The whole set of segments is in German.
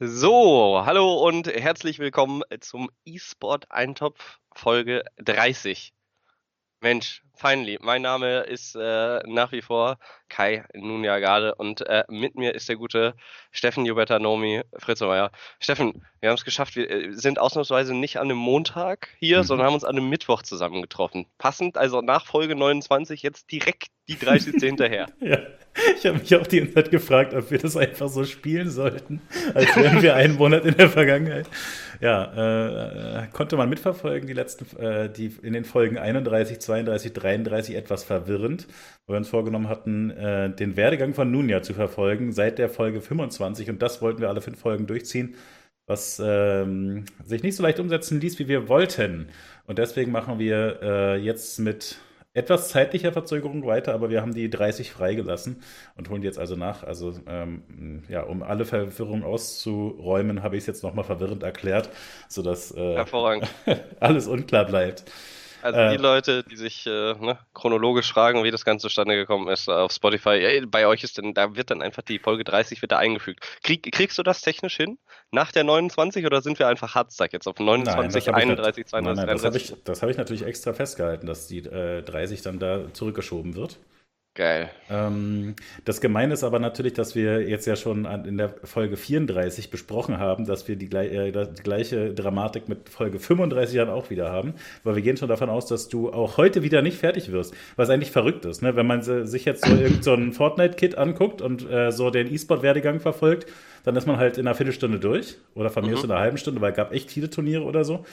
So, hallo und herzlich willkommen zum eSport Eintopf Folge 30. Mensch, finally, mein Name ist äh, nach wie vor Kai Nunjagade und äh, mit mir ist der gute Steffen Jubetta Nomi Fritzmeier. Steffen, wir haben es geschafft, wir äh, sind ausnahmsweise nicht an einem Montag hier, mhm. sondern haben uns an einem Mittwoch zusammengetroffen. Passend, also nach Folge 29 jetzt direkt die 30. hinterher. Ja, ich habe mich auch die ganze Zeit gefragt, ob wir das einfach so spielen sollten, als wären wir einen Monat in der Vergangenheit. Ja, äh, konnte man mitverfolgen, die letzten, äh, die in den Folgen 31, 32, 33 etwas verwirrend, weil wir uns vorgenommen hatten, äh, den Werdegang von Nunja zu verfolgen seit der Folge 25 und das wollten wir alle fünf Folgen durchziehen was ähm, sich nicht so leicht umsetzen ließ, wie wir wollten. Und deswegen machen wir äh, jetzt mit etwas zeitlicher Verzögerung weiter, aber wir haben die 30 freigelassen und holen die jetzt also nach. Also ähm, ja, um alle Verwirrung auszuräumen, habe ich es jetzt nochmal verwirrend erklärt, sodass äh, alles unklar bleibt. Also die äh, Leute, die sich äh, ne, chronologisch fragen, wie das Ganze zustande gekommen ist auf Spotify, ja, bei euch ist denn, da wird dann einfach die Folge 30 wieder eingefügt. Krieg, kriegst du das technisch hin? Nach der 29 oder sind wir einfach Hardstack jetzt auf 29, nein, 31, 32, nein, nein, 33? Das habe ich, hab ich natürlich extra festgehalten, dass die äh, 30 dann da zurückgeschoben wird. Geil. Ähm, das Gemeine ist aber natürlich, dass wir jetzt ja schon in der Folge 34 besprochen haben, dass wir die, äh, die, gleiche Dramatik mit Folge 35 dann auch wieder haben. Weil wir gehen schon davon aus, dass du auch heute wieder nicht fertig wirst. Was eigentlich verrückt ist, ne? wenn man sich jetzt so irgendein so Fortnite-Kit anguckt und äh, so den E-Sport-Werdegang verfolgt, dann ist man halt in einer Viertelstunde durch oder von mir mhm. aus in einer halben Stunde, weil es gab echt viele Turniere oder so.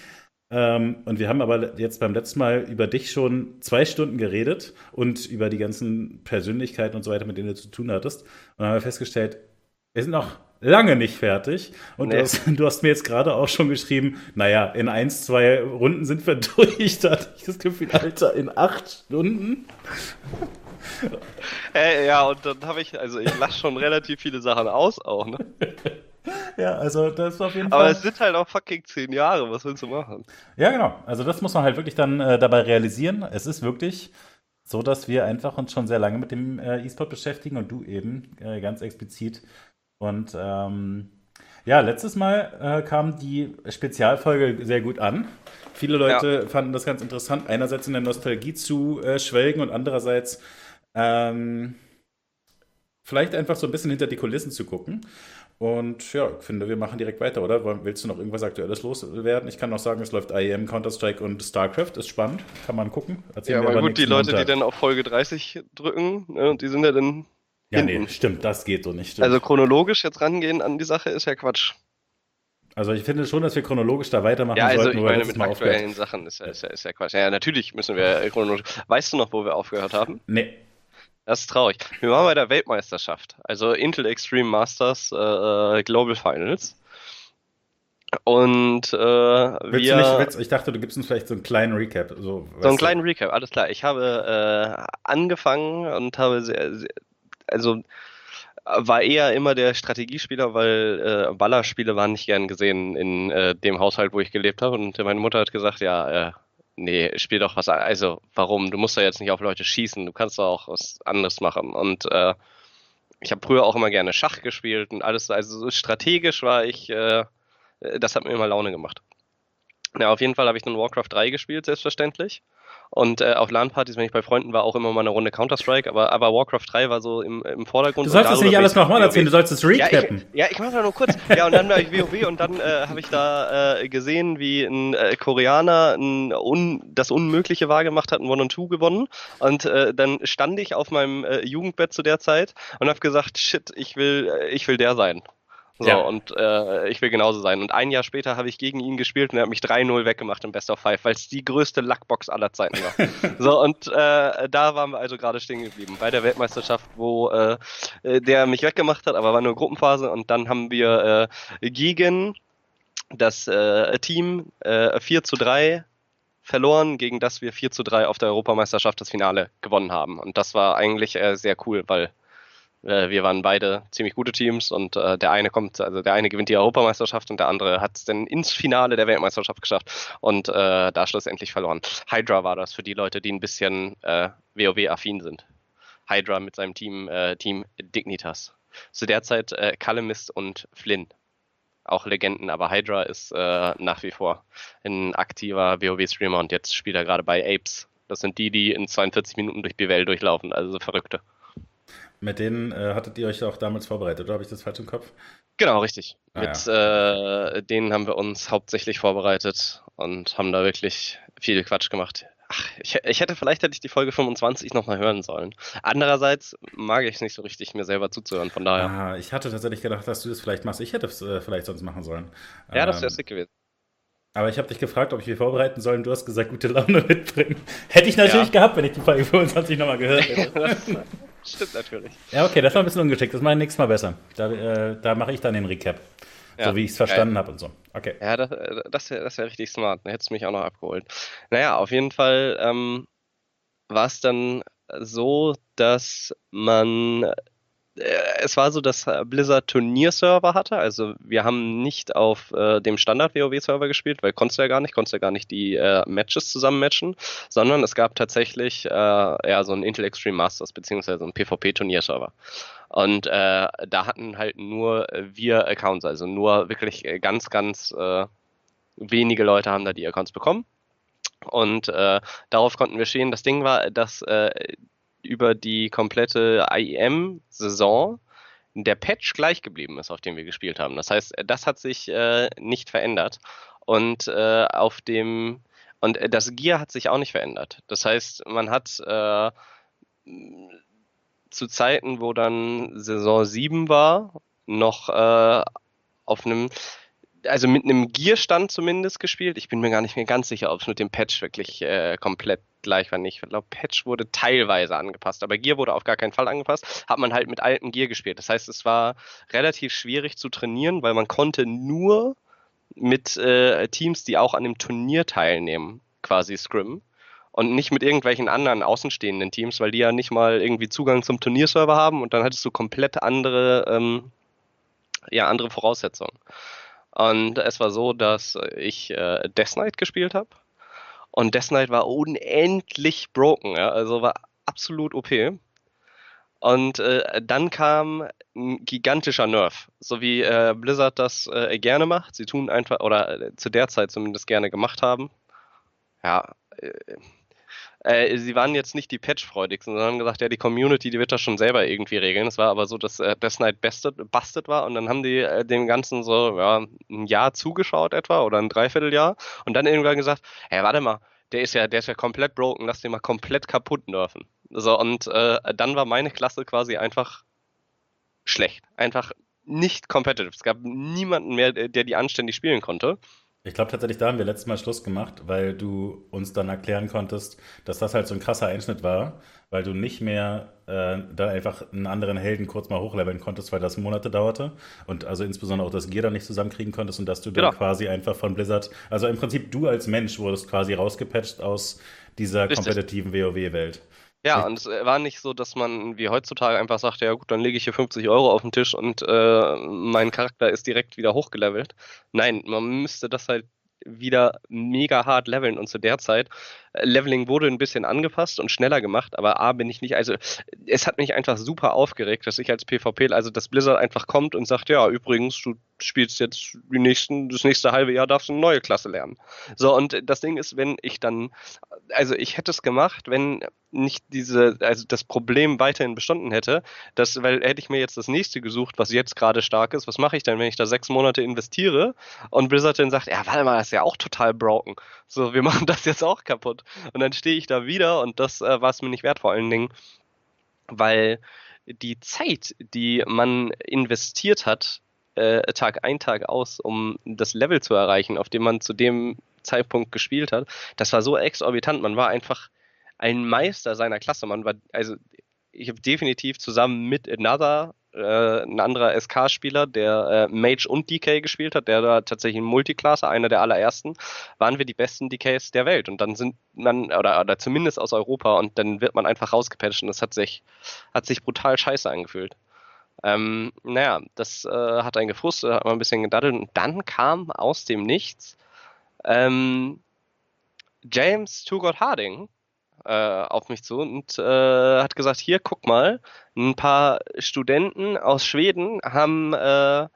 Ähm, und wir haben aber jetzt beim letzten Mal über dich schon zwei Stunden geredet und über die ganzen Persönlichkeiten und so weiter, mit denen du zu tun hattest. Und haben wir festgestellt, wir sind noch lange nicht fertig. Und nee. du, hast, du, hast, mir jetzt gerade auch schon geschrieben, naja, in eins, zwei Runden sind wir durch. Da hatte ich das Gefühl, Alter, in acht Stunden. Äh, ja, und dann habe ich, also ich lasse schon relativ viele Sachen aus auch, ne? ja, also das ist auf jeden Fall. Aber es sind halt auch fucking zehn Jahre, was willst du machen? Ja, genau. Also das muss man halt wirklich dann äh, dabei realisieren. Es ist wirklich so, dass wir einfach uns schon sehr lange mit dem äh, E-Sport beschäftigen und du eben äh, ganz explizit. Und ähm, ja, letztes Mal äh, kam die Spezialfolge sehr gut an. Viele Leute ja. fanden das ganz interessant, einerseits in der Nostalgie zu äh, schwelgen und andererseits ähm, vielleicht einfach so ein bisschen hinter die Kulissen zu gucken. Und ja, ich finde, wir machen direkt weiter, oder? Willst du noch irgendwas Aktuelles loswerden? Ich kann noch sagen, es läuft IEM, Counter-Strike und StarCraft. Ist spannend, kann man gucken. Erzählen ja, aber gut, die Leute, Montag. die dann auf Folge 30 drücken, ne, die sind ja dann. Ja, hinten. nee, stimmt, das geht so nicht. Stimmt. Also chronologisch jetzt rangehen an die Sache ist ja Quatsch. Also ich finde schon, dass wir chronologisch da weitermachen ja, also sollten. Ich meine, mit aktuellen aufgehört. Sachen ist ja, ist, ja, ist ja Quatsch. Ja, natürlich müssen wir chronologisch. Weißt du noch, wo wir aufgehört haben? Nee. Das ist traurig. Wir waren bei der Weltmeisterschaft, also Intel Extreme Masters äh, äh Global Finals. Und äh, willst wir, du nicht, willst, ich dachte, du gibst uns vielleicht so einen kleinen Recap. So, so einen kleinen Recap, alles klar. Ich habe äh, angefangen und habe sehr, sehr, also war eher immer der Strategiespieler, weil äh, Ballerspiele waren nicht gern gesehen in äh, dem Haushalt, wo ich gelebt habe. Und meine Mutter hat gesagt, ja, äh, nee, spiel doch was. Also, warum? Du musst ja jetzt nicht auf Leute schießen, du kannst doch auch was anderes machen. Und äh, ich habe früher auch immer gerne Schach gespielt und alles. Also strategisch war ich, äh, das hat mir immer Laune gemacht. Ja, auf jeden Fall habe ich dann Warcraft 3 gespielt, selbstverständlich. Und äh, auf LAN-Partys, wenn ich bei Freunden war, auch immer mal eine Runde Counter-Strike, aber, aber Warcraft 3 war so im, im Vordergrund. Du sollst es nicht alles nochmal erzählen, du sollst es recappen. Ja, ich, ja, ich mach da nur kurz. ja, und dann war ich WoW und dann äh, habe ich da äh, gesehen, wie ein äh, Koreaner ein un, das Unmögliche wahrgemacht hat, ein One-on-Two gewonnen. Und äh, dann stand ich auf meinem äh, Jugendbett zu der Zeit und habe gesagt, shit, ich will, äh, ich will der sein. So, ja. und äh, ich will genauso sein. Und ein Jahr später habe ich gegen ihn gespielt und er hat mich 3-0 weggemacht im Best of Five, weil es die größte Luckbox aller Zeiten war. so, und äh, da waren wir also gerade stehen geblieben. Bei der Weltmeisterschaft, wo äh, der mich weggemacht hat, aber war nur Gruppenphase. Und dann haben wir äh, gegen das äh, Team äh, 4 zu 3 verloren, gegen das wir 4 zu 3 auf der Europameisterschaft das Finale gewonnen haben. Und das war eigentlich äh, sehr cool, weil äh, wir waren beide ziemlich gute Teams und äh, der eine kommt, also der eine gewinnt die Europameisterschaft und der andere hat es dann ins Finale der Weltmeisterschaft geschafft und äh, da schlussendlich verloren. Hydra war das für die Leute, die ein bisschen äh, WoW-affin sind. Hydra mit seinem Team, äh, Team Dignitas. Zu der Zeit äh, Calamist und Flynn. auch Legenden, aber Hydra ist äh, nach wie vor ein aktiver WoW-Streamer und jetzt spielt er gerade bei Apes. Das sind die, die in 42 Minuten durch die durchlaufen, also Verrückte. Mit denen äh, hattet ihr euch auch damals vorbereitet, oder habe ich das falsch im Kopf? Genau, richtig. Ah, Mit ja. äh, denen haben wir uns hauptsächlich vorbereitet und haben da wirklich viel Quatsch gemacht. Ach, ich, ich, hätte, vielleicht hätte ich die Folge 25 nochmal hören sollen. Andererseits mag ich es nicht so richtig, mir selber zuzuhören, von daher. Ah, ich hatte tatsächlich gedacht, dass du das vielleicht machst. Ich hätte es äh, vielleicht sonst machen sollen. Ja, das wäre ähm, sick gewesen. Aber ich habe dich gefragt, ob ich mich vorbereiten soll und du hast gesagt, gute Laune mitbringen. Hätte ich natürlich ja. gehabt, wenn ich die Folge 25 nochmal gehört hätte. Stimmt natürlich. Ja, okay, das war ein bisschen ungeschickt. Das mache ich nächstes Mal besser. Da, äh, da mache ich dann den Recap. Ja, so wie ich es verstanden habe und so. Okay. Ja, das, äh, das wäre das wär richtig smart. Da hättest du mich auch noch abgeholt. Naja, auf jeden Fall ähm, war es dann so, dass man es war so, dass Blizzard Turnierserver hatte. Also wir haben nicht auf äh, dem Standard-WoW-Server gespielt, weil konntest du ja gar nicht, konntest ja gar nicht die äh, Matches zusammen matchen, sondern es gab tatsächlich äh, ja, so einen Intel Extreme Masters beziehungsweise einen PvP-Turnierserver. Und äh, da hatten halt nur wir Accounts, also nur wirklich ganz, ganz äh, wenige Leute haben da die Accounts bekommen. Und äh, darauf konnten wir stehen. Das Ding war, dass äh, über die komplette IEM-Saison der Patch gleich geblieben ist, auf dem wir gespielt haben. Das heißt, das hat sich äh, nicht verändert. Und äh, auf dem und das Gear hat sich auch nicht verändert. Das heißt, man hat äh, zu Zeiten, wo dann Saison 7 war, noch äh, auf einem also mit einem Gear-Stand zumindest gespielt. Ich bin mir gar nicht mehr ganz sicher, ob es mit dem Patch wirklich äh, komplett gleich war. Ich glaube, Patch wurde teilweise angepasst, aber Gear wurde auf gar keinen Fall angepasst. Hat man halt mit altem Gear gespielt. Das heißt, es war relativ schwierig zu trainieren, weil man konnte nur mit äh, Teams, die auch an dem Turnier teilnehmen, quasi scrimmen. Und nicht mit irgendwelchen anderen außenstehenden Teams, weil die ja nicht mal irgendwie Zugang zum Turnierserver haben und dann hattest du komplett andere, ähm, ja, andere Voraussetzungen. Und es war so, dass ich äh, Death Knight gespielt habe. Und Death Knight war unendlich broken, ja? also war absolut OP. Und äh, dann kam ein gigantischer Nerv, so wie äh, Blizzard das äh, gerne macht. Sie tun einfach, oder äh, zu der Zeit zumindest gerne gemacht haben. Ja, äh, äh, sie waren jetzt nicht die Patch-freudigsten, sondern haben gesagt, ja, die Community, die wird das schon selber irgendwie regeln. Es war aber so, dass äh, Death Knight bested, busted war und dann haben die äh, dem Ganzen so ja, ein Jahr zugeschaut etwa oder ein Dreivierteljahr und dann irgendwann gesagt, hey, warte mal, der ist ja, der ist ja komplett broken, lass den mal komplett kaputt nerven. So, und äh, dann war meine Klasse quasi einfach schlecht. Einfach nicht competitive. Es gab niemanden mehr, der die anständig spielen konnte. Ich glaube tatsächlich, da haben wir letztes Mal Schluss gemacht, weil du uns dann erklären konntest, dass das halt so ein krasser Einschnitt war, weil du nicht mehr äh, dann einfach einen anderen Helden kurz mal hochleveln konntest, weil das Monate dauerte und also insbesondere auch das Gear dann nicht zusammenkriegen konntest und dass du dann genau. quasi einfach von Blizzard, also im Prinzip du als Mensch wurdest quasi rausgepatcht aus dieser Richtig. kompetitiven WoW-Welt. Ja, und es war nicht so, dass man wie heutzutage einfach sagt, ja gut, dann lege ich hier 50 Euro auf den Tisch und äh, mein Charakter ist direkt wieder hochgelevelt. Nein, man müsste das halt wieder mega hart leveln und zu der Zeit äh, Leveling wurde ein bisschen angepasst und schneller gemacht, aber A bin ich nicht, also es hat mich einfach super aufgeregt, dass ich als PvP, also dass Blizzard einfach kommt und sagt, ja, übrigens, du spielst jetzt die nächsten, das nächste halbe Jahr darfst du eine neue Klasse lernen. So, und das Ding ist, wenn ich dann, also ich hätte es gemacht, wenn nicht diese, also das Problem weiterhin bestanden hätte, dass, weil hätte ich mir jetzt das nächste gesucht, was jetzt gerade stark ist, was mache ich dann, wenn ich da sechs Monate investiere und Blizzard dann sagt, ja, warte mal, das ist ja auch total broken. So, wir machen das jetzt auch kaputt. Und dann stehe ich da wieder und das äh, war es mir nicht wert, vor allen Dingen, weil die Zeit, die man investiert hat, äh, Tag ein, Tag aus, um das Level zu erreichen, auf dem man zu dem Zeitpunkt gespielt hat, das war so exorbitant. Man war einfach ein Meister seiner Klasse. Man war, also ich habe definitiv zusammen mit Another, äh, ein anderer SK-Spieler, der äh, Mage und DK gespielt hat, der da tatsächlich ein Multiklasse, einer der allerersten, waren wir die besten DKs der Welt. Und dann sind man, oder, oder zumindest aus Europa, und dann wird man einfach rausgepatcht und das hat sich, hat sich brutal scheiße angefühlt. Ähm, naja, das äh, hat einen gefrustet, hat man ein bisschen gedaddelt und dann kam aus dem Nichts ähm, James Tugott Harding äh, auf mich zu und äh, hat gesagt, hier, guck mal, ein paar Studenten aus Schweden haben äh,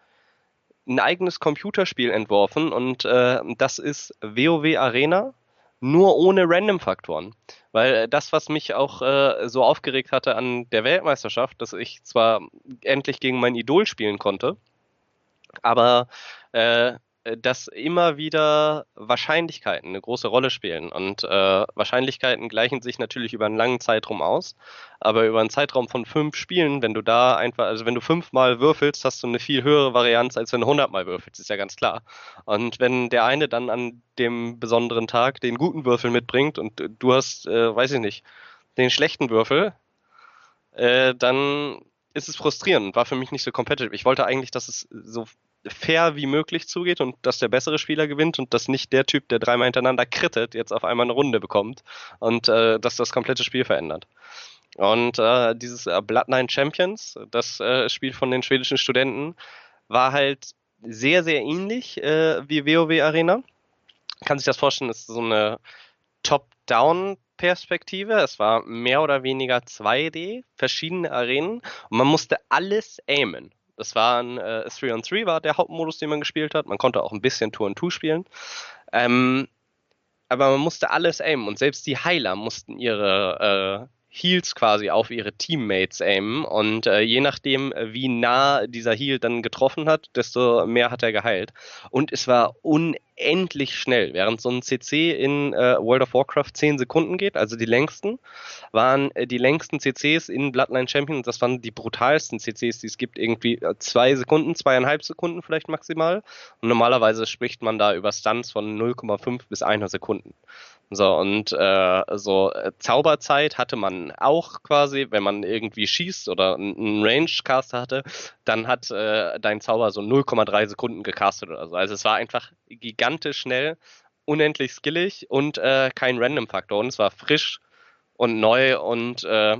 ein eigenes Computerspiel entworfen und äh, das ist WoW Arena, nur ohne Random-Faktoren. Weil das, was mich auch äh, so aufgeregt hatte an der Weltmeisterschaft, dass ich zwar endlich gegen mein Idol spielen konnte, aber äh, dass immer wieder Wahrscheinlichkeiten eine große Rolle spielen. Und äh, Wahrscheinlichkeiten gleichen sich natürlich über einen langen Zeitraum aus. Aber über einen Zeitraum von fünf Spielen, wenn du da einfach, also wenn du fünfmal würfelst, hast du eine viel höhere Varianz, als wenn du hundertmal würfelst, ist ja ganz klar. Und wenn der eine dann an dem besonderen Tag den guten Würfel mitbringt und du hast, äh, weiß ich nicht, den schlechten Würfel, äh, dann ist es frustrierend, war für mich nicht so competitive. Ich wollte eigentlich, dass es so fair wie möglich zugeht und dass der bessere Spieler gewinnt und dass nicht der Typ, der dreimal hintereinander krittet, jetzt auf einmal eine Runde bekommt und äh, dass das komplette Spiel verändert. Und äh, dieses äh, Bloodline Champions, das äh, Spiel von den schwedischen Studenten, war halt sehr, sehr ähnlich äh, wie WoW Arena. Kann sich das vorstellen, ist so eine Top-Down-Perspektive. Es war mehr oder weniger 2D, verschiedene Arenen und man musste alles aimen. Das war ein äh, 3-on-3 war der Hauptmodus, den man gespielt hat. Man konnte auch ein bisschen Tour-on-Two spielen. Ähm, aber man musste alles aimen und selbst die Heiler mussten ihre äh, Heals quasi auf ihre Teammates aimen und äh, je nachdem, wie nah dieser Heal dann getroffen hat, desto mehr hat er geheilt. Und es war unendlich schnell. Während so ein CC in äh, World of Warcraft 10 Sekunden geht, also die längsten, waren äh, die längsten CCs in Bloodline Champions, das waren die brutalsten CCs, die es gibt, irgendwie äh, zwei Sekunden, zweieinhalb Sekunden vielleicht maximal. Und normalerweise spricht man da über Stunts von 0,5 bis 1 Sekunden. So, und äh, so äh, Zauberzeit hatte man auch quasi, wenn man irgendwie schießt oder einen Range-Caster hatte, dann hat äh, dein Zauber so 0,3 Sekunden gecastet oder so. Also es war einfach gigantisch schnell, unendlich skillig und äh, kein Random-Faktor. Und es war frisch und neu und äh,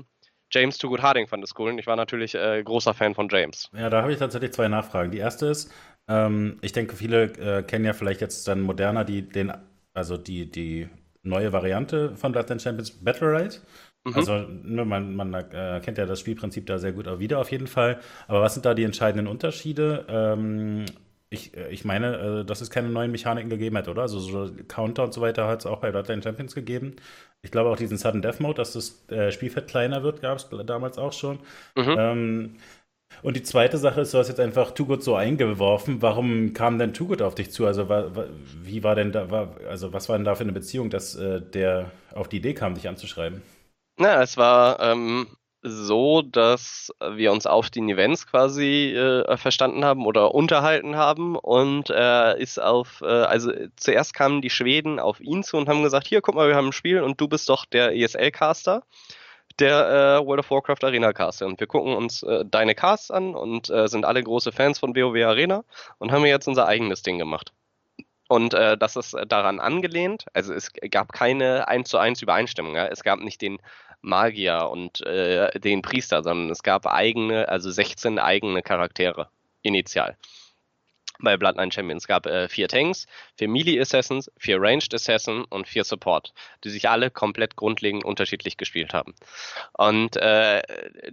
James Too Good Harding fand es cool und ich war natürlich äh, großer Fan von James. Ja, da habe ich tatsächlich zwei Nachfragen. Die erste ist, ähm, ich denke, viele kennen ja vielleicht jetzt dann moderner die, den, also die, die neue Variante von Bloodline Champions Battle Rate. Mhm. Also ne, man, man äh, kennt ja das Spielprinzip da sehr gut auch wieder auf jeden Fall. Aber was sind da die entscheidenden Unterschiede? Ähm, ich, äh, ich meine, äh, dass es keine neuen Mechaniken gegeben hat, oder? Also so Counter und so weiter hat es auch bei Bloodline Champions gegeben. Ich glaube auch diesen Sudden Death Mode, dass das äh, Spielfeld kleiner wird, gab es damals auch schon. Mhm. Ähm, und die zweite Sache ist, du hast jetzt einfach Too Good so eingeworfen. Warum kam denn Too Good auf dich zu? Also, wie war denn da, war, also was war denn da für eine Beziehung, dass äh, der auf die Idee kam, dich anzuschreiben? Na, es war ähm, so, dass wir uns auf den Events quasi äh, verstanden haben oder unterhalten haben und äh, ist auf, äh, also zuerst kamen die Schweden auf ihn zu und haben gesagt, hier, guck mal, wir haben ein Spiel und du bist doch der ESL-Caster der äh, World of Warcraft Arena Cast. Und wir gucken uns äh, deine Casts an und äh, sind alle große Fans von WoW Arena und haben jetzt unser eigenes Ding gemacht. Und äh, das ist daran angelehnt. Also es gab keine 1 zu 1 Übereinstimmung. Ja? Es gab nicht den Magier und äh, den Priester, sondern es gab eigene, also 16 eigene Charaktere initial bei Bloodline Champions. Gab äh, vier Tanks, vier Melee Assassins, vier Ranged Assassin und vier Support, die sich alle komplett grundlegend unterschiedlich gespielt haben. Und äh,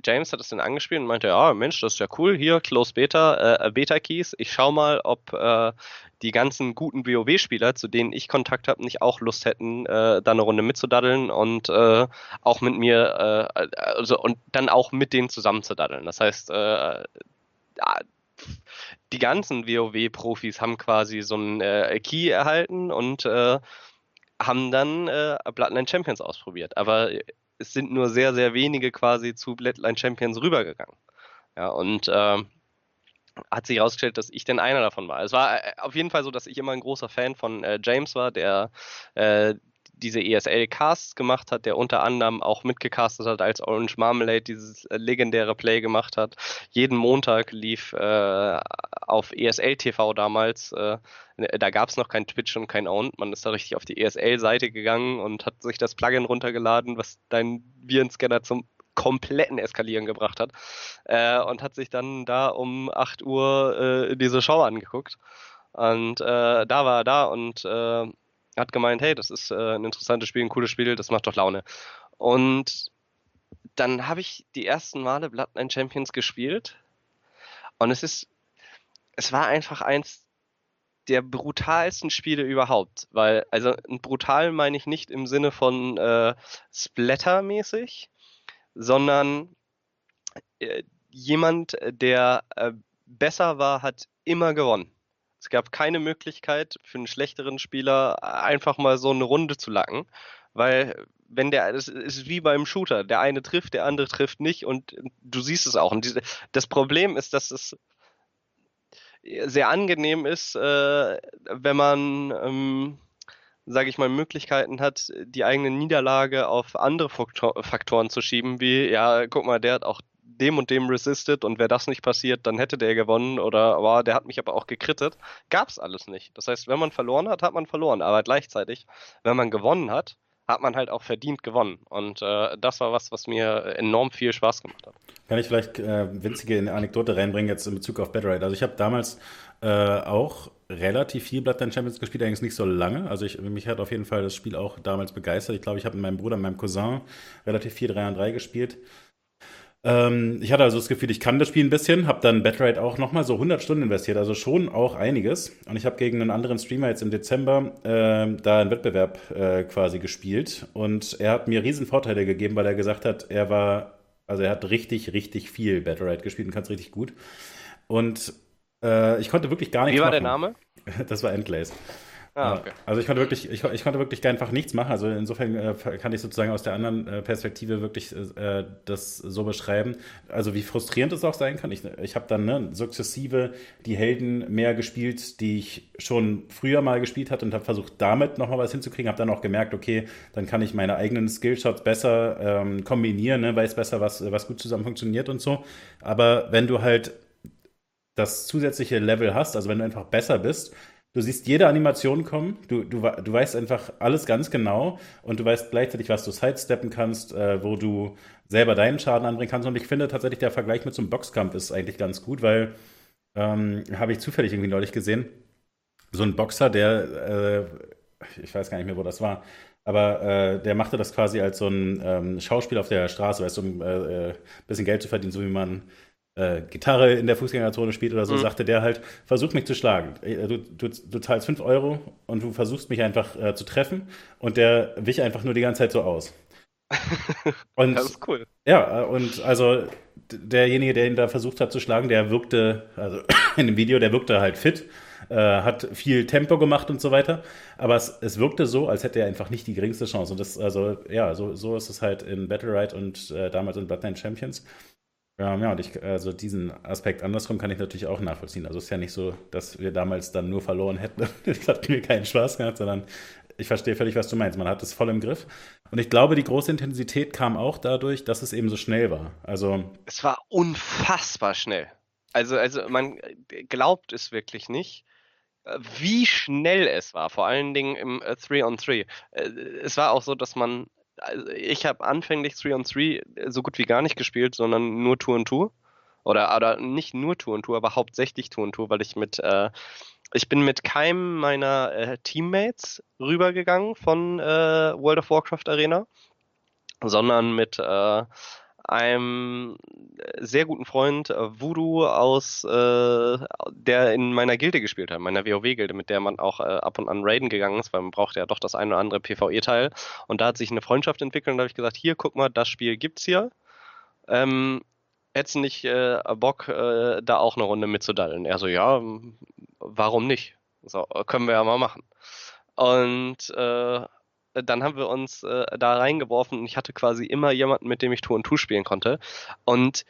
James hat es dann angespielt und meinte, ja, Mensch, das ist ja cool, hier, Close Beta, äh, Beta Keys, ich schau mal, ob äh, die ganzen guten WoW-Spieler, zu denen ich Kontakt habe, nicht auch Lust hätten, äh, da eine Runde mitzudaddeln und äh, auch mit mir, äh, also und dann auch mit denen zusammenzudaddeln. Das heißt, äh, die ganzen WoW-Profis haben quasi so einen äh, Key erhalten und äh, haben dann äh, Bloodline Champions ausprobiert. Aber es sind nur sehr, sehr wenige quasi zu Bloodline Champions rübergegangen. Ja, und äh, hat sich herausgestellt, dass ich denn einer davon war. Es war äh, auf jeden Fall so, dass ich immer ein großer Fan von äh, James war, der äh, diese ESL-Casts gemacht hat, der unter anderem auch mitgecastet hat, als Orange Marmalade dieses äh, legendäre Play gemacht hat. Jeden Montag lief äh, auf ESL TV damals, äh, da gab es noch kein Twitch und kein Own. Man ist da richtig auf die ESL-Seite gegangen und hat sich das Plugin runtergeladen, was dein Virenscanner zum kompletten Eskalieren gebracht hat äh, und hat sich dann da um 8 Uhr äh, diese Show angeguckt. Und äh, da war er da und äh, hat gemeint, hey, das ist äh, ein interessantes Spiel, ein cooles Spiel, das macht doch Laune. Und dann habe ich die ersten Male Bloodline Champions gespielt und es ist es war einfach eins der brutalsten Spiele überhaupt, weil, also brutal meine ich nicht im Sinne von äh, Splatter-mäßig, sondern äh, jemand, der äh, besser war, hat immer gewonnen. Es gab keine Möglichkeit für einen schlechteren Spieler einfach mal so eine Runde zu lacken, weil wenn der, es ist wie beim Shooter, der eine trifft, der andere trifft nicht und du siehst es auch. Und diese, das Problem ist, dass es sehr angenehm ist, äh, wenn man, ähm, sage ich mal, Möglichkeiten hat, die eigene Niederlage auf andere Faktor Faktoren zu schieben, wie, ja, guck mal, der hat auch dem und dem resisted und wäre das nicht passiert, dann hätte der gewonnen oder wow, der hat mich aber auch gekrittet. Gab's alles nicht. Das heißt, wenn man verloren hat, hat man verloren. Aber gleichzeitig, wenn man gewonnen hat, hat man halt auch verdient gewonnen. Und äh, das war was, was mir enorm viel Spaß gemacht hat. Kann ich vielleicht äh, winzige Anekdote reinbringen jetzt in Bezug auf Better Also ich habe damals äh, auch relativ viel Bloodline Champions gespielt, allerdings nicht so lange. Also ich, mich hat auf jeden Fall das Spiel auch damals begeistert. Ich glaube, ich habe mit meinem Bruder, meinem Cousin relativ viel 3 an 3 gespielt. Ähm, ich hatte also das Gefühl, ich kann das Spiel ein bisschen, habe dann Batrate auch nochmal so 100 Stunden investiert, also schon auch einiges. Und ich habe gegen einen anderen Streamer jetzt im Dezember äh, da einen Wettbewerb äh, quasi gespielt. Und er hat mir riesen Vorteile gegeben, weil er gesagt hat, er war, also er hat richtig, richtig viel Batrate gespielt und kann es richtig gut. Und äh, ich konnte wirklich gar nichts. Wie war machen. der Name? Das war Endglaze. Ah, okay. Also ich konnte wirklich, ich, ich, konnte wirklich einfach nichts machen. Also insofern äh, kann ich sozusagen aus der anderen äh, Perspektive wirklich äh, das so beschreiben. Also wie frustrierend es auch sein kann. Ich, ich habe dann ne, sukzessive die Helden mehr gespielt, die ich schon früher mal gespielt hatte und habe versucht, damit nochmal was hinzukriegen. Habe dann auch gemerkt, okay, dann kann ich meine eigenen Skillshots besser ähm, kombinieren, ne, weiß besser, was, was gut zusammen funktioniert und so. Aber wenn du halt das zusätzliche Level hast, also wenn du einfach besser bist, Du siehst jede Animation kommen, du, du, du weißt einfach alles ganz genau und du weißt gleichzeitig, was du sidesteppen kannst, äh, wo du selber deinen Schaden anbringen kannst. Und ich finde tatsächlich, der Vergleich mit so einem Boxkampf ist eigentlich ganz gut, weil ähm, habe ich zufällig irgendwie neulich gesehen, so ein Boxer, der, äh, ich weiß gar nicht mehr, wo das war, aber äh, der machte das quasi als so ein ähm, Schauspiel auf der Straße, weißt du, um ein äh, äh, bisschen Geld zu verdienen, so wie man äh, Gitarre in der Fußgängerzone spielt oder so, mhm. sagte der halt, versuch mich zu schlagen. Äh, du, du, du zahlst 5 Euro und du versuchst mich einfach äh, zu treffen und der wich einfach nur die ganze Zeit so aus. Und, das ist cool. Ja, äh, und also derjenige, der ihn da versucht hat zu schlagen, der wirkte, also in dem Video, der wirkte halt fit, äh, hat viel Tempo gemacht und so weiter. Aber es, es wirkte so, als hätte er einfach nicht die geringste Chance. Und das, also, ja, so, so ist es halt in Battle Ride und äh, damals in Bloodline Champions. Ja, ja, und ich, also diesen Aspekt andersrum kann ich natürlich auch nachvollziehen. Also es ist ja nicht so, dass wir damals dann nur verloren hätten. das hat mir keinen Spaß gehabt, sondern ich verstehe völlig, was du meinst. Man hat es voll im Griff. Und ich glaube, die große Intensität kam auch dadurch, dass es eben so schnell war. Also. Es war unfassbar schnell. Also, also man glaubt es wirklich nicht, wie schnell es war. Vor allen Dingen im 3-on-3. Äh, äh, es war auch so, dass man also ich habe anfänglich 3 on 3 so gut wie gar nicht gespielt, sondern nur Tour und Tour. Oder, oder nicht nur Tour und Tour, aber hauptsächlich Tour und Tour, weil ich mit, äh, ich bin mit keinem meiner äh, Teammates rübergegangen von äh, World of Warcraft Arena, sondern mit äh, einem sehr guten Freund, äh, Voodoo aus, äh, der in meiner Gilde gespielt hat, meiner WoW-Gilde, mit der man auch äh, ab und an raiden gegangen ist, weil man braucht ja doch das ein oder andere PvE-Teil. Und da hat sich eine Freundschaft entwickelt und da habe ich gesagt, hier, guck mal, das Spiel gibt's hier. Ähm, hättest du nicht äh, Bock, äh, da auch eine Runde mitzudallen? Er so, ja, warum nicht? So, können wir ja mal machen. Und äh, dann haben wir uns äh, da reingeworfen und ich hatte quasi immer jemanden, mit dem ich Tour und Tour spielen konnte. Und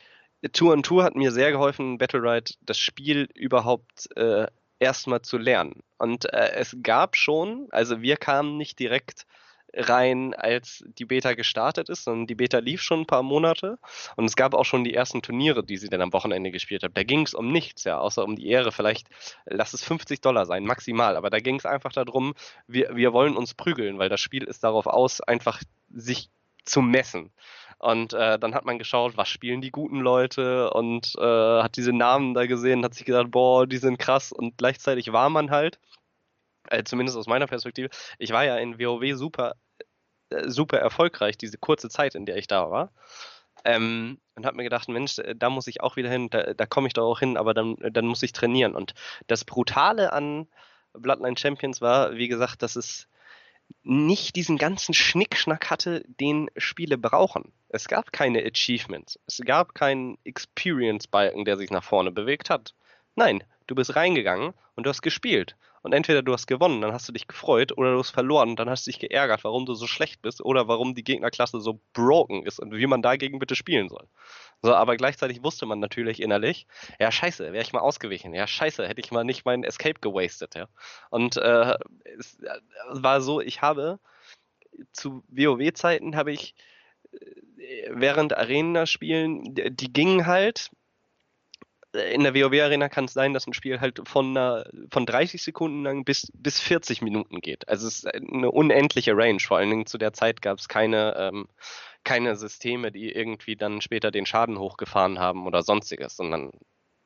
Tour und Tour hat mir sehr geholfen, Battle Ride das Spiel überhaupt äh, erstmal zu lernen. Und äh, es gab schon, also wir kamen nicht direkt rein, als die Beta gestartet ist, sondern die Beta lief schon ein paar Monate und es gab auch schon die ersten Turniere, die sie dann am Wochenende gespielt haben. Da ging es um nichts, ja, außer um die Ehre. Vielleicht lass es 50 Dollar sein, maximal. Aber da ging es einfach darum, wir, wir wollen uns prügeln, weil das Spiel ist darauf aus, einfach sich zu messen. Und äh, dann hat man geschaut, was spielen die guten Leute und äh, hat diese Namen da gesehen, hat sich gedacht, boah, die sind krass. Und gleichzeitig war man halt äh, zumindest aus meiner Perspektive, ich war ja in WoW super, äh, super erfolgreich, diese kurze Zeit, in der ich da war. Ähm, und habe mir gedacht, Mensch, äh, da muss ich auch wieder hin, da, da komme ich doch auch hin, aber dann, dann muss ich trainieren. Und das Brutale an Bloodline Champions war, wie gesagt, dass es nicht diesen ganzen Schnickschnack hatte, den Spiele brauchen. Es gab keine Achievements, es gab keinen Experience-Balken, der sich nach vorne bewegt hat. Nein, du bist reingegangen und du hast gespielt. Und entweder du hast gewonnen, dann hast du dich gefreut, oder du hast verloren, dann hast du dich geärgert, warum du so schlecht bist oder warum die Gegnerklasse so broken ist und wie man dagegen bitte spielen soll. So, aber gleichzeitig wusste man natürlich innerlich, ja scheiße, wäre ich mal ausgewichen, ja scheiße, hätte ich mal nicht meinen Escape gewastet, ja. Und äh, es war so, ich habe zu WoW-Zeiten habe ich äh, während Arena-Spielen, die gingen halt, in der WoW-Arena kann es sein, dass ein Spiel halt von, einer, von 30 Sekunden lang bis, bis 40 Minuten geht. Also es ist eine unendliche Range. Vor allen Dingen zu der Zeit gab es keine, ähm, keine Systeme, die irgendwie dann später den Schaden hochgefahren haben oder sonstiges, sondern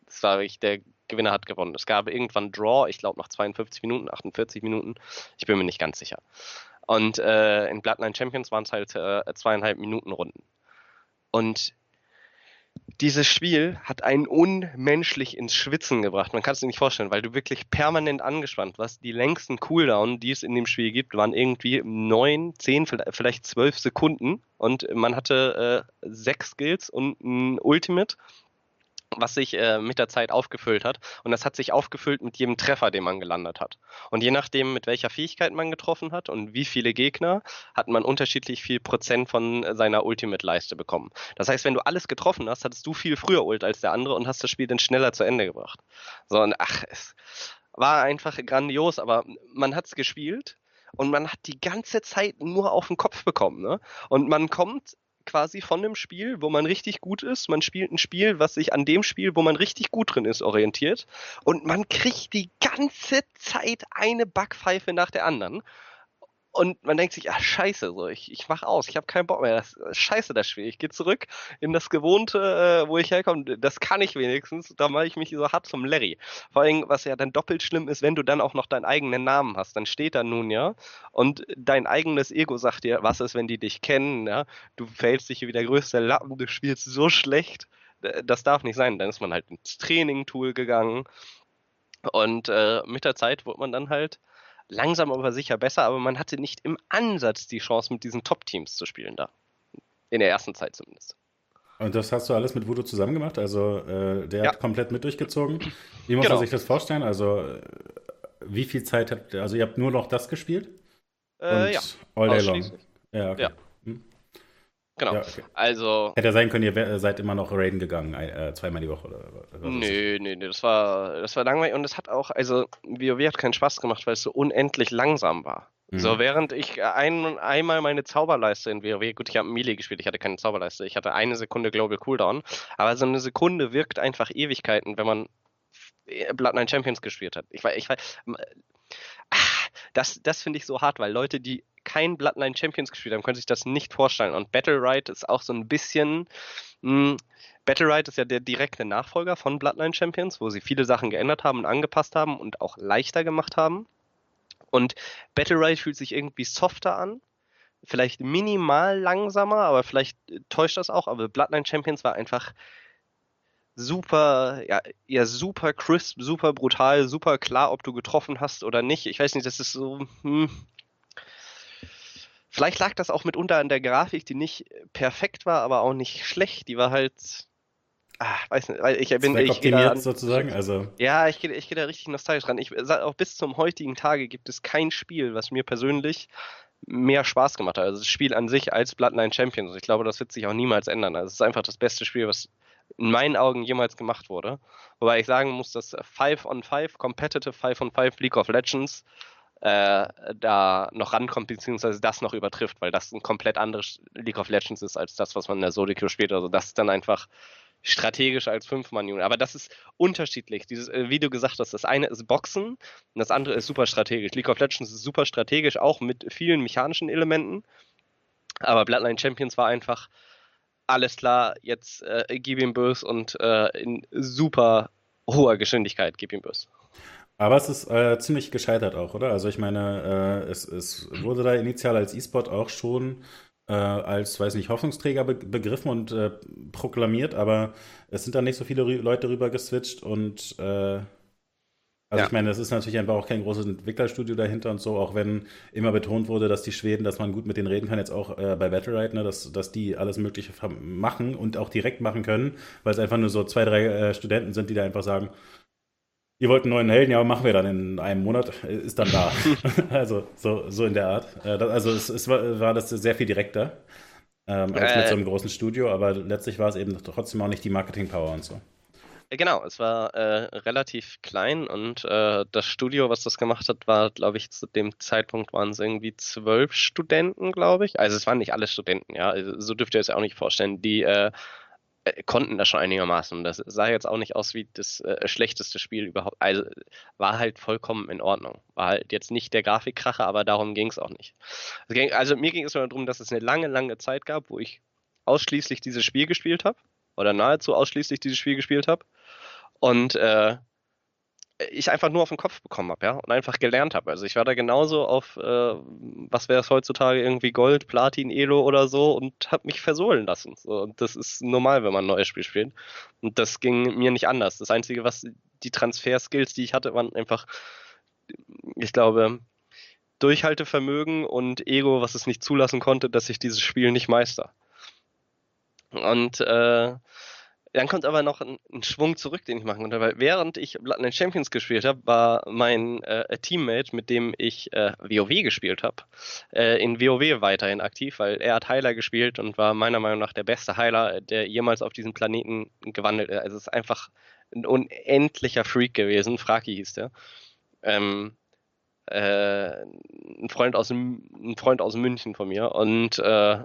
es war wirklich, der Gewinner hat gewonnen. Es gab irgendwann Draw, ich glaube nach 52 Minuten, 48 Minuten, ich bin mir nicht ganz sicher. Und äh, in Bloodline Champions waren es halt äh, zweieinhalb Minuten Runden. Und dieses Spiel hat einen unmenschlich ins Schwitzen gebracht. Man kann es sich nicht vorstellen, weil du wirklich permanent angespannt warst. Die längsten Cooldown, die es in dem Spiel gibt, waren irgendwie neun, zehn, vielleicht zwölf Sekunden. Und man hatte äh, sechs Skills und ein Ultimate was sich äh, mit der Zeit aufgefüllt hat. Und das hat sich aufgefüllt mit jedem Treffer, den man gelandet hat. Und je nachdem, mit welcher Fähigkeit man getroffen hat und wie viele Gegner, hat man unterschiedlich viel Prozent von seiner Ultimate-Leiste bekommen. Das heißt, wenn du alles getroffen hast, hattest du viel früher Ult als der andere und hast das Spiel dann schneller zu Ende gebracht. So, und ach, es war einfach grandios, aber man hat es gespielt und man hat die ganze Zeit nur auf den Kopf bekommen. Ne? Und man kommt quasi von dem Spiel, wo man richtig gut ist. Man spielt ein Spiel, was sich an dem Spiel, wo man richtig gut drin ist, orientiert. Und man kriegt die ganze Zeit eine Backpfeife nach der anderen und man denkt sich, ah scheiße, so ich, ich mach aus, ich habe keinen Bock mehr, das, scheiße das Spiel, ich gehe zurück in das Gewohnte, äh, wo ich herkomme, das kann ich wenigstens, da mache ich mich so hart zum Larry. Vor allem, was ja dann doppelt schlimm ist, wenn du dann auch noch deinen eigenen Namen hast, dann steht da nun ja und dein eigenes Ego sagt dir, was ist, wenn die dich kennen, ja, du fällst dich wie der größte Lappen, du spielst so schlecht, das darf nicht sein, dann ist man halt ins Training-Tool gegangen. Und äh, mit der Zeit wurde man dann halt langsam aber sicher besser, aber man hatte nicht im Ansatz die Chance, mit diesen Top-Teams zu spielen da. In der ersten Zeit zumindest. Und das hast du alles mit Voodoo zusammen gemacht? Also äh, der ja. hat komplett mit durchgezogen. Wie muss genau. man sich das vorstellen? Also äh, wie viel Zeit habt ihr, also ihr habt nur noch das gespielt? Äh, ja. All day long. Ja, okay. ja. Genau. Ja, okay. Also. Hätte ja sein können, ihr seid immer noch raiden gegangen, äh, zweimal die Woche oder was? Nö, nö, nö, das war, das war langweilig und es hat auch, also WoW hat keinen Spaß gemacht, weil es so unendlich langsam war. Mhm. So, während ich ein, einmal meine Zauberleiste in WoW, gut, ich habe Melee gespielt, ich hatte keine Zauberleiste, ich hatte eine Sekunde Global Cooldown, aber so eine Sekunde wirkt einfach Ewigkeiten, wenn man Bloodline Champions gespielt hat. Ich weiß, ich weiß, das, das finde ich so hart, weil Leute, die kein Bloodline Champions gespielt haben, können sich das nicht vorstellen. Und Battle Ride ist auch so ein bisschen. Mh, hm, Battle Ride ist ja der direkte Nachfolger von Bloodline Champions, wo sie viele Sachen geändert haben und angepasst haben und auch leichter gemacht haben. Und Battle Ride fühlt sich irgendwie softer an. Vielleicht minimal langsamer, aber vielleicht täuscht das auch. Aber Bloodline Champions war einfach super, ja, ja, super crisp, super brutal, super klar, ob du getroffen hast oder nicht. Ich weiß nicht, das ist so, hm, Vielleicht lag das auch mitunter an der Grafik, die nicht perfekt war, aber auch nicht schlecht. Die war halt. Ah, weiß nicht, weil ich bin ich an, sozusagen, also. Ja, ich gehe ich geh da richtig nostalgisch dran. Ich auch bis zum heutigen Tage gibt es kein Spiel, was mir persönlich mehr Spaß gemacht hat. Also das Spiel an sich als Bloodline Champions. Ich glaube, das wird sich auch niemals ändern. Also es ist einfach das beste Spiel, was in meinen Augen jemals gemacht wurde. Wobei ich sagen muss, dass 5 on 5, Competitive 5 on 5 League of Legends äh, da noch rankommt, beziehungsweise das noch übertrifft, weil das ein komplett anderes League of Legends ist als das, was man in der Solo spielt. Also das ist dann einfach strategisch als Fünf-Mann-Unit. Aber das ist unterschiedlich. Dieses, äh, wie du gesagt hast, das eine ist Boxen und das andere ist super strategisch. League of Legends ist super strategisch, auch mit vielen mechanischen Elementen. Aber Bloodline Champions war einfach alles klar, jetzt äh, gib ihm Bös und äh, in super hoher Geschwindigkeit gib ihm Bös. Aber es ist äh, ziemlich gescheitert auch, oder? Also ich meine, äh, es, es wurde da initial als E-Sport auch schon äh, als, weiß nicht, Hoffnungsträger be begriffen und äh, proklamiert, aber es sind da nicht so viele Leute rüber geswitcht und äh, also ja. ich meine, das ist natürlich einfach auch kein großes Entwicklerstudio dahinter und so, auch wenn immer betont wurde, dass die Schweden, dass man gut mit denen reden kann, jetzt auch äh, bei Battlerite, ne, dass, dass die alles Mögliche machen und auch direkt machen können, weil es einfach nur so zwei, drei äh, Studenten sind, die da einfach sagen, ihr wollt einen neuen Helden, ja, machen wir dann in einem Monat, äh, ist dann da. also so, so in der Art. Äh, also es, es war, war, das sehr viel direkter ähm, als mit so einem großen Studio, aber letztlich war es eben trotzdem auch nicht die Marketing-Power und so. Äh, genau, es war äh, relativ klein und äh, das Studio, was das gemacht hat, war, glaube ich, zu dem Zeitpunkt waren es irgendwie zwölf Studenten, glaube ich. Also es waren nicht alle Studenten, ja. Also, so dürft ihr es ja auch nicht vorstellen. Die äh, äh, konnten das schon einigermaßen. Das sah jetzt auch nicht aus wie das äh, schlechteste Spiel überhaupt. Also war halt vollkommen in Ordnung. War halt jetzt nicht der Grafikkracher, aber darum ging es auch nicht. Also mir ging es nur darum, dass es eine lange, lange Zeit gab, wo ich ausschließlich dieses Spiel gespielt habe oder nahezu ausschließlich dieses Spiel gespielt habe und äh, ich einfach nur auf den Kopf bekommen habe, ja, und einfach gelernt habe. Also ich war da genauso auf, äh, was wäre es heutzutage, irgendwie Gold, Platin, Elo oder so und habe mich versohlen lassen. So, und das ist normal, wenn man ein neues Spiel spielt. Und das ging mir nicht anders. Das Einzige, was die Transfer-Skills, die ich hatte, waren einfach, ich glaube, Durchhaltevermögen und Ego, was es nicht zulassen konnte, dass ich dieses Spiel nicht meister. Und äh, dann kommt aber noch ein, ein, Schwung zurück, den ich machen konnte, weil während ich Bloodline Champions gespielt habe, war mein äh, Teammate, mit dem ich äh, WoW gespielt habe, äh, in WoW weiterhin aktiv, weil er hat Heiler gespielt und war meiner Meinung nach der beste Heiler, der jemals auf diesem Planeten gewandelt ist. Also es ist einfach ein unendlicher Freak gewesen. Fraki hieß der. Ähm, äh, ein Freund aus ein Freund aus München von mir und äh,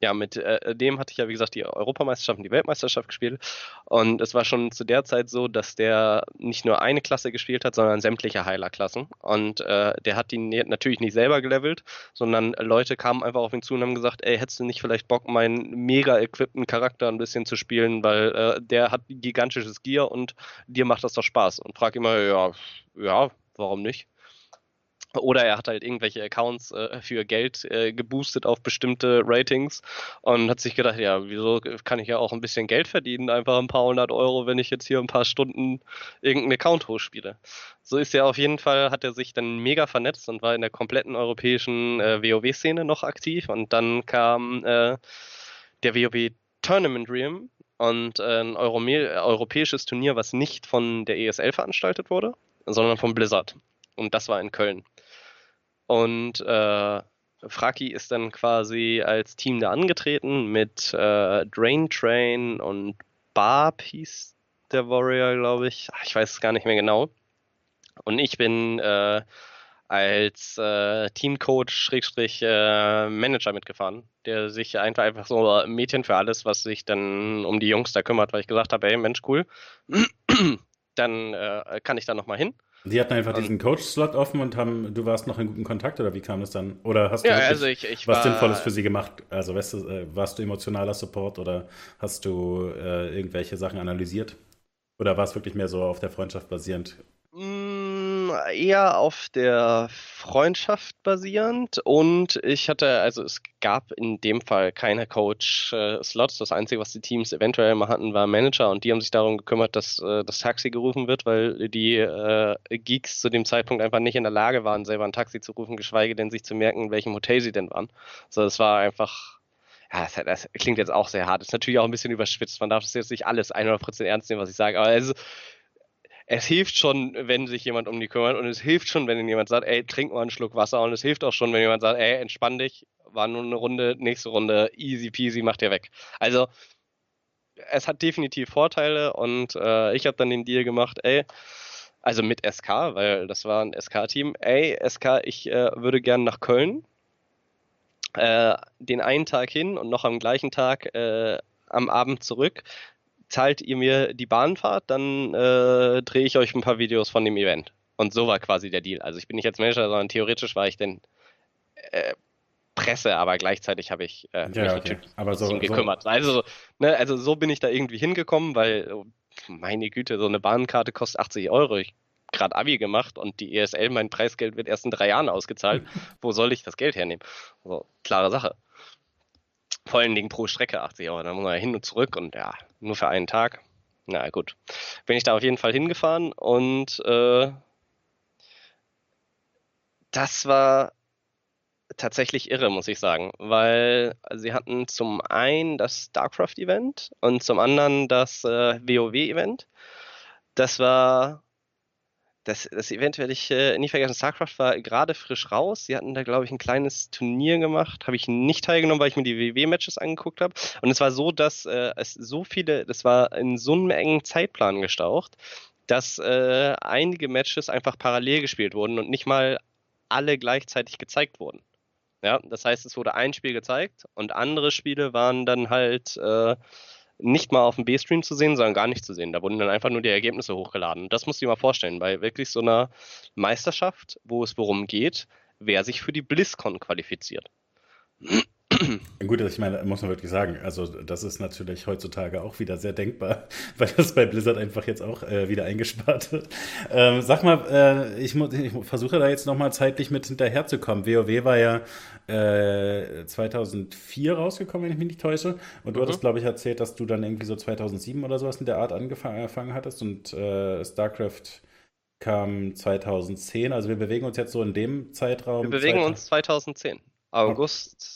ja, mit äh, dem hatte ich ja, wie gesagt, die Europameisterschaft und die Weltmeisterschaft gespielt. Und es war schon zu der Zeit so, dass der nicht nur eine Klasse gespielt hat, sondern sämtliche Heilerklassen. Und äh, der hat die natürlich nicht selber gelevelt, sondern Leute kamen einfach auf ihn zu und haben gesagt, ey, hättest du nicht vielleicht Bock, meinen mega equippten Charakter ein bisschen zu spielen, weil äh, der hat gigantisches Gear und dir macht das doch Spaß. Und frag immer, ja, ja, warum nicht? Oder er hat halt irgendwelche Accounts äh, für Geld äh, geboostet auf bestimmte Ratings und hat sich gedacht, ja, wieso kann ich ja auch ein bisschen Geld verdienen, einfach ein paar hundert Euro, wenn ich jetzt hier ein paar Stunden irgendeinen Account hochspiele. So ist er auf jeden Fall, hat er sich dann mega vernetzt und war in der kompletten europäischen äh, WoW-Szene noch aktiv und dann kam äh, der WoW Tournament Realm und äh, ein Eurome europäisches Turnier, was nicht von der ESL veranstaltet wurde, sondern von Blizzard. Und das war in Köln. Und äh, Fraki ist dann quasi als Team da angetreten mit äh, Drain Train und Barb hieß der Warrior, glaube ich. Ich weiß es gar nicht mehr genau. Und ich bin äh, als äh, Teamcoach Schrägstrich äh, Manager mitgefahren, der sich einfach einfach so Mädchen für alles, was sich dann um die Jungs da kümmert, weil ich gesagt habe, hey Mensch, cool, dann äh, kann ich da nochmal hin. Sie hatten einfach diesen Coach-Slot offen und haben, du warst noch in guten Kontakt oder wie kam das dann? Oder hast du ja, also ich, ich was war, Sinnvolles für sie gemacht? Also weißt du, äh, warst du emotionaler Support oder hast du äh, irgendwelche Sachen analysiert? Oder war es wirklich mehr so auf der Freundschaft basierend? Mm, eher auf der Freundschaft basierend und ich hatte, also es gab in dem Fall keine Coach-Slots. Das Einzige, was die Teams eventuell mal hatten, war Manager und die haben sich darum gekümmert, dass äh, das Taxi gerufen wird, weil die äh, Geeks zu dem Zeitpunkt einfach nicht in der Lage waren, selber ein Taxi zu rufen, geschweige denn sich zu merken, in welchem Hotel sie denn waren. So, also es war einfach ja, das, das, klingt jetzt auch sehr hart. Ist natürlich auch ein bisschen überschwitzt. Man darf das jetzt nicht alles 100% ernst nehmen, was ich sage. Aber also, es hilft schon, wenn sich jemand um die kümmert und es hilft schon, wenn jemand sagt, ey, trink mal einen Schluck Wasser und es hilft auch schon, wenn jemand sagt, ey, entspann dich, war nur eine Runde, nächste Runde, easy peasy, macht dir weg. Also, es hat definitiv Vorteile und äh, ich habe dann den Deal gemacht, ey, also mit SK, weil das war ein SK-Team, ey, SK, ich äh, würde gern nach Köln, äh, den einen Tag hin und noch am gleichen Tag äh, am Abend zurück zahlt ihr mir die Bahnfahrt, dann äh, drehe ich euch ein paar Videos von dem Event. Und so war quasi der Deal. Also ich bin nicht als Manager, sondern theoretisch war ich denn äh, Presse, aber gleichzeitig habe ich äh, ja, mich okay. aber so, um gekümmert. So. Also, ne, also so bin ich da irgendwie hingekommen, weil, oh, meine Güte, so eine Bahnkarte kostet 80 Euro. Ich gerade Abi gemacht und die ESL, mein Preisgeld wird erst in drei Jahren ausgezahlt. Wo soll ich das Geld hernehmen? Also, klare Sache. Vor allen Dingen pro Strecke 80 Euro. Da muss man ja hin und zurück und ja, nur für einen Tag. Na gut. Bin ich da auf jeden Fall hingefahren und äh, das war tatsächlich irre, muss ich sagen, weil sie hatten zum einen das StarCraft-Event und zum anderen das äh, WoW-Event. Das war das, das Event werde ich äh, nie vergessen. StarCraft war gerade frisch raus. Sie hatten da, glaube ich, ein kleines Turnier gemacht. Habe ich nicht teilgenommen, weil ich mir die WW-Matches angeguckt habe. Und es war so, dass äh, es so viele, das war in so einem engen Zeitplan gestaucht, dass äh, einige Matches einfach parallel gespielt wurden und nicht mal alle gleichzeitig gezeigt wurden. Ja, das heißt, es wurde ein Spiel gezeigt und andere Spiele waren dann halt äh, nicht mal auf dem B-Stream zu sehen, sondern gar nicht zu sehen. Da wurden dann einfach nur die Ergebnisse hochgeladen. Das musst du dir mal vorstellen, bei wirklich so einer Meisterschaft, wo es worum geht, wer sich für die BlizzCon qualifiziert. Gut, ich meine, muss man wirklich sagen, also das ist natürlich heutzutage auch wieder sehr denkbar, weil das bei Blizzard einfach jetzt auch äh, wieder eingespart wird. Ähm, sag mal, äh, ich, ich versuche da jetzt nochmal zeitlich mit hinterherzukommen. WoW war ja äh, 2004 rausgekommen, wenn ich mich nicht täusche. Und du mhm. hattest, glaube ich, erzählt, dass du dann irgendwie so 2007 oder sowas in der Art angefangen hattest und äh, StarCraft kam 2010. Also wir bewegen uns jetzt so in dem Zeitraum. Wir bewegen uns 2010. August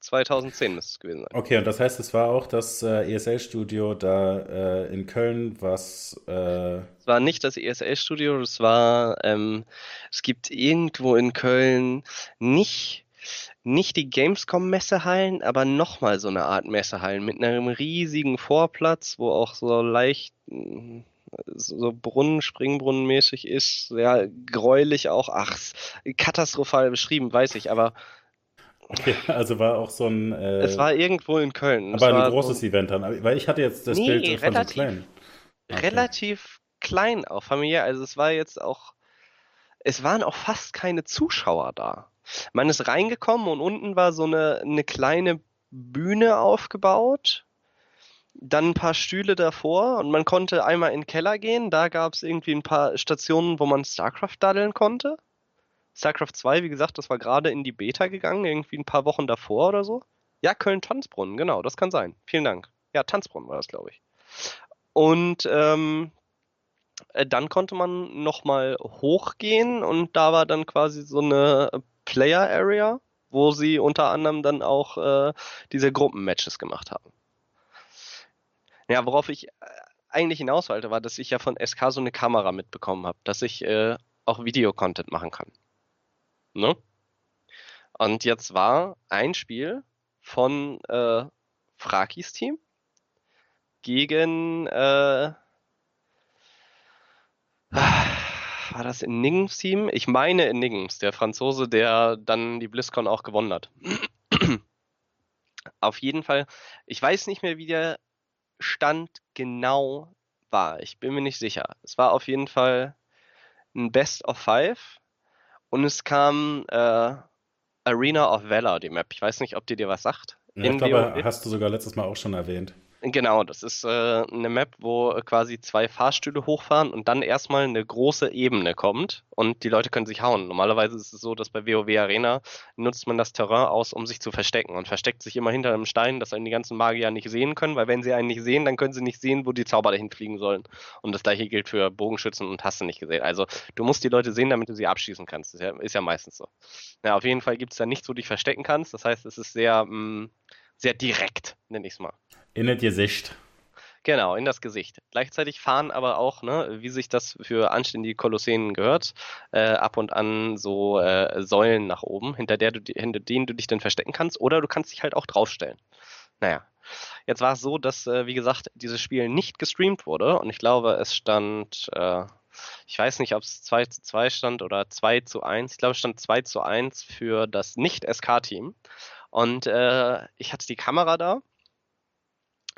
2010 müsste es gewesen sein. Okay, und das heißt, es war auch das äh, ESL-Studio da äh, in Köln, was. Äh... Es war nicht das ESL-Studio, es war. Ähm, es gibt irgendwo in Köln nicht. Nicht die Gamescom-Messehallen, aber nochmal so eine Art Messehallen mit einem riesigen Vorplatz, wo auch so leicht so Brunnen, Springbrunnenmäßig ist, ja, gräulich auch, ach, katastrophal beschrieben, weiß ich, aber Okay, also war auch so ein. Äh, es war irgendwo in Köln. Aber ein großes so Event dann. Weil ich hatte jetzt das nee, Bild von relativ, so klein. Okay. Relativ klein auch familiär. Also es war jetzt auch. Es waren auch fast keine Zuschauer da. Man ist reingekommen und unten war so eine, eine kleine Bühne aufgebaut. Dann ein paar Stühle davor und man konnte einmal in den Keller gehen. Da gab es irgendwie ein paar Stationen, wo man StarCraft daddeln konnte. StarCraft 2, wie gesagt, das war gerade in die Beta gegangen, irgendwie ein paar Wochen davor oder so. Ja, Köln-Tanzbrunnen, genau, das kann sein. Vielen Dank. Ja, Tanzbrunnen war das, glaube ich. Und ähm, äh, dann konnte man nochmal hochgehen und da war dann quasi so eine Player Area, wo sie unter anderem dann auch äh, diese Gruppenmatches gemacht haben. Ja, worauf ich äh, eigentlich hinaus wollte, war, dass ich ja von SK so eine Kamera mitbekommen habe, dass ich äh, auch Videocontent machen kann. Ne? Und jetzt war ein Spiel von äh, Frakis Team gegen äh, war das Enigms Team? Ich meine Enigms, der Franzose, der dann die BlizzCon auch gewonnen hat. Auf jeden Fall, ich weiß nicht mehr, wie der Stand genau war. Ich bin mir nicht sicher. Es war auf jeden Fall ein Best of Five und es kam äh, Arena of Valor, die Map. Ich weiß nicht, ob die dir was sagt. Ja, ich glaube, hast du sogar letztes Mal auch schon erwähnt. Genau, das ist äh, eine Map, wo quasi zwei Fahrstühle hochfahren und dann erstmal eine große Ebene kommt und die Leute können sich hauen. Normalerweise ist es so, dass bei WoW Arena nutzt man das Terrain aus, um sich zu verstecken und versteckt sich immer hinter einem Stein, dass einen die ganzen Magier nicht sehen können, weil wenn sie einen nicht sehen, dann können sie nicht sehen, wo die Zauber dahin fliegen sollen. Und das gleiche gilt für Bogenschützen und hast du nicht gesehen. Also du musst die Leute sehen, damit du sie abschießen kannst. Das ist ja, ist ja meistens so. Ja, auf jeden Fall gibt es da nichts, wo du dich verstecken kannst. Das heißt, es ist sehr, mh, mm, sehr direkt, nenne ich es mal. In das Gesicht. Genau, in das Gesicht. Gleichzeitig fahren aber auch, ne, wie sich das für anständige Kolosseen gehört, äh, ab und an so äh, Säulen nach oben, hinter, der du, hinter denen du dich dann verstecken kannst, oder du kannst dich halt auch draufstellen. Naja, jetzt war es so, dass, äh, wie gesagt, dieses Spiel nicht gestreamt wurde und ich glaube, es stand, äh, ich weiß nicht, ob es 2 zu 2 stand oder 2 zu 1, ich glaube, es stand 2 zu 1 für das Nicht-SK-Team. Und äh, ich hatte die Kamera da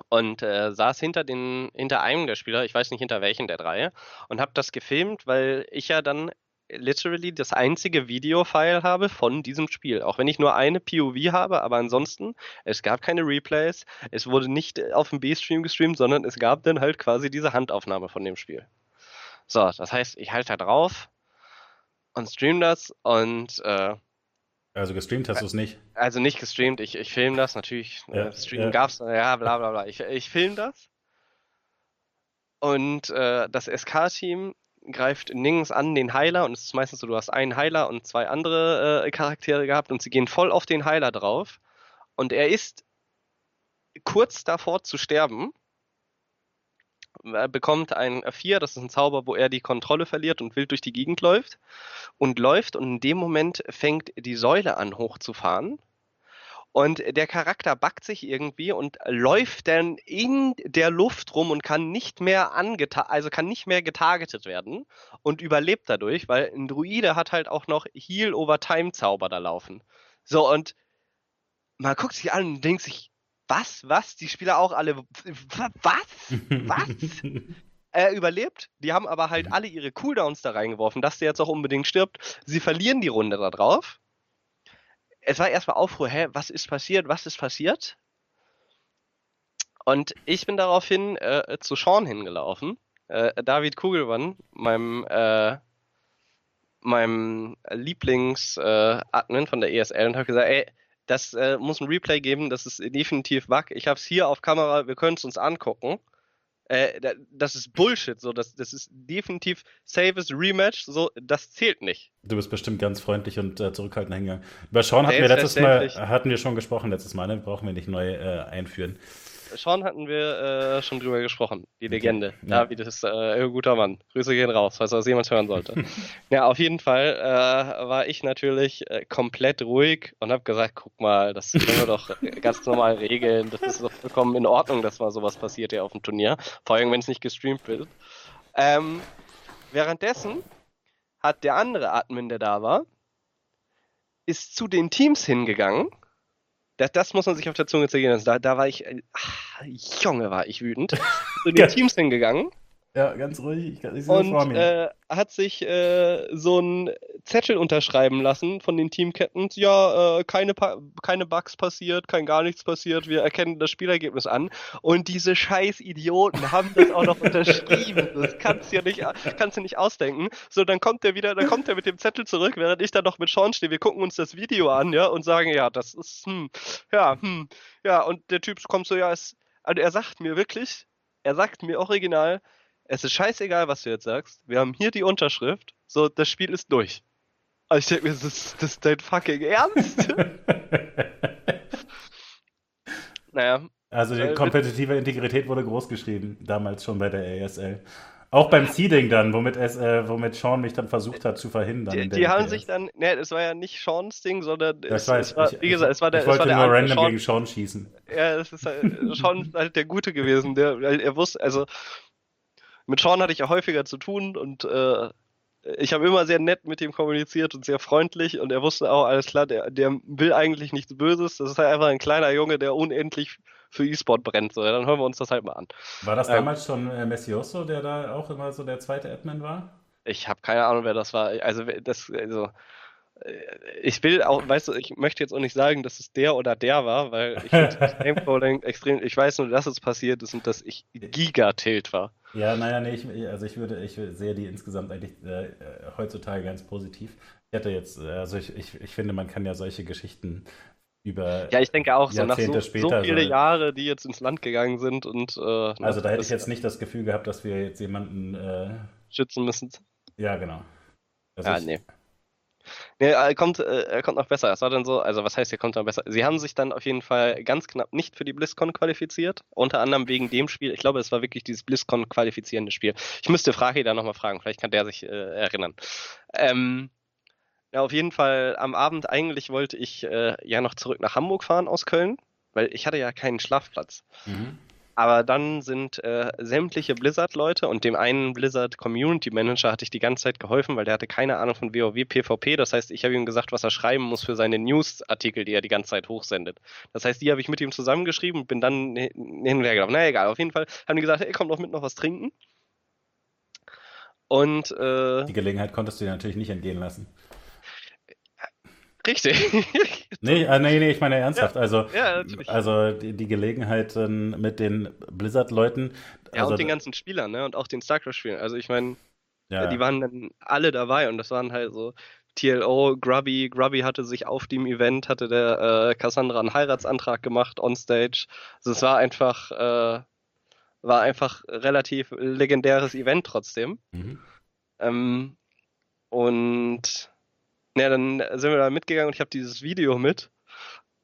und äh, saß hinter den hinter einem der Spieler, ich weiß nicht hinter welchen der drei, und habe das gefilmt, weil ich ja dann literally das einzige Videofile habe von diesem Spiel. Auch wenn ich nur eine POV habe, aber ansonsten, es gab keine Replays, es wurde nicht auf dem B-Stream gestreamt, sondern es gab dann halt quasi diese Handaufnahme von dem Spiel. So, das heißt, ich halte da drauf und stream das und äh, Also gestreamt hast du es nicht? Also nicht gestreamt, ich, ich filme das natürlich. Ja, äh, Streamen ja. gab's, ja, bla bla bla. Ich, ich filme das. Und äh, das SK-Team greift nirgends an den Heiler und es ist meistens so, du hast einen Heiler und zwei andere äh, Charaktere gehabt und sie gehen voll auf den Heiler drauf. Und er ist kurz davor zu sterben. Er bekommt ein 4, das ist ein Zauber, wo er die Kontrolle verliert und wild durch die Gegend läuft. Und läuft und in dem Moment fängt die Säule an hochzufahren. Und der Charakter backt sich irgendwie und läuft dann in der Luft rum und kann nicht mehr angeta also kann nicht mehr getargetet werden und überlebt dadurch, weil ein Druide hat halt auch noch Heal over Time Zauber da laufen. So und man guckt sich an und denkt sich, was, was? Die Spieler auch alle, was? Was? er überlebt. Die haben aber halt alle ihre Cooldowns da reingeworfen, dass der jetzt auch unbedingt stirbt. Sie verlieren die Runde da drauf. Es war erstmal Aufruhr, hä, was ist passiert? Was ist passiert? Und ich bin daraufhin äh, zu Sean hingelaufen, äh, David Kugelmann, meinem, äh, meinem Lieblings-Admin äh, von der ESL und habe gesagt, ey, das äh, muss ein Replay geben, das ist definitiv Bug. Ich habe es hier auf Kamera, wir können es uns angucken. Äh, das ist Bullshit, so das, das ist definitiv saves Rematch, so das zählt nicht. Du bist bestimmt ganz freundlich und äh, zurückhaltend hingegangen. Über Sean hatten wir letztes Mal hatten wir schon gesprochen letztes Mal, ne? brauchen wir nicht neu äh, einführen. Sean hatten wir äh, schon drüber gesprochen, die Legende. Ja. David ist äh, ein guter Mann. Grüße gehen raus, falls das jemand hören sollte. ja, auf jeden Fall äh, war ich natürlich äh, komplett ruhig und habe gesagt, guck mal, das können wir doch ganz normal regeln. Das ist doch vollkommen in Ordnung, dass mal sowas passiert hier auf dem Turnier. Vor allem, wenn es nicht gestreamt wird. Ähm, währenddessen hat der andere Admin, der da war, ist zu den Teams hingegangen das, das muss man sich auf der Zunge zergehen lassen. Da, da war ich, ach, Junge, war ich wütend. Zu den Teams hingegangen ja, ganz ruhig. Ich, ich und äh, hat sich äh, so ein Zettel unterschreiben lassen von den Team-Captains. Ja, äh, keine, keine Bugs passiert, kein gar nichts passiert. Wir erkennen das Spielergebnis an. Und diese scheiß Idioten haben das auch noch unterschrieben. Das kannst du ja nicht, kannst du nicht ausdenken. So, dann kommt der wieder, dann kommt er mit dem Zettel zurück, während ich dann noch mit Sean stehe. Wir gucken uns das Video an, ja, und sagen, ja, das ist, hm, ja, hm, ja. Und der Typ kommt so, ja, es, also er sagt mir wirklich, er sagt mir original, es ist scheißegal, was du jetzt sagst. Wir haben hier die Unterschrift. So, das Spiel ist durch. Also ich denke mir, das ist, das ist dein fucking Ernst? naja. Also die äh, kompetitive Integrität wurde groß geschrieben, damals schon bei der ASL. Auch beim Seeding dann, womit, es, äh, womit Sean mich dann versucht hat zu verhindern. Die, die haben sich dann, ne, es war ja nicht Seans Ding, sondern es, weiß, es war, ich, wie gesagt, es war der, ich wollte war nur random Sean, gegen Sean schießen. Ja, es ist halt, Sean ist halt der Gute gewesen, der, er wusste, also mit Sean hatte ich ja häufiger zu tun und äh, ich habe immer sehr nett mit ihm kommuniziert und sehr freundlich und er wusste auch, alles klar, der, der will eigentlich nichts Böses. Das ist halt einfach ein kleiner Junge, der unendlich für E-Sport brennt. So, dann hören wir uns das halt mal an. War das ähm, damals schon äh, Messioso, der da auch immer so der zweite Admin war? Ich habe keine Ahnung, wer das war. Also, das, also ich will auch, weißt du, ich möchte jetzt auch nicht sagen, dass es der oder der war, weil ich finde extrem, ich weiß nur, dass es passiert ist und dass ich Gigatilt war. Ja, naja, nee, ich, also ich würde, ich sehe die insgesamt eigentlich äh, heutzutage ganz positiv. Ich hätte jetzt, also ich, ich, ich finde, man kann ja solche Geschichten über ja, ich denke auch so nach so, später, so viele so, Jahre, die jetzt ins Land gegangen sind und äh, also da hätte ich jetzt nicht das Gefühl gehabt, dass wir jetzt jemanden äh, schützen müssen. Ja, genau. Also ja, ich, nee. Nee, er kommt, äh, er kommt noch besser. Es war dann so, also was heißt, er kommt noch besser? Sie haben sich dann auf jeden Fall ganz knapp nicht für die BlizzCon qualifiziert. Unter anderem wegen dem Spiel. Ich glaube, es war wirklich dieses BlizzCon qualifizierende Spiel. Ich müsste Frage da nochmal fragen. Vielleicht kann der sich äh, erinnern. Ähm, ja, auf jeden Fall am Abend eigentlich wollte ich äh, ja noch zurück nach Hamburg fahren aus Köln, weil ich hatte ja keinen Schlafplatz. Mhm. Aber dann sind äh, sämtliche Blizzard-Leute und dem einen Blizzard Community Manager hatte ich die ganze Zeit geholfen, weil der hatte keine Ahnung von WoW PvP. Das heißt, ich habe ihm gesagt, was er schreiben muss für seine News-Artikel, die er die ganze Zeit hochsendet. Das heißt, die habe ich mit ihm zusammengeschrieben und bin dann hin und her gelaufen. Na egal, auf jeden Fall haben die gesagt, ey, komm doch mit noch was trinken. Und äh, die Gelegenheit konntest du dir natürlich nicht entgehen lassen. Richtig. nee, äh, nee, nee, ich meine ernsthaft. Ja, also, ja, also die, die Gelegenheit mit den Blizzard-Leuten. Ja, also, und den ganzen Spielern, ne? Und auch den StarCraft-Spielern. Also ich meine, ja. die waren dann alle dabei und das waren halt so TLO, Grubby, Grubby hatte sich auf dem Event, hatte der äh, Cassandra einen Heiratsantrag gemacht on stage. Also es war einfach, äh, war einfach relativ legendäres Event trotzdem. Mhm. Ähm, und ja, dann sind wir da mitgegangen und ich habe dieses Video mit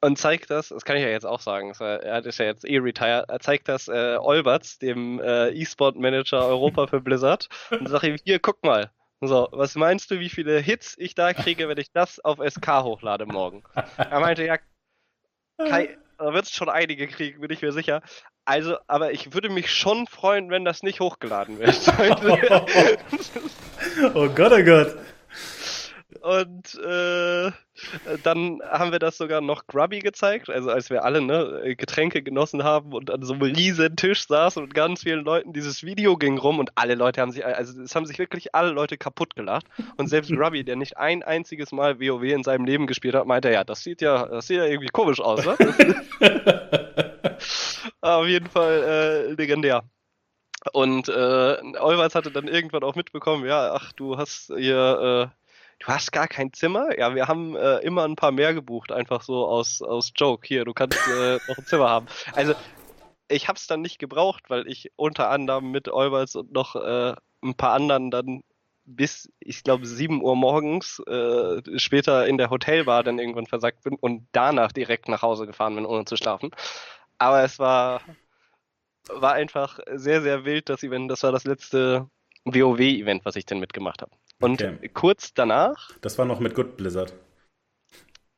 und zeigt das, das kann ich ja jetzt auch sagen, er ist ja jetzt eh retired, er zeigt das äh, Olberts, dem äh, E-Sport-Manager Europa für Blizzard, und sagt ihm, hier, guck mal, so, was meinst du, wie viele Hits ich da kriege, wenn ich das auf SK hochlade morgen? Er meinte, ja, Kai, da wird es schon einige kriegen, bin ich mir sicher. Also, aber ich würde mich schon freuen, wenn das nicht hochgeladen wird. oh Gott, oh Gott. Und äh, dann haben wir das sogar noch Grubby gezeigt, also als wir alle ne, Getränke genossen haben und an so einem riesen Tisch saßen und ganz vielen Leuten dieses Video ging rum und alle Leute haben sich, also es haben sich wirklich alle Leute kaputt gelacht. Und selbst Grubby, der nicht ein einziges Mal WoW in seinem Leben gespielt hat, meinte, ja, das sieht ja, das sieht ja irgendwie komisch aus, ne? Auf jeden Fall äh, legendär. Und äh, Olvers hatte dann irgendwann auch mitbekommen, ja, ach, du hast hier äh, du hast gar kein Zimmer? Ja, wir haben äh, immer ein paar mehr gebucht, einfach so aus, aus Joke. Hier, du kannst äh, noch ein Zimmer haben. Also, ich habe es dann nicht gebraucht, weil ich unter anderem mit Olberts und noch äh, ein paar anderen dann bis, ich glaube, 7 Uhr morgens äh, später in der Hotelbar dann irgendwann versagt bin und danach direkt nach Hause gefahren bin, ohne zu schlafen. Aber es war, war einfach sehr, sehr wild, das Event. Das war das letzte WoW-Event, was ich denn mitgemacht habe. Und okay. kurz danach. Das war noch mit Good Blizzard.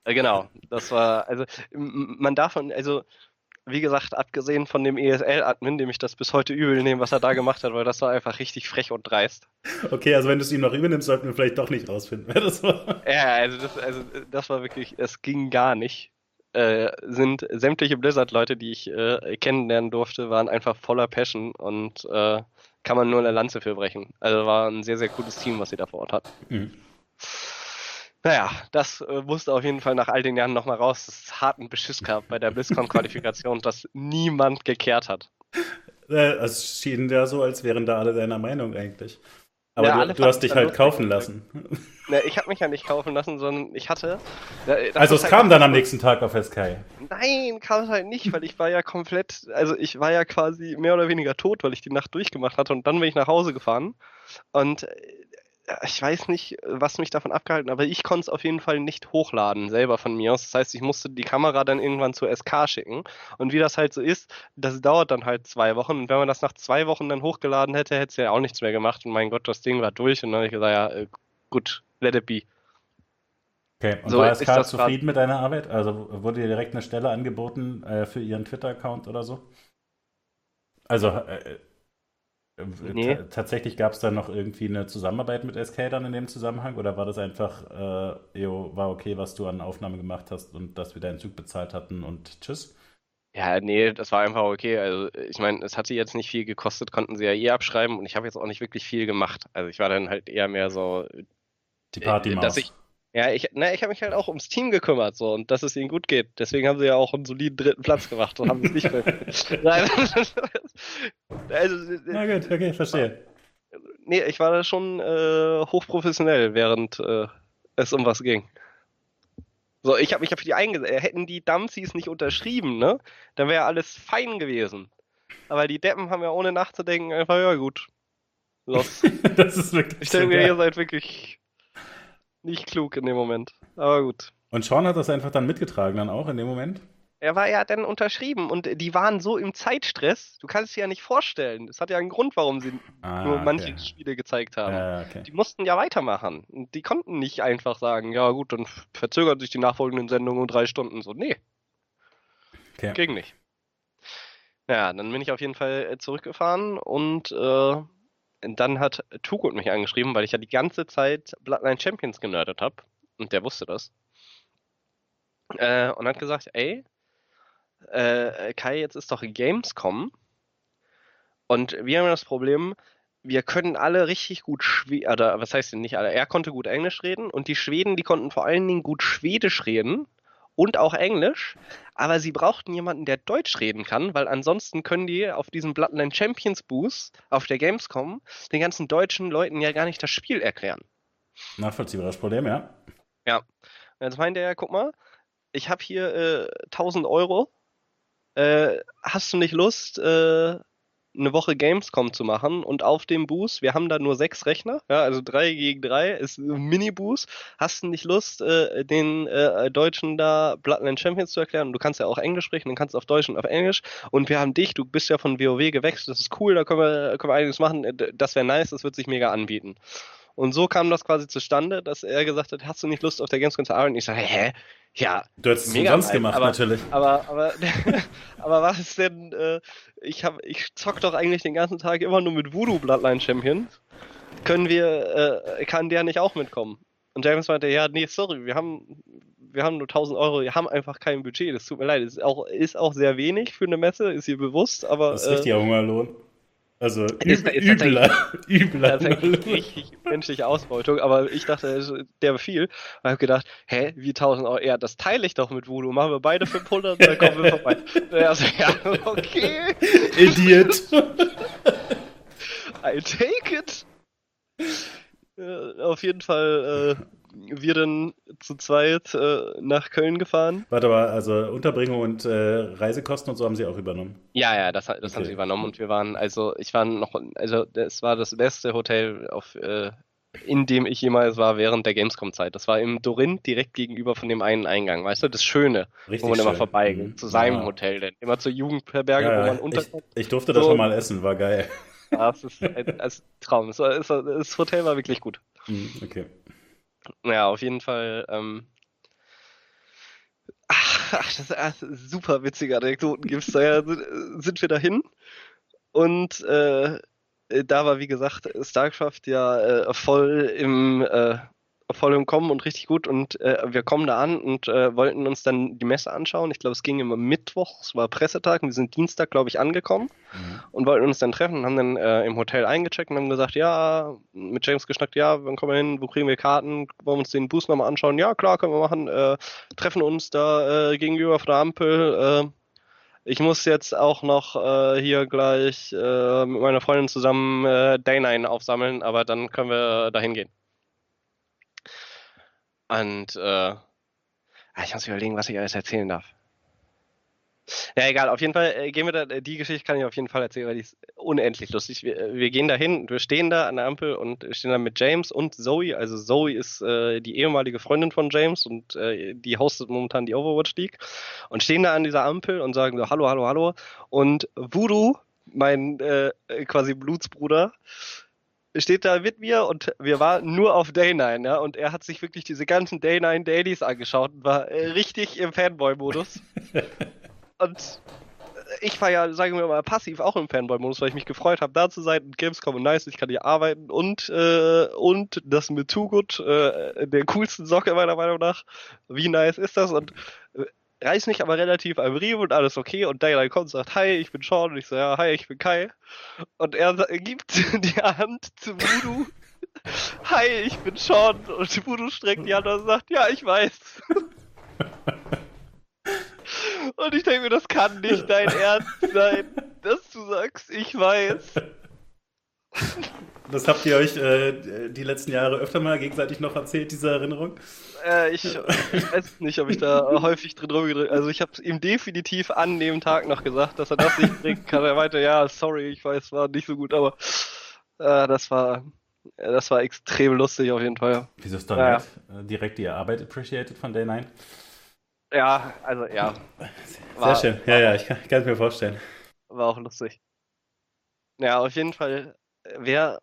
Äh, genau, das war, also man darf, also wie gesagt, abgesehen von dem ESL-Admin, dem ich das bis heute übel nehme, was er da gemacht hat, weil das war einfach richtig frech und dreist. Okay, also wenn du es ihm noch übernimmst, sollten wir vielleicht doch nicht rausfinden, wer das war. Ja, also das, also das war wirklich, es ging gar nicht. Äh, sind sämtliche Blizzard-Leute, die ich äh, kennenlernen durfte, waren einfach voller Passion und äh, kann man nur eine Lanze für brechen. Also war ein sehr, sehr cooles Team, was sie da vor Ort hat. Mhm. Naja, das äh, musste auf jeden Fall nach all den Jahren nochmal raus. Das ist harten Beschiss gehabt bei der BlizzCon-Qualifikation, dass niemand gekehrt hat. Äh, es schien ja so, als wären da alle deiner Meinung eigentlich. Aber ja, du, du hast dich halt kaufen lassen. Ne, ich habe mich ja nicht kaufen lassen, sondern ich hatte. also es halt kam dann am nächsten Tag auf Sky. Nein, kam es halt nicht, weil ich war ja komplett, also ich war ja quasi mehr oder weniger tot, weil ich die Nacht durchgemacht hatte und dann bin ich nach Hause gefahren und äh, ich weiß nicht, was mich davon abgehalten, aber ich konnte es auf jeden Fall nicht hochladen, selber von mir aus. Das heißt, ich musste die Kamera dann irgendwann zur SK schicken. Und wie das halt so ist, das dauert dann halt zwei Wochen. Und wenn man das nach zwei Wochen dann hochgeladen hätte, hätte es ja auch nichts mehr gemacht. Und mein Gott, das Ding war durch. Und dann habe ich gesagt, ja, äh, gut, let it be. Okay, und so war SK zufrieden mit deiner Arbeit? Also wurde dir direkt eine Stelle angeboten äh, für ihren Twitter-Account oder so? Also äh, Nee. Tatsächlich gab es da noch irgendwie eine Zusammenarbeit mit SK dann in dem Zusammenhang oder war das einfach, äh, jo, war okay, was du an Aufnahme gemacht hast und dass wir deinen Zug bezahlt hatten und tschüss? Ja, nee, das war einfach okay. Also ich meine, es hatte jetzt nicht viel gekostet, konnten sie ja eh abschreiben und ich habe jetzt auch nicht wirklich viel gemacht. Also ich war dann halt eher mehr so, die Party dass ich ja, ich, ne, ich habe mich halt auch ums Team gekümmert so und dass es ihnen gut geht. Deswegen haben sie ja auch einen soliden dritten Platz gemacht und haben es nicht mehr. also, Na gut, okay, verstehe. Nee, ich war da schon äh, hochprofessionell, während äh, es um was ging. So, ich habe mich ja für die eingesetzt. Äh, hätten die Dumpsies nicht unterschrieben, ne, dann wäre alles fein gewesen. Aber die Deppen haben ja ohne nachzudenken einfach, ja gut, los. das ist wirklich. Ich denke, ihr seid wirklich nicht klug in dem Moment. Aber gut. Und Sean hat das einfach dann mitgetragen, dann auch in dem Moment? Er war ja dann unterschrieben und die waren so im Zeitstress, du kannst es dir ja nicht vorstellen. Es hat ja einen Grund, warum sie ah, nur manche okay. Spiele gezeigt haben. Ja, okay. Die mussten ja weitermachen. Und die konnten nicht einfach sagen, ja gut, dann verzögern sich die nachfolgenden Sendungen um drei Stunden. So, nee. Okay. Ging nicht. Ja, dann bin ich auf jeden Fall äh, zurückgefahren und äh, dann hat Tugut mich angeschrieben, weil ich ja die ganze Zeit Bloodline Champions genördet habe. Und der wusste das. Äh, und hat gesagt, ey, äh, Kai, jetzt ist doch Gamescom. Und wir haben das Problem, wir können alle richtig gut Schwedisch, oder was heißt denn nicht alle? Er konnte gut Englisch reden und die Schweden, die konnten vor allen Dingen gut Schwedisch reden und auch Englisch, aber sie brauchten jemanden, der Deutsch reden kann, weil ansonsten können die auf diesem Bloodline Champions Boost auf der Gamescom den ganzen deutschen Leuten ja gar nicht das Spiel erklären. Nachvollziehbares Problem, ja. Ja. Jetzt meint er ja, guck mal, ich habe hier äh, 1000 Euro. Äh, hast du nicht Lust, äh, eine Woche Gamescom zu machen und auf dem Boost, wir haben da nur sechs Rechner, ja, also drei gegen drei, ist Mini-Boost. Hast du nicht Lust, äh, den äh, Deutschen da Bloodline Champions zu erklären? Du kannst ja auch Englisch sprechen, dann kannst du auf Deutsch und auf Englisch. Und wir haben dich, du bist ja von WoW gewechselt, das ist cool, da können wir, können wir einiges machen. Das wäre nice, das wird sich mega anbieten. Und so kam das quasi zustande, dass er gesagt hat, hast du nicht Lust auf der Gamescom zu arbeiten? Ich sage, hä? Ja. Du hättest es umsonst gemacht, aber, natürlich. Aber, aber, aber was ist denn, äh, ich, hab, ich zock doch eigentlich den ganzen Tag immer nur mit Voodoo Bloodline Champions. Können wir, äh, kann der nicht auch mitkommen? Und James meinte, ja, nee, sorry, wir haben, wir haben nur 1000 Euro, wir haben einfach kein Budget, das tut mir leid. Ist auch, ist auch sehr wenig für eine Messe, ist ihr bewusst, aber. Das ist richtiger äh, Hungerlohn. Also ist, ist übler, übler. richtig menschliche Ausbeutung, aber ich dachte, der viel. Und habe gedacht, hä, wie 1000 Euro? Ja, das teile ich doch mit Voodoo. Machen wir beide 500, dann kommen wir vorbei. Also, ja, okay. Idiot. I take it. Äh, auf jeden Fall äh, wir dann zu zweit äh, nach Köln gefahren. Warte mal, also Unterbringung und äh, Reisekosten und so haben sie auch übernommen? Ja, ja, das, das okay. haben sie übernommen und wir waren, also ich war noch, also es war das beste Hotel, auf, äh, in dem ich jemals war während der Gamescom-Zeit. Das war im Dorin direkt gegenüber von dem einen Eingang, weißt du, das Schöne, Richtig wo man schön. immer vorbeigeht, mhm. zu seinem ja. Hotel, denn immer zur Jugendherberge, ja, ja. wo man unterkommt. Ich, ich durfte so. das schon mal essen, war geil. Das ist ein, ein Traum. Das Hotel war wirklich gut. Mhm, okay. Ja, auf jeden Fall. Ähm, ach, das ist ach, super witzige Anekdoten gibt's da ja. Sind, sind wir dahin und äh, da war wie gesagt Starcraft ja äh, voll im äh, voll im Kommen und richtig gut. Und äh, wir kommen da an und äh, wollten uns dann die Messe anschauen. Ich glaube, es ging immer Mittwoch, es war Pressetag und wir sind Dienstag, glaube ich, angekommen mhm. und wollten uns dann treffen und haben dann äh, im Hotel eingecheckt und haben gesagt, ja, mit James geschnackt, ja, wann kommen wir hin, wo kriegen wir Karten, wollen wir uns den Boost nochmal anschauen? Ja, klar, können wir machen. Äh, treffen uns da äh, gegenüber auf der Ampel. Äh, ich muss jetzt auch noch äh, hier gleich äh, mit meiner Freundin zusammen äh, Day 9 aufsammeln, aber dann können wir dahin gehen. Und äh, ah, ich muss überlegen, was ich alles erzählen darf. Ja, egal, auf jeden Fall äh, gehen wir da, äh, die Geschichte kann ich auf jeden Fall erzählen, weil die ist unendlich lustig. Wir, äh, wir gehen da hin, wir stehen da an der Ampel und stehen da mit James und Zoe. Also Zoe ist äh, die ehemalige Freundin von James und äh, die hostet momentan die Overwatch League und stehen da an dieser Ampel und sagen so, hallo, hallo, hallo. Und Voodoo, mein äh, quasi Blutsbruder, steht da mit mir und wir waren nur auf Day 9, ja, und er hat sich wirklich diese ganzen Day 9 Dailies angeschaut und war äh, richtig im Fanboy-Modus. und ich war ja, sagen wir mal, passiv auch im Fanboy-Modus, weil ich mich gefreut habe, da zu sein und Gamescom und nice, ich kann hier arbeiten und, äh, und das mit Too Good, äh, der coolsten Socke meiner Meinung nach. Wie nice ist das? Und äh, reiß mich aber relativ am Riemen und alles okay. Und Daylight kommt und sagt, hi, ich bin Sean. Und ich so, ja, hi, ich bin Kai. Und er gibt die Hand zu Voodoo. hi, ich bin Sean. Und Voodoo streckt die Hand und sagt, ja, ich weiß. und ich denke mir, das kann nicht dein Ernst sein, dass du sagst, ich weiß. Das habt ihr euch äh, die letzten Jahre öfter mal gegenseitig noch erzählt, diese Erinnerung? Äh, ich, ich, weiß nicht, ob ich da häufig drin rumgedrückt Also ich habe ihm definitiv an dem Tag noch gesagt, dass er das nicht bringen kann. Er meinte, ja, sorry, ich weiß, war nicht so gut, aber äh, das war das war extrem lustig auf jeden Fall. Wieso ist dann ja. Äh, direkt die Arbeit appreciated von Day 9? Ja, also ja. Sehr war, schön. Ja, ja, ich kann es mir vorstellen. War auch lustig. Ja, auf jeden Fall, wer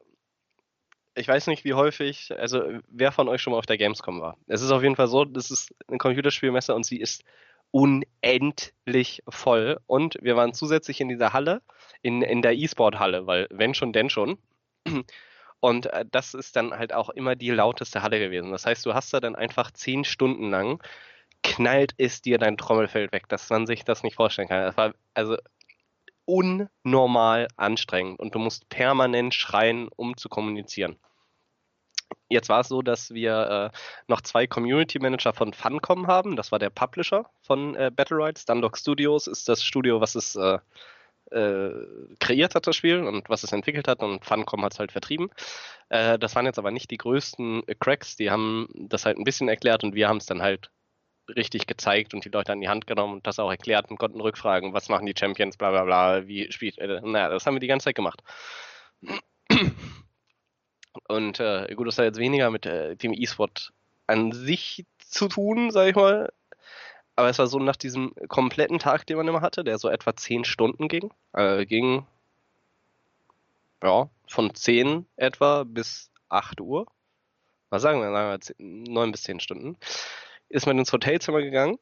ich weiß nicht, wie häufig, also wer von euch schon mal auf der Gamescom war. Es ist auf jeden Fall so, das ist eine Computerspielmesse und sie ist unendlich voll. Und wir waren zusätzlich in dieser Halle, in, in der E-Sport-Halle, weil wenn schon, denn schon. Und äh, das ist dann halt auch immer die lauteste Halle gewesen. Das heißt, du hast da dann einfach zehn Stunden lang knallt es dir dein Trommelfeld weg, dass man sich das nicht vorstellen kann. Das war also unnormal anstrengend und du musst permanent schreien, um zu kommunizieren. Jetzt war es so, dass wir äh, noch zwei Community Manager von Funcom haben. Das war der Publisher von äh, Battle Rights. Dunlock Studios ist das Studio, was es äh, äh, kreiert hat, das Spiel, und was es entwickelt hat, und Funcom hat es halt vertrieben. Äh, das waren jetzt aber nicht die größten Cracks, die haben das halt ein bisschen erklärt und wir haben es dann halt richtig gezeigt und die Leute an die Hand genommen und das auch erklärt und konnten rückfragen, was machen die Champions, bla bla bla, wie spielt, äh, naja, das haben wir die ganze Zeit gemacht. Und äh, gut, das hat jetzt weniger mit äh, dem E-Sport an sich zu tun, sag ich mal. Aber es war so nach diesem kompletten Tag, den man immer hatte, der so etwa 10 Stunden ging, äh, ging ja, von 10 etwa bis 8 Uhr. Was sagen wir, sagen wir 9 bis 10 Stunden ist man ins Hotelzimmer gegangen.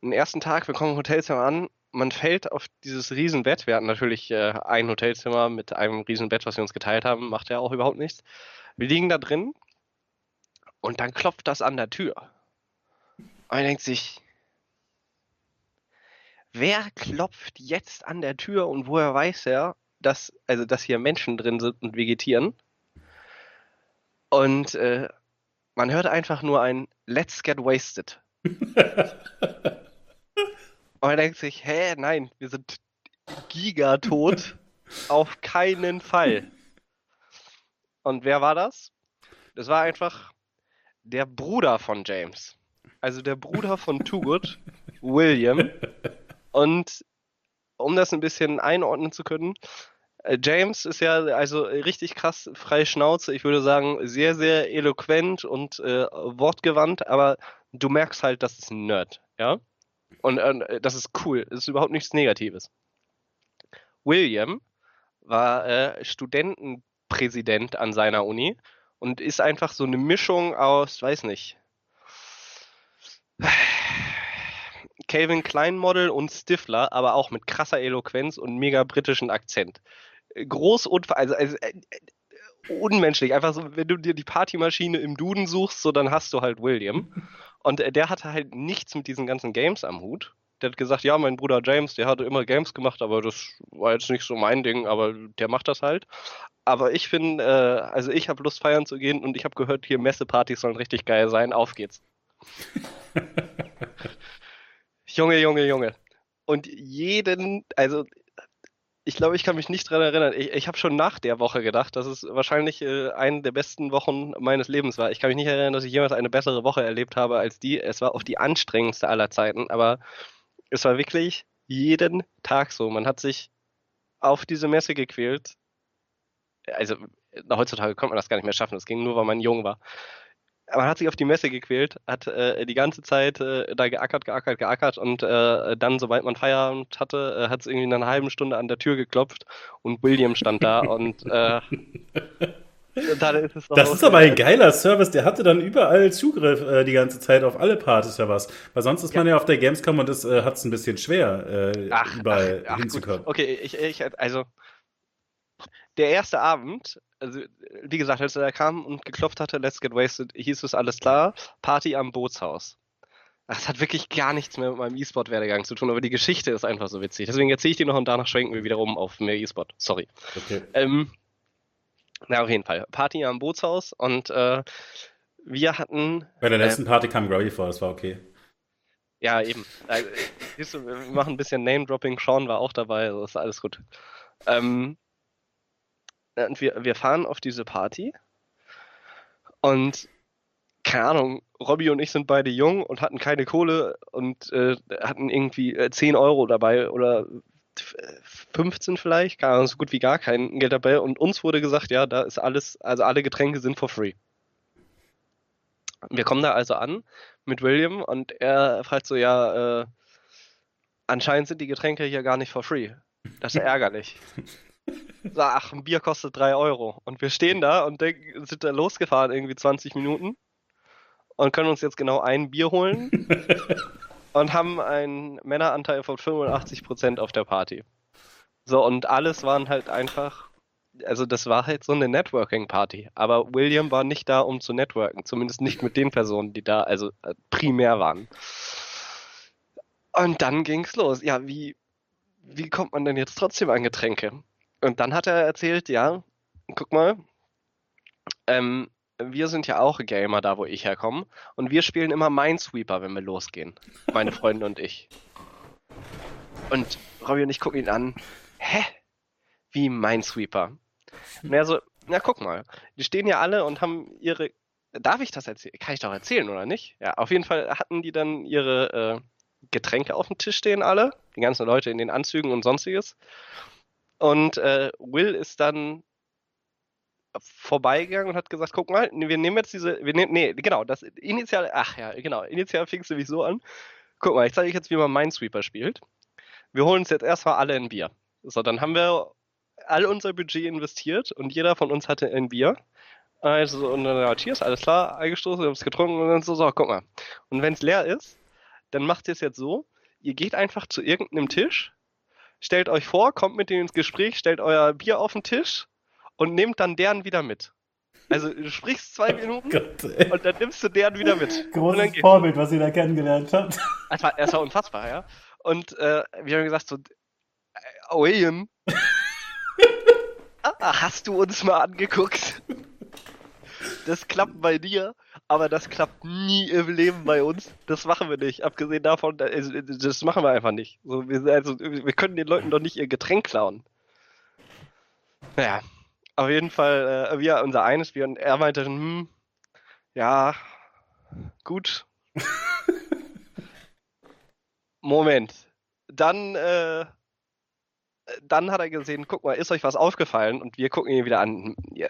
Und den ersten Tag, wir kommen im Hotelzimmer an, man fällt auf dieses Riesenbett. Wir hatten natürlich äh, ein Hotelzimmer mit einem Riesenbett, was wir uns geteilt haben, macht ja auch überhaupt nichts. Wir liegen da drin und dann klopft das an der Tür. Und man denkt sich, wer klopft jetzt an der Tür und woher weiß er, dass, also, dass hier Menschen drin sind und vegetieren? Und äh, man hört einfach nur ein Let's get wasted. Und man denkt sich, hä, nein, wir sind gigatot. Auf keinen Fall. Und wer war das? Das war einfach der Bruder von James. Also der Bruder von Too Good, William. Und um das ein bisschen einordnen zu können, James ist ja also richtig krass freie Schnauze. Ich würde sagen, sehr, sehr eloquent und äh, wortgewandt, aber du merkst halt, das ist ein Nerd, ja? Und äh, das ist cool. Das ist überhaupt nichts Negatives. William war äh, Studentenpräsident an seiner Uni und ist einfach so eine Mischung aus, weiß nicht, Calvin Klein Model und Stifler, aber auch mit krasser Eloquenz und mega britischen Akzent groß und also, also äh, äh, unmenschlich. Einfach so, wenn du dir die Partymaschine im Duden suchst, so dann hast du halt William. Und äh, der hatte halt nichts mit diesen ganzen Games am Hut. Der hat gesagt, ja, mein Bruder James, der hatte immer Games gemacht, aber das war jetzt nicht so mein Ding, aber der macht das halt. Aber ich finde, äh, also ich habe Lust feiern zu gehen und ich habe gehört, hier Messepartys sollen richtig geil sein. Auf geht's. Junge, Junge, Junge. Und jeden, also ich glaube, ich kann mich nicht dran erinnern. Ich, ich habe schon nach der Woche gedacht, dass es wahrscheinlich äh, eine der besten Wochen meines Lebens war. Ich kann mich nicht erinnern, dass ich jemals eine bessere Woche erlebt habe als die. Es war auch die anstrengendste aller Zeiten, aber es war wirklich jeden Tag so. Man hat sich auf diese Messe gequält. Also heutzutage konnte man das gar nicht mehr schaffen. Das ging nur, weil man jung war man hat sich auf die Messe gequält, hat äh, die ganze Zeit äh, da geackert, geackert, geackert und äh, dann, sobald man Feierabend hatte, äh, hat es irgendwie in einer halben Stunde an der Tür geklopft und William stand da und äh, ist das ist aber ein geiler Service, der hatte dann überall Zugriff äh, die ganze Zeit auf alle Partys ja was. Weil sonst ist ja. man ja auf der Gamescom und das äh, hat es ein bisschen schwer, äh, ach, überall ach, ach, hinzukommen. Gut. Okay, ich, ich, also der erste Abend, also wie gesagt, als er kam und geklopft hatte, Let's Get Wasted, hieß es alles klar, Party am Bootshaus. Das hat wirklich gar nichts mehr mit meinem E-Sport-Werdegang zu tun, aber die Geschichte ist einfach so witzig. Deswegen erzähle ich die noch und danach schwenken wir wieder um auf mehr E-Sport. Sorry. Okay. Ähm, na, auf jeden Fall. Party am Bootshaus und äh, wir hatten. Bei der letzten äh, Party kam Grody vor, das war okay. Ja, eben. Also, wir machen ein bisschen Name-Dropping. Sean war auch dabei, also ist alles gut. Ähm, und wir, wir fahren auf diese Party und keine Ahnung, Robby und ich sind beide jung und hatten keine Kohle und äh, hatten irgendwie äh, 10 Euro dabei oder 15 vielleicht, keine Ahnung, so gut wie gar kein Geld dabei. Und uns wurde gesagt, ja, da ist alles, also alle Getränke sind for free. Wir kommen da also an mit William und er fragt so, ja, äh, anscheinend sind die Getränke hier gar nicht for free. Das ist ärgerlich. Ach, ein Bier kostet 3 Euro. Und wir stehen da und sind da losgefahren, irgendwie 20 Minuten. Und können uns jetzt genau ein Bier holen. und haben einen Männeranteil von 85% auf der Party. So, und alles waren halt einfach. Also, das war halt so eine Networking-Party. Aber William war nicht da, um zu networken. Zumindest nicht mit den Personen, die da also äh, primär waren. Und dann ging's los. Ja, wie, wie kommt man denn jetzt trotzdem an Getränke? Und dann hat er erzählt, ja, guck mal, ähm, wir sind ja auch Gamer da, wo ich herkomme. Und wir spielen immer Minesweeper, wenn wir losgehen. Meine Freunde und ich. Und Robby und ich gucken ihn an. hä? Wie Minesweeper? Und er so, na guck mal, die stehen ja alle und haben ihre. Darf ich das erzählen? Kann ich doch erzählen, oder nicht? Ja, auf jeden Fall hatten die dann ihre äh, Getränke auf dem Tisch stehen, alle. Die ganzen Leute in den Anzügen und sonstiges. Und äh, Will ist dann vorbeigegangen und hat gesagt, guck mal, wir nehmen jetzt diese, wir nehmen, nee, genau, das initial, ach ja, genau, initial fing es nämlich so an. Guck mal, ich zeige euch jetzt, wie man Minesweeper spielt. Wir holen uns jetzt erstmal alle ein Bier. So, dann haben wir all unser Budget investiert und jeder von uns hatte ein Bier. Also, und dann, ja, cheers, alles klar, eingestoßen, wir haben es getrunken und dann so, so, guck mal. Und wenn es leer ist, dann macht ihr es jetzt so, ihr geht einfach zu irgendeinem Tisch, stellt euch vor, kommt mit denen ins Gespräch, stellt euer Bier auf den Tisch und nehmt dann deren wieder mit. Also du sprichst zwei oh Minuten Gott, und dann nimmst du deren wieder mit. Großes Vorbild, was ihr da kennengelernt habt. Es war, es war unfassbar, ja. Und äh, wir haben gesagt so, äh, William, ah, hast du uns mal angeguckt? Das klappt bei dir, aber das klappt nie im Leben bei uns. Das machen wir nicht. Abgesehen davon, das machen wir einfach nicht. So, wir, also, wir können den Leuten doch nicht ihr Getränk klauen. Naja, auf jeden Fall, äh, wir unser eines Bier und er meinte, hm, ja, gut. Moment. Dann, äh, dann hat er gesehen, guck mal, ist euch was aufgefallen? Und wir gucken ihn wieder an. Ja,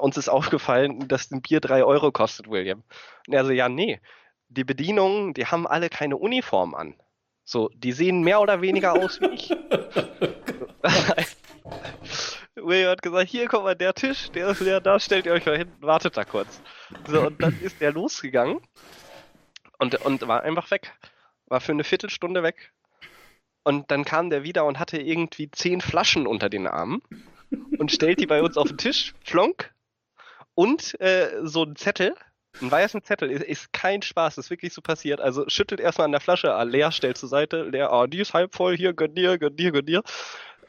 uns ist aufgefallen, dass ein Bier drei Euro kostet, William. Und er so, ja, nee. Die Bedienungen, die haben alle keine Uniform an. So, die sehen mehr oder weniger aus wie ich. William hat gesagt, hier, guck mal, der Tisch, der ist leer, da stellt ihr euch mal hin, wartet da kurz. So, und dann ist der losgegangen und, und war einfach weg. War für eine Viertelstunde weg. Und dann kam der wieder und hatte irgendwie zehn Flaschen unter den Armen und stellt die bei uns auf den Tisch, flonk, und äh, so ein Zettel, ein weißen Zettel, ist, ist, kein Spaß, ist wirklich so passiert. Also schüttelt erstmal an der Flasche, ah, leer, stellt zur Seite, leer, ah, die ist halb voll, hier, gönn dir, gönn dir, gönn dir.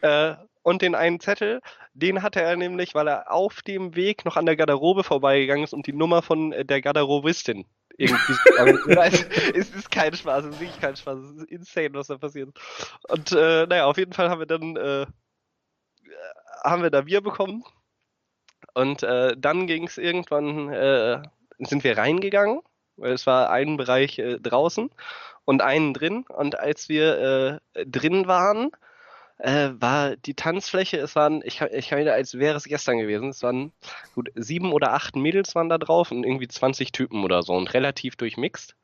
Äh, und den einen Zettel, den hatte er nämlich, weil er auf dem Weg noch an der Garderobe vorbeigegangen ist und die Nummer von der Garderobistin irgendwie. es ist kein Spaß, es ist wirklich kein Spaß, es ist insane, was da passiert. Und äh, naja, auf jeden Fall haben wir dann äh, haben wir da Bier bekommen. Und äh, dann ging es irgendwann, äh, sind wir reingegangen, weil es war ein Bereich äh, draußen und einen drin. Und als wir äh, drin waren, äh, war die Tanzfläche, es waren, ich, ich wieder, als wäre es gestern gewesen, es waren gut sieben oder acht Mädels waren da drauf und irgendwie 20 Typen oder so und relativ durchmixt.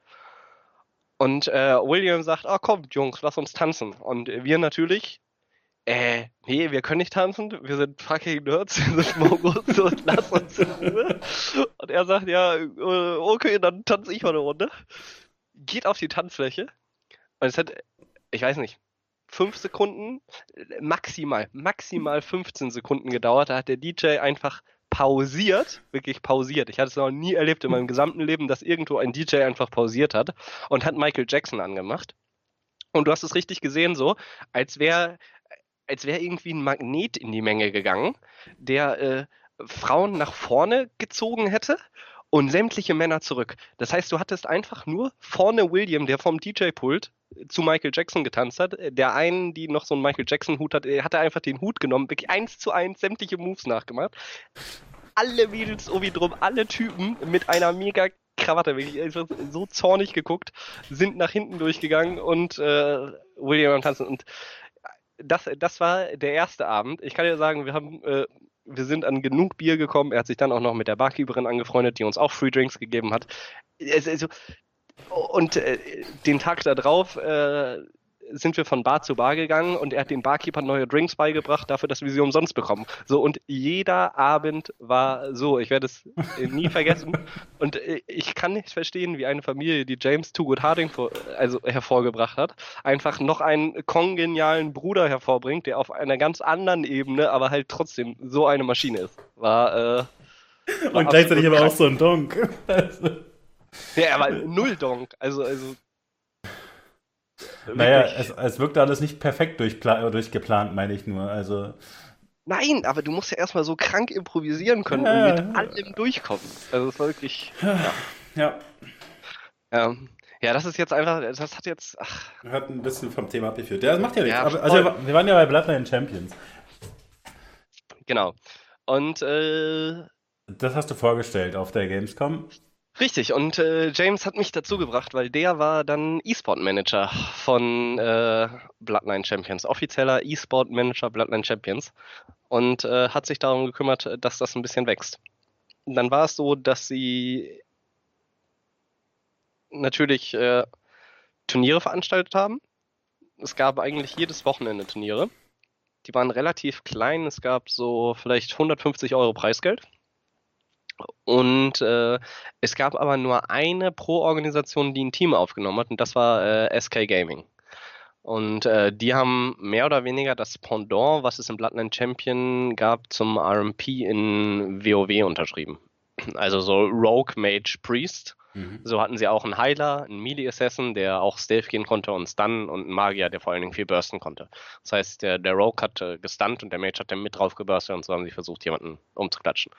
Und äh, William sagt, oh kommt Jungs, lass uns tanzen. Und wir natürlich, äh, nee, wir können nicht tanzen, wir sind fucking Nerds, wir sind Mongos und lass uns in Ruhe. Und er sagt, ja, äh, okay, dann tanze ich mal eine Runde. Geht auf die Tanzfläche und es hat, ich weiß nicht, fünf Sekunden, maximal, maximal 15 Sekunden gedauert. Da hat der DJ einfach pausiert, wirklich pausiert. Ich hatte es noch nie erlebt in meinem gesamten Leben, dass irgendwo ein DJ einfach pausiert hat und hat Michael Jackson angemacht. Und du hast es richtig gesehen, so, als wäre als wäre irgendwie ein Magnet in die Menge gegangen, der äh, Frauen nach vorne gezogen hätte und sämtliche Männer zurück. Das heißt, du hattest einfach nur vorne William, der vom DJ-Pult zu Michael Jackson getanzt hat. Der einen, die noch so einen Michael Jackson-Hut hat, hatte einfach den Hut genommen, wirklich eins zu eins sämtliche Moves nachgemacht. Alle Mädels ihn drum, alle Typen mit einer mega Krawatte, wirklich so zornig geguckt, sind nach hinten durchgegangen und äh, William am Tanzen. Und das, das war der erste Abend. Ich kann dir sagen, wir haben äh, wir sind an genug Bier gekommen. Er hat sich dann auch noch mit der Barkeeperin angefreundet, die uns auch Free Drinks gegeben hat. Und äh, den Tag darauf äh, sind wir von Bar zu Bar gegangen und er hat den Barkeeper neue Drinks beigebracht, dafür, dass wir sie umsonst bekommen. So, und jeder Abend war so. Ich werde es nie vergessen. Und äh, ich kann nicht verstehen, wie eine Familie, die James Too Good Harding vor, also hervorgebracht hat, einfach noch einen kongenialen Bruder hervorbringt, der auf einer ganz anderen Ebene, aber halt trotzdem so eine Maschine ist. War, äh, war und gleichzeitig aber auch so ein Donk. ja, aber null Donk. Also, also naja, es, es wirkte alles nicht perfekt durchgeplant, meine ich nur. Also. Nein, aber du musst ja erstmal so krank improvisieren können ja, und mit allem durchkommen. Also es war wirklich. Ja. ja. Ähm, Ja, das ist jetzt einfach, das hat jetzt. Ach. Hat ein bisschen vom Thema abgeführt. Ja, das macht ja nichts. Ja, Aber, also wir, wir, waren ja bei Bloodline Champions. Genau. Und äh, das hast du vorgestellt auf der Gamescom. Richtig, und äh, James hat mich dazu gebracht, weil der war dann E-Sport-Manager von äh, Bloodline Champions, offizieller E-Sport-Manager Bloodline Champions und äh, hat sich darum gekümmert, dass das ein bisschen wächst. Und dann war es so, dass sie natürlich äh, Turniere veranstaltet haben. Es gab eigentlich jedes Wochenende Turniere. Die waren relativ klein. Es gab so vielleicht 150 Euro Preisgeld. Und äh, es gab aber nur eine Pro-Organisation, die ein Team aufgenommen hat, und das war äh, SK Gaming. Und äh, die haben mehr oder weniger das Pendant, was es im Bloodline Champion gab, zum RMP in WoW unterschrieben. Also so Rogue Mage Priest Mhm. So hatten sie auch einen Heiler, einen Melee-Assassin, der auch Stealth gehen konnte und Stun und einen Magier, der vor allen Dingen viel bursten konnte. Das heißt, der, der Rogue hat äh, gestunt und der Mage hat dann mit drauf geburstet und so haben sie versucht, jemanden umzuklatschen.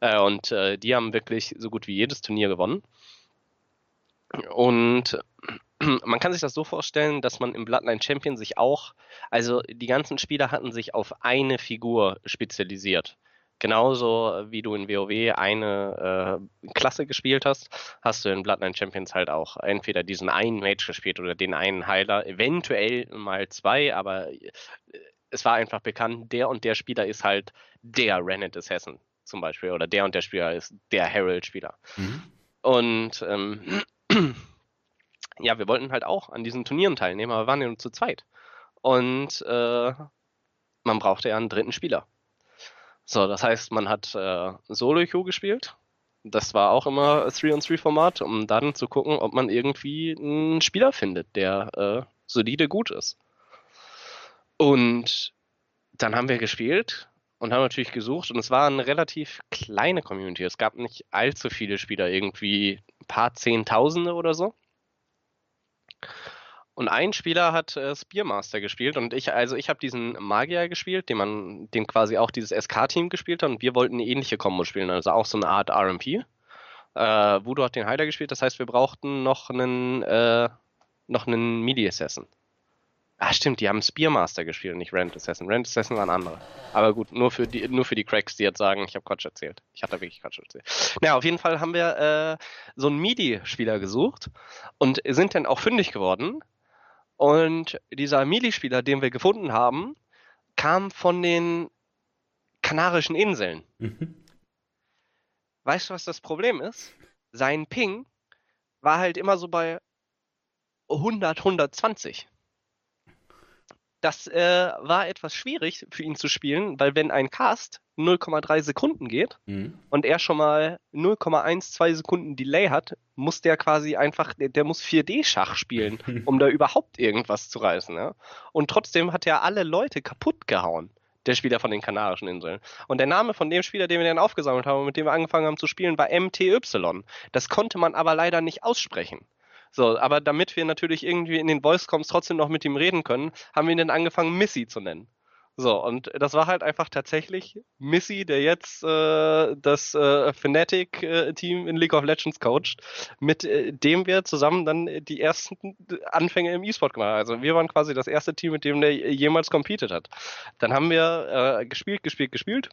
Äh, und äh, die haben wirklich so gut wie jedes Turnier gewonnen. Und man kann sich das so vorstellen, dass man im Bloodline Champion sich auch, also die ganzen Spieler hatten sich auf eine Figur spezialisiert. Genauso wie du in WoW eine äh, Klasse gespielt hast, hast du in Bloodline Champions halt auch entweder diesen einen Mage gespielt oder den einen Heiler, eventuell mal zwei, aber äh, es war einfach bekannt, der und der Spieler ist halt der Rennet Assassin zum Beispiel oder der und der Spieler ist der Herald-Spieler. Mhm. Und ähm, ja, wir wollten halt auch an diesen Turnieren teilnehmen, aber wir waren ja nur zu zweit. Und äh, man brauchte ja einen dritten Spieler. So, das heißt, man hat äh, Solo-Queue gespielt. Das war auch immer 3-on-3-Format, um dann zu gucken, ob man irgendwie einen Spieler findet, der äh, solide gut ist. Und dann haben wir gespielt und haben natürlich gesucht und es war eine relativ kleine Community. Es gab nicht allzu viele Spieler, irgendwie ein paar Zehntausende oder so. Und ein Spieler hat äh, Spearmaster gespielt und ich, also ich habe diesen Magier gespielt, den man, den quasi auch dieses SK-Team gespielt hat und wir wollten eine ähnliche Kombo spielen, also auch so eine Art RMP. Äh, Voodoo hat den Heiler gespielt, das heißt, wir brauchten noch einen, äh, noch einen Midi-Assassin. Ah, stimmt, die haben Spearmaster gespielt nicht Rand Assassin. Rand Assassin waren andere. Aber gut, nur für die, nur für die Cracks, die jetzt sagen, ich habe Quatsch erzählt. Ich hatte wirklich Quatsch erzählt. Naja, auf jeden Fall haben wir äh, so einen MIDI-Spieler gesucht und sind dann auch fündig geworden. Und dieser Mili-Spieler, den wir gefunden haben, kam von den Kanarischen Inseln. Mhm. Weißt du, was das Problem ist? Sein Ping war halt immer so bei 100, 120 das äh, war etwas schwierig für ihn zu spielen, weil wenn ein Cast 0,3 Sekunden geht mhm. und er schon mal 0,12 Sekunden Delay hat, muss der quasi einfach, der, der muss 4D-Schach spielen, um da überhaupt irgendwas zu reißen. Ja? Und trotzdem hat er alle Leute kaputt gehauen der Spieler von den Kanarischen Inseln. Und der Name von dem Spieler, den wir dann aufgesammelt haben und mit dem wir angefangen haben zu spielen, war MTY. Das konnte man aber leider nicht aussprechen. So, aber damit wir natürlich irgendwie in den Voice-Coms trotzdem noch mit ihm reden können, haben wir ihn dann angefangen, Missy zu nennen. So, und das war halt einfach tatsächlich Missy, der jetzt äh, das äh, Fnatic-Team in League of Legends coacht, mit äh, dem wir zusammen dann die ersten Anfänge im E-Sport gemacht haben. Also wir waren quasi das erste Team, mit dem der jemals competed hat. Dann haben wir äh, gespielt, gespielt, gespielt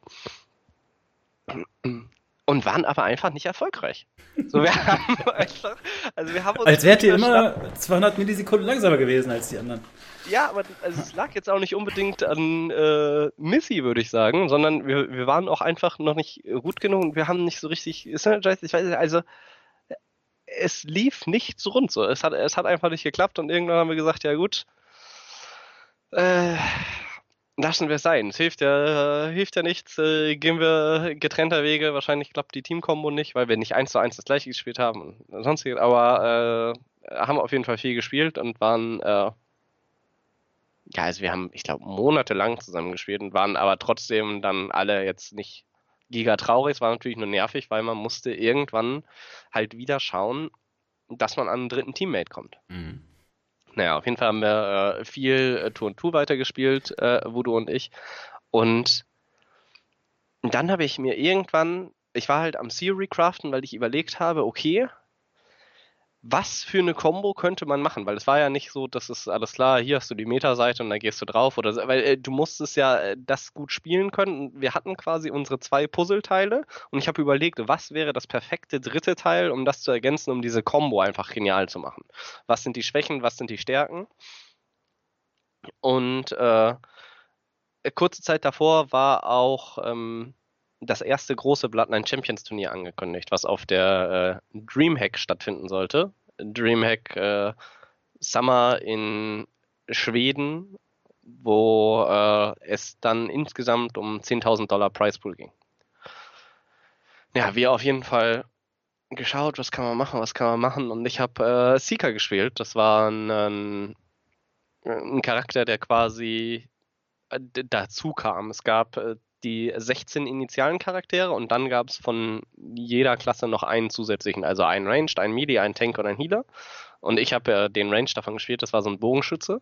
und waren aber einfach nicht erfolgreich. So, wir haben einfach, also wir haben uns als wärt ihr immer 200 Millisekunden langsamer gewesen als die anderen. Ja, aber also es lag jetzt auch nicht unbedingt an äh, Missy, würde ich sagen, sondern wir, wir waren auch einfach noch nicht gut genug und wir haben nicht so richtig synergized. Ich weiß nicht, also es lief nicht so rund so. Es hat, es hat einfach nicht geklappt und irgendwann haben wir gesagt, ja gut, äh, Lassen wir es sein. Es hilft ja, äh, hilft ja nichts. Äh, gehen wir getrennter Wege. Wahrscheinlich klappt die Teamkombo nicht, weil wir nicht eins zu eins das gleiche gespielt haben sonstiges. Aber äh, haben auf jeden Fall viel gespielt und waren, äh, ja, also wir haben, ich glaube, monatelang zusammen gespielt und waren aber trotzdem dann alle jetzt nicht giga traurig. Es war natürlich nur nervig, weil man musste irgendwann halt wieder schauen, dass man an einen dritten Teammate kommt. Mhm. Naja, auf jeden Fall haben wir äh, viel äh, Tour und Tour weitergespielt, äh, Voodoo und ich. Und dann habe ich mir irgendwann, ich war halt am Theory Craften, weil ich überlegt habe, okay, was für eine Combo könnte man machen? Weil es war ja nicht so, dass es alles klar, hier hast du die Meta-Seite und dann gehst du drauf oder so, weil äh, du musstest ja äh, das gut spielen können. Wir hatten quasi unsere zwei Puzzleteile und ich habe überlegt, was wäre das perfekte dritte Teil, um das zu ergänzen, um diese Combo einfach genial zu machen. Was sind die Schwächen, was sind die Stärken? Und äh, kurze Zeit davor war auch ähm, das erste große Bloodline Champions Turnier angekündigt, was auf der äh, Dreamhack stattfinden sollte. Dreamhack äh, Summer in Schweden, wo äh, es dann insgesamt um 10.000 Dollar Price Pool ging. Ja, wir auf jeden Fall geschaut, was kann man machen, was kann man machen und ich habe äh, Seeker gespielt. Das war ein, ein, ein Charakter, der quasi äh, dazu kam. Es gab äh, die 16 initialen Charaktere und dann gab es von jeder Klasse noch einen zusätzlichen, also einen Ranged, einen Melee, einen Tank und einen Healer. Und ich habe ja den Range davon gespielt, das war so ein Bogenschütze,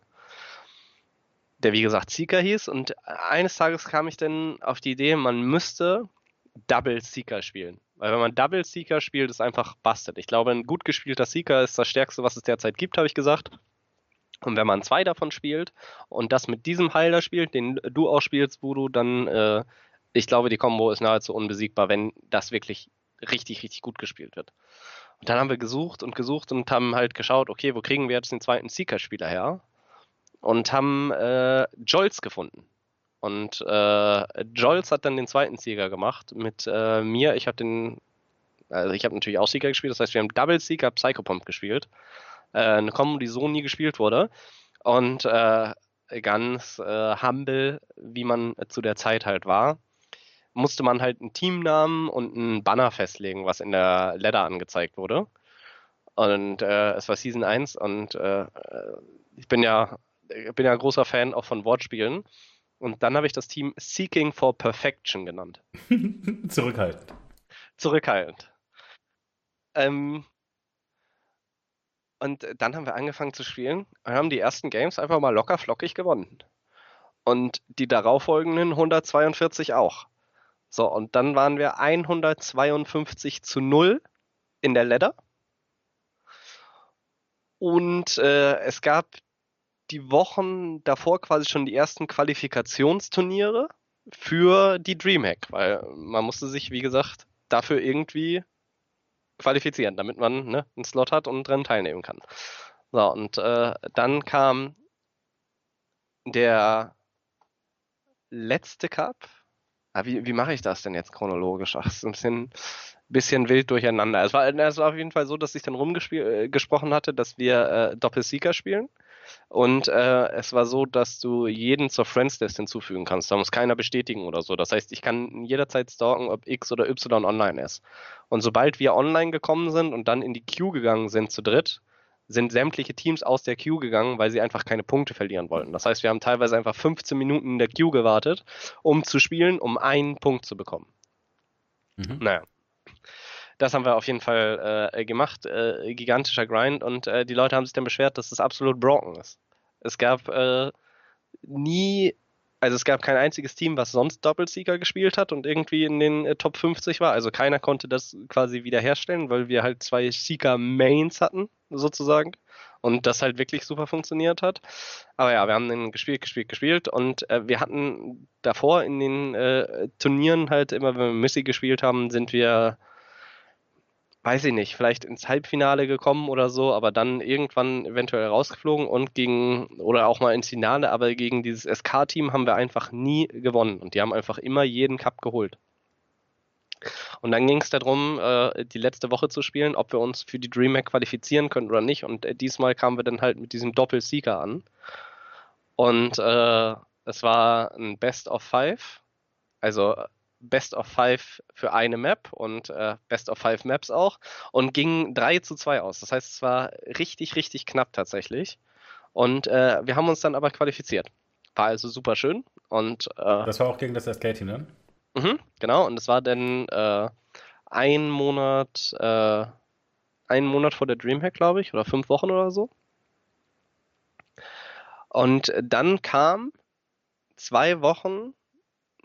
der wie gesagt Seeker hieß. Und eines Tages kam ich dann auf die Idee, man müsste Double Seeker spielen. Weil wenn man Double Seeker spielt, ist einfach busted. Ich glaube, ein gut gespielter Seeker ist das stärkste, was es derzeit gibt, habe ich gesagt. Und wenn man zwei davon spielt und das mit diesem Heiler spielt, den du auch spielst, Voodoo, dann, äh, ich glaube, die Combo ist nahezu unbesiegbar, wenn das wirklich richtig, richtig gut gespielt wird. Und dann haben wir gesucht und gesucht und haben halt geschaut, okay, wo kriegen wir jetzt den zweiten Seeker-Spieler her? Und haben äh, Jolz gefunden. Und äh, Jolz hat dann den zweiten Sieger gemacht mit äh, mir. Ich habe den, also ich habe natürlich auch Sieger gespielt, das heißt, wir haben Double Sieger Psychopomp gespielt äh, eine die so nie gespielt wurde. Und äh, ganz äh, humble, wie man zu der Zeit halt war, musste man halt einen Teamnamen und einen Banner festlegen, was in der Ladder angezeigt wurde. Und äh, es war Season 1 und äh, ich bin ja, bin ja großer Fan auch von Wortspielen. Und dann habe ich das Team Seeking for Perfection genannt. Zurückhaltend. Zurückhaltend. Ähm, und dann haben wir angefangen zu spielen und haben die ersten Games einfach mal locker flockig gewonnen. Und die darauffolgenden 142 auch. So, und dann waren wir 152 zu 0 in der Ladder. Und äh, es gab die Wochen davor quasi schon die ersten Qualifikationsturniere für die Dreamhack, weil man musste sich, wie gesagt, dafür irgendwie qualifizieren, damit man ne, einen Slot hat und dran teilnehmen kann. So, und äh, dann kam der letzte Cup. Ah, wie, wie mache ich das denn jetzt chronologisch? Ach, ist ein bisschen, bisschen wild durcheinander. Es war, es war auf jeden Fall so, dass ich dann rumgesprochen äh, hatte, dass wir äh, Doppel-Seeker spielen. Und äh, es war so, dass du jeden zur Friends-List hinzufügen kannst. Da muss keiner bestätigen oder so. Das heißt, ich kann jederzeit stalken, ob X oder Y online ist. Und sobald wir online gekommen sind und dann in die Queue gegangen sind zu dritt, sind sämtliche Teams aus der Queue gegangen, weil sie einfach keine Punkte verlieren wollten. Das heißt, wir haben teilweise einfach 15 Minuten in der Queue gewartet, um zu spielen, um einen Punkt zu bekommen. Mhm. Naja das haben wir auf jeden Fall äh, gemacht. Äh, gigantischer Grind und äh, die Leute haben sich dann beschwert, dass es absolut broken ist. Es gab äh, nie, also es gab kein einziges Team, was sonst Doppelsieger gespielt hat und irgendwie in den äh, Top 50 war. Also keiner konnte das quasi wiederherstellen, weil wir halt zwei Seeker-Mains hatten, sozusagen. Und das halt wirklich super funktioniert hat. Aber ja, wir haben den gespielt, gespielt, gespielt und äh, wir hatten davor in den äh, Turnieren halt immer, wenn wir Missy gespielt haben, sind wir weiß ich nicht, vielleicht ins Halbfinale gekommen oder so, aber dann irgendwann eventuell rausgeflogen und gegen, oder auch mal ins Finale, aber gegen dieses SK-Team haben wir einfach nie gewonnen und die haben einfach immer jeden Cup geholt. Und dann ging es darum, äh, die letzte Woche zu spielen, ob wir uns für die DreamHack qualifizieren können oder nicht. Und äh, diesmal kamen wir dann halt mit diesem Doppel-Sieger an. Und äh, es war ein Best of Five. Also Best of Five für eine Map und äh, Best of Five Maps auch und ging 3 zu 2 aus. Das heißt, es war richtig, richtig knapp tatsächlich. Und äh, wir haben uns dann aber qualifiziert. War also super schön. Und, äh, das war auch gegen das SK-Team, ne? Mhm, genau, und es war dann äh, ein Monat, äh, einen Monat vor der Dreamhack, glaube ich, oder fünf Wochen oder so. Und dann kam zwei Wochen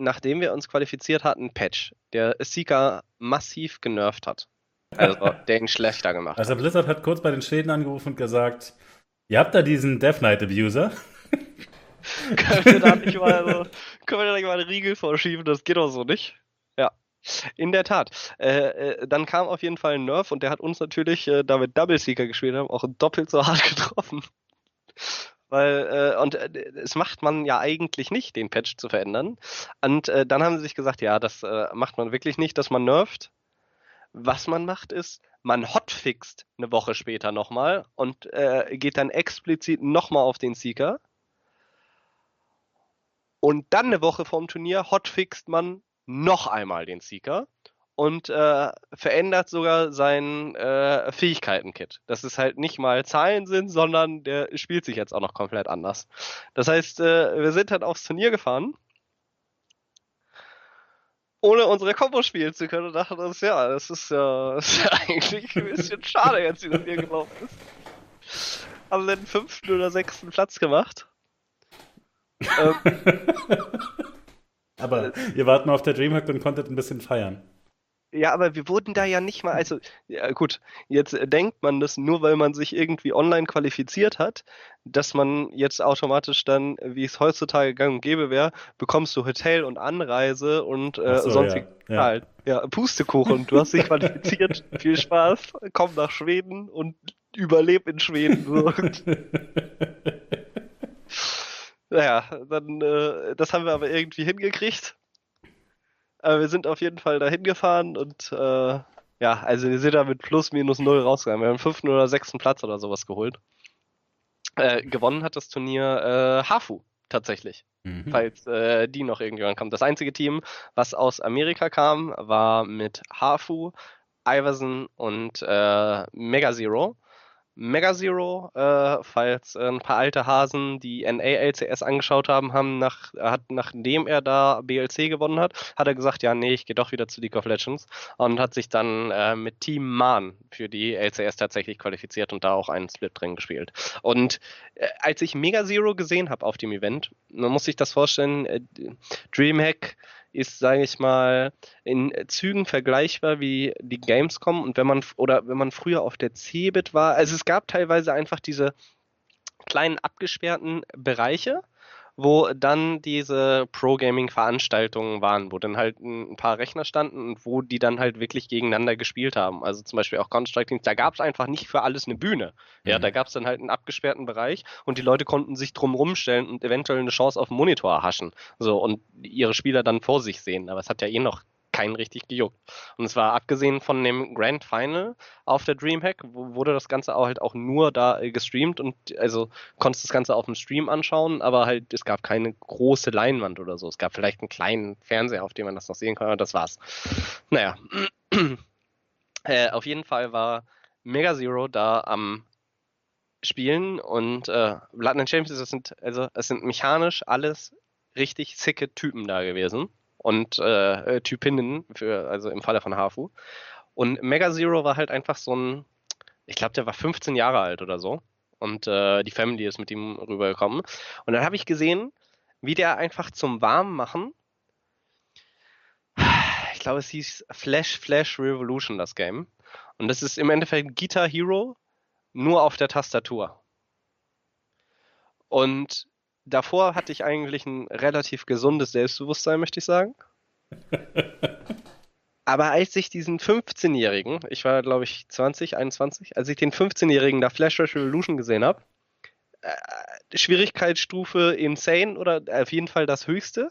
nachdem wir uns qualifiziert hatten, Patch, der Seeker massiv genervt hat. Also, der ihn schlechter gemacht Also Blizzard hat kurz bei den Schäden angerufen und gesagt, ihr habt da diesen Death Knight Abuser. können wir da nicht mal, so, können wir da nicht mal einen Riegel vorschieben? Das geht doch so nicht. Ja. In der Tat. Äh, äh, dann kam auf jeden Fall ein Nerf und der hat uns natürlich, äh, da wir Double Seeker gespielt haben, auch doppelt so hart getroffen. Weil, äh, und äh, es macht man ja eigentlich nicht, den Patch zu verändern. Und äh, dann haben sie sich gesagt, ja, das äh, macht man wirklich nicht, dass man nerft. Was man macht ist, man hotfixt eine Woche später nochmal und äh, geht dann explizit nochmal auf den Seeker. Und dann eine Woche vorm Turnier hotfixt man noch einmal den Seeker und äh, verändert sogar sein äh, Fähigkeiten-Kit. Dass es halt nicht mal Zahlen sind, sondern der spielt sich jetzt auch noch komplett anders. Das heißt, äh, wir sind halt aufs Turnier gefahren, ohne unsere Kombo spielen zu können und dachten uns, ja, das ist ja, das ist ja eigentlich ein bisschen schade jetzt, wie das hier gelaufen ist. Haben den fünften oder sechsten Platz gemacht. ähm, Aber ihr wart nur auf der Dreamhack und konntet ein bisschen feiern. Ja, aber wir wurden da ja nicht mal, also ja, gut, jetzt denkt man das nur, weil man sich irgendwie online qualifiziert hat, dass man jetzt automatisch dann, wie es heutzutage gang und gäbe wäre, bekommst du Hotel und Anreise und äh, so, sonstig ja. Ja. Ja, Pustekuchen, du hast dich qualifiziert, viel Spaß, komm nach Schweden und überleb in Schweden. naja, dann, äh, das haben wir aber irgendwie hingekriegt aber wir sind auf jeden Fall dahin gefahren und äh, ja, also wir sind da mit plus minus null rausgegangen. Wir haben fünften oder sechsten Platz oder sowas geholt. Äh, gewonnen hat das Turnier äh, Hafu tatsächlich. Mhm. Falls äh, die noch irgendjemand kommt. Das einzige Team, was aus Amerika kam, war mit Hafu, Iverson und äh, Mega Zero. Mega Zero, äh, falls äh, ein paar alte Hasen die NA-LCS angeschaut haben, haben nach, hat, nachdem er da BLC gewonnen hat, hat er gesagt, ja, nee, ich gehe doch wieder zu League of Legends und hat sich dann äh, mit Team Man für die LCS tatsächlich qualifiziert und da auch einen Split drin gespielt. Und äh, als ich Mega Zero gesehen habe auf dem Event, man muss sich das vorstellen, äh, Dreamhack ist, sage ich mal, in Zügen vergleichbar wie die Gamescom. Und wenn man oder wenn man früher auf der Cebit war, also es gab teilweise einfach diese kleinen abgesperrten Bereiche, wo dann diese Pro-Gaming-Veranstaltungen waren, wo dann halt ein paar Rechner standen und wo die dann halt wirklich gegeneinander gespielt haben. Also zum Beispiel auch Counter-Strike, da gab es einfach nicht für alles eine Bühne. Ja, mhm. da gab es dann halt einen abgesperrten Bereich und die Leute konnten sich drum rumstellen und eventuell eine Chance auf den Monitor erhaschen. So, und ihre Spieler dann vor sich sehen. Aber es hat ja eh noch keinen richtig gejuckt. Und es war abgesehen von dem Grand Final auf der Dreamhack, wurde das Ganze auch halt auch nur da äh, gestreamt und also konntest das Ganze auf dem Stream anschauen, aber halt es gab keine große Leinwand oder so. Es gab vielleicht einen kleinen Fernseher, auf dem man das noch sehen konnte, und das war's. Naja. äh, auf jeden Fall war Mega Zero da am Spielen und äh, and Champions, das sind, also es sind mechanisch alles richtig sicke Typen da gewesen und äh, äh, Typinnen, für, also im Falle von Hafu. Und Mega Zero war halt einfach so ein, ich glaube, der war 15 Jahre alt oder so. Und äh, die Family ist mit ihm rübergekommen. Und dann habe ich gesehen, wie der einfach zum Warmmachen, ich glaube, es hieß Flash Flash Revolution, das Game. Und das ist im Endeffekt Guitar Hero, nur auf der Tastatur. Und davor hatte ich eigentlich ein relativ gesundes Selbstbewusstsein, möchte ich sagen. Aber als ich diesen 15-Jährigen, ich war glaube ich 20, 21, als ich den 15-Jährigen da Flash Rush Revolution gesehen habe, äh, Schwierigkeitsstufe insane oder auf jeden Fall das höchste.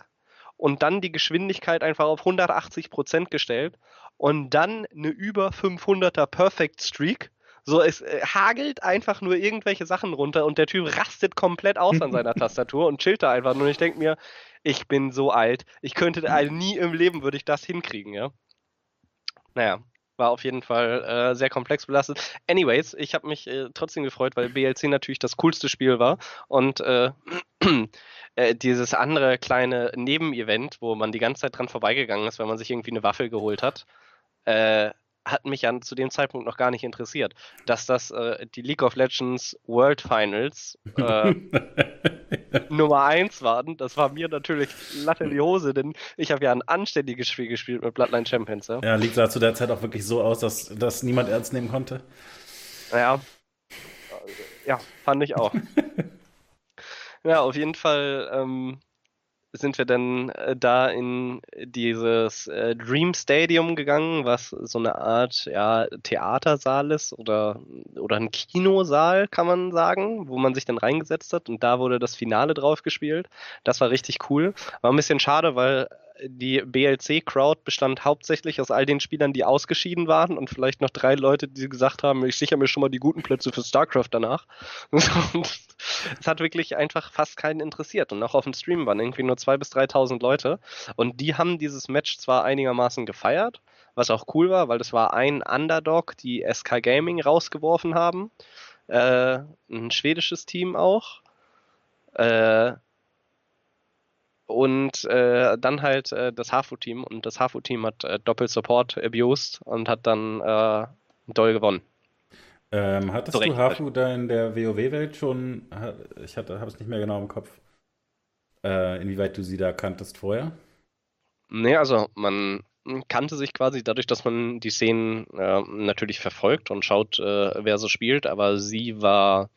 Und dann die Geschwindigkeit einfach auf 180% gestellt. Und dann eine über 500er Perfect Streak so, es äh, hagelt einfach nur irgendwelche Sachen runter und der Typ rastet komplett aus an seiner Tastatur und chillt da einfach nur. Und ich denke mir, ich bin so alt. Ich könnte, also nie im Leben würde ich das hinkriegen, ja. Naja, war auf jeden Fall äh, sehr komplex belastet. Anyways, ich habe mich äh, trotzdem gefreut, weil BLC natürlich das coolste Spiel war und äh, äh, dieses andere kleine Nebenevent, wo man die ganze Zeit dran vorbeigegangen ist, weil man sich irgendwie eine Waffe geholt hat, äh, hat mich ja zu dem Zeitpunkt noch gar nicht interessiert. Dass das äh, die League of Legends World Finals äh, Nummer 1 waren, das war mir natürlich Latte in die Hose, denn ich habe ja ein anständiges Spiel gespielt mit Bloodline Champions. Ja, ja liegt da zu der Zeit auch wirklich so aus, dass das niemand ernst nehmen konnte? Ja, ja fand ich auch. ja, auf jeden Fall ähm, sind wir dann äh, da in dieses äh, Dream Stadium gegangen, was so eine Art ja, Theatersaal ist oder, oder ein Kinosaal, kann man sagen, wo man sich dann reingesetzt hat und da wurde das Finale drauf gespielt. Das war richtig cool. War ein bisschen schade, weil die BLC-Crowd bestand hauptsächlich aus all den Spielern, die ausgeschieden waren und vielleicht noch drei Leute, die gesagt haben, ich sichere mir schon mal die guten Plätze für StarCraft danach. Und es hat wirklich einfach fast keinen interessiert. Und auch auf dem Stream waren irgendwie nur 2.000 bis 3.000 Leute. Und die haben dieses Match zwar einigermaßen gefeiert, was auch cool war, weil das war ein Underdog, die SK Gaming rausgeworfen haben. Äh, ein schwedisches Team auch. Äh, und äh, dann halt äh, das HAFU-Team und das HAFU-Team hat äh, Doppel-Support abused und hat dann äh, doll gewonnen. Ähm, hattest Zurecht, du HAFU da in der WoW-Welt schon? Ich habe es nicht mehr genau im Kopf. Äh, inwieweit du sie da kanntest vorher? Nee, also man kannte sich quasi dadurch, dass man die Szenen äh, natürlich verfolgt und schaut, äh, wer so spielt, aber sie war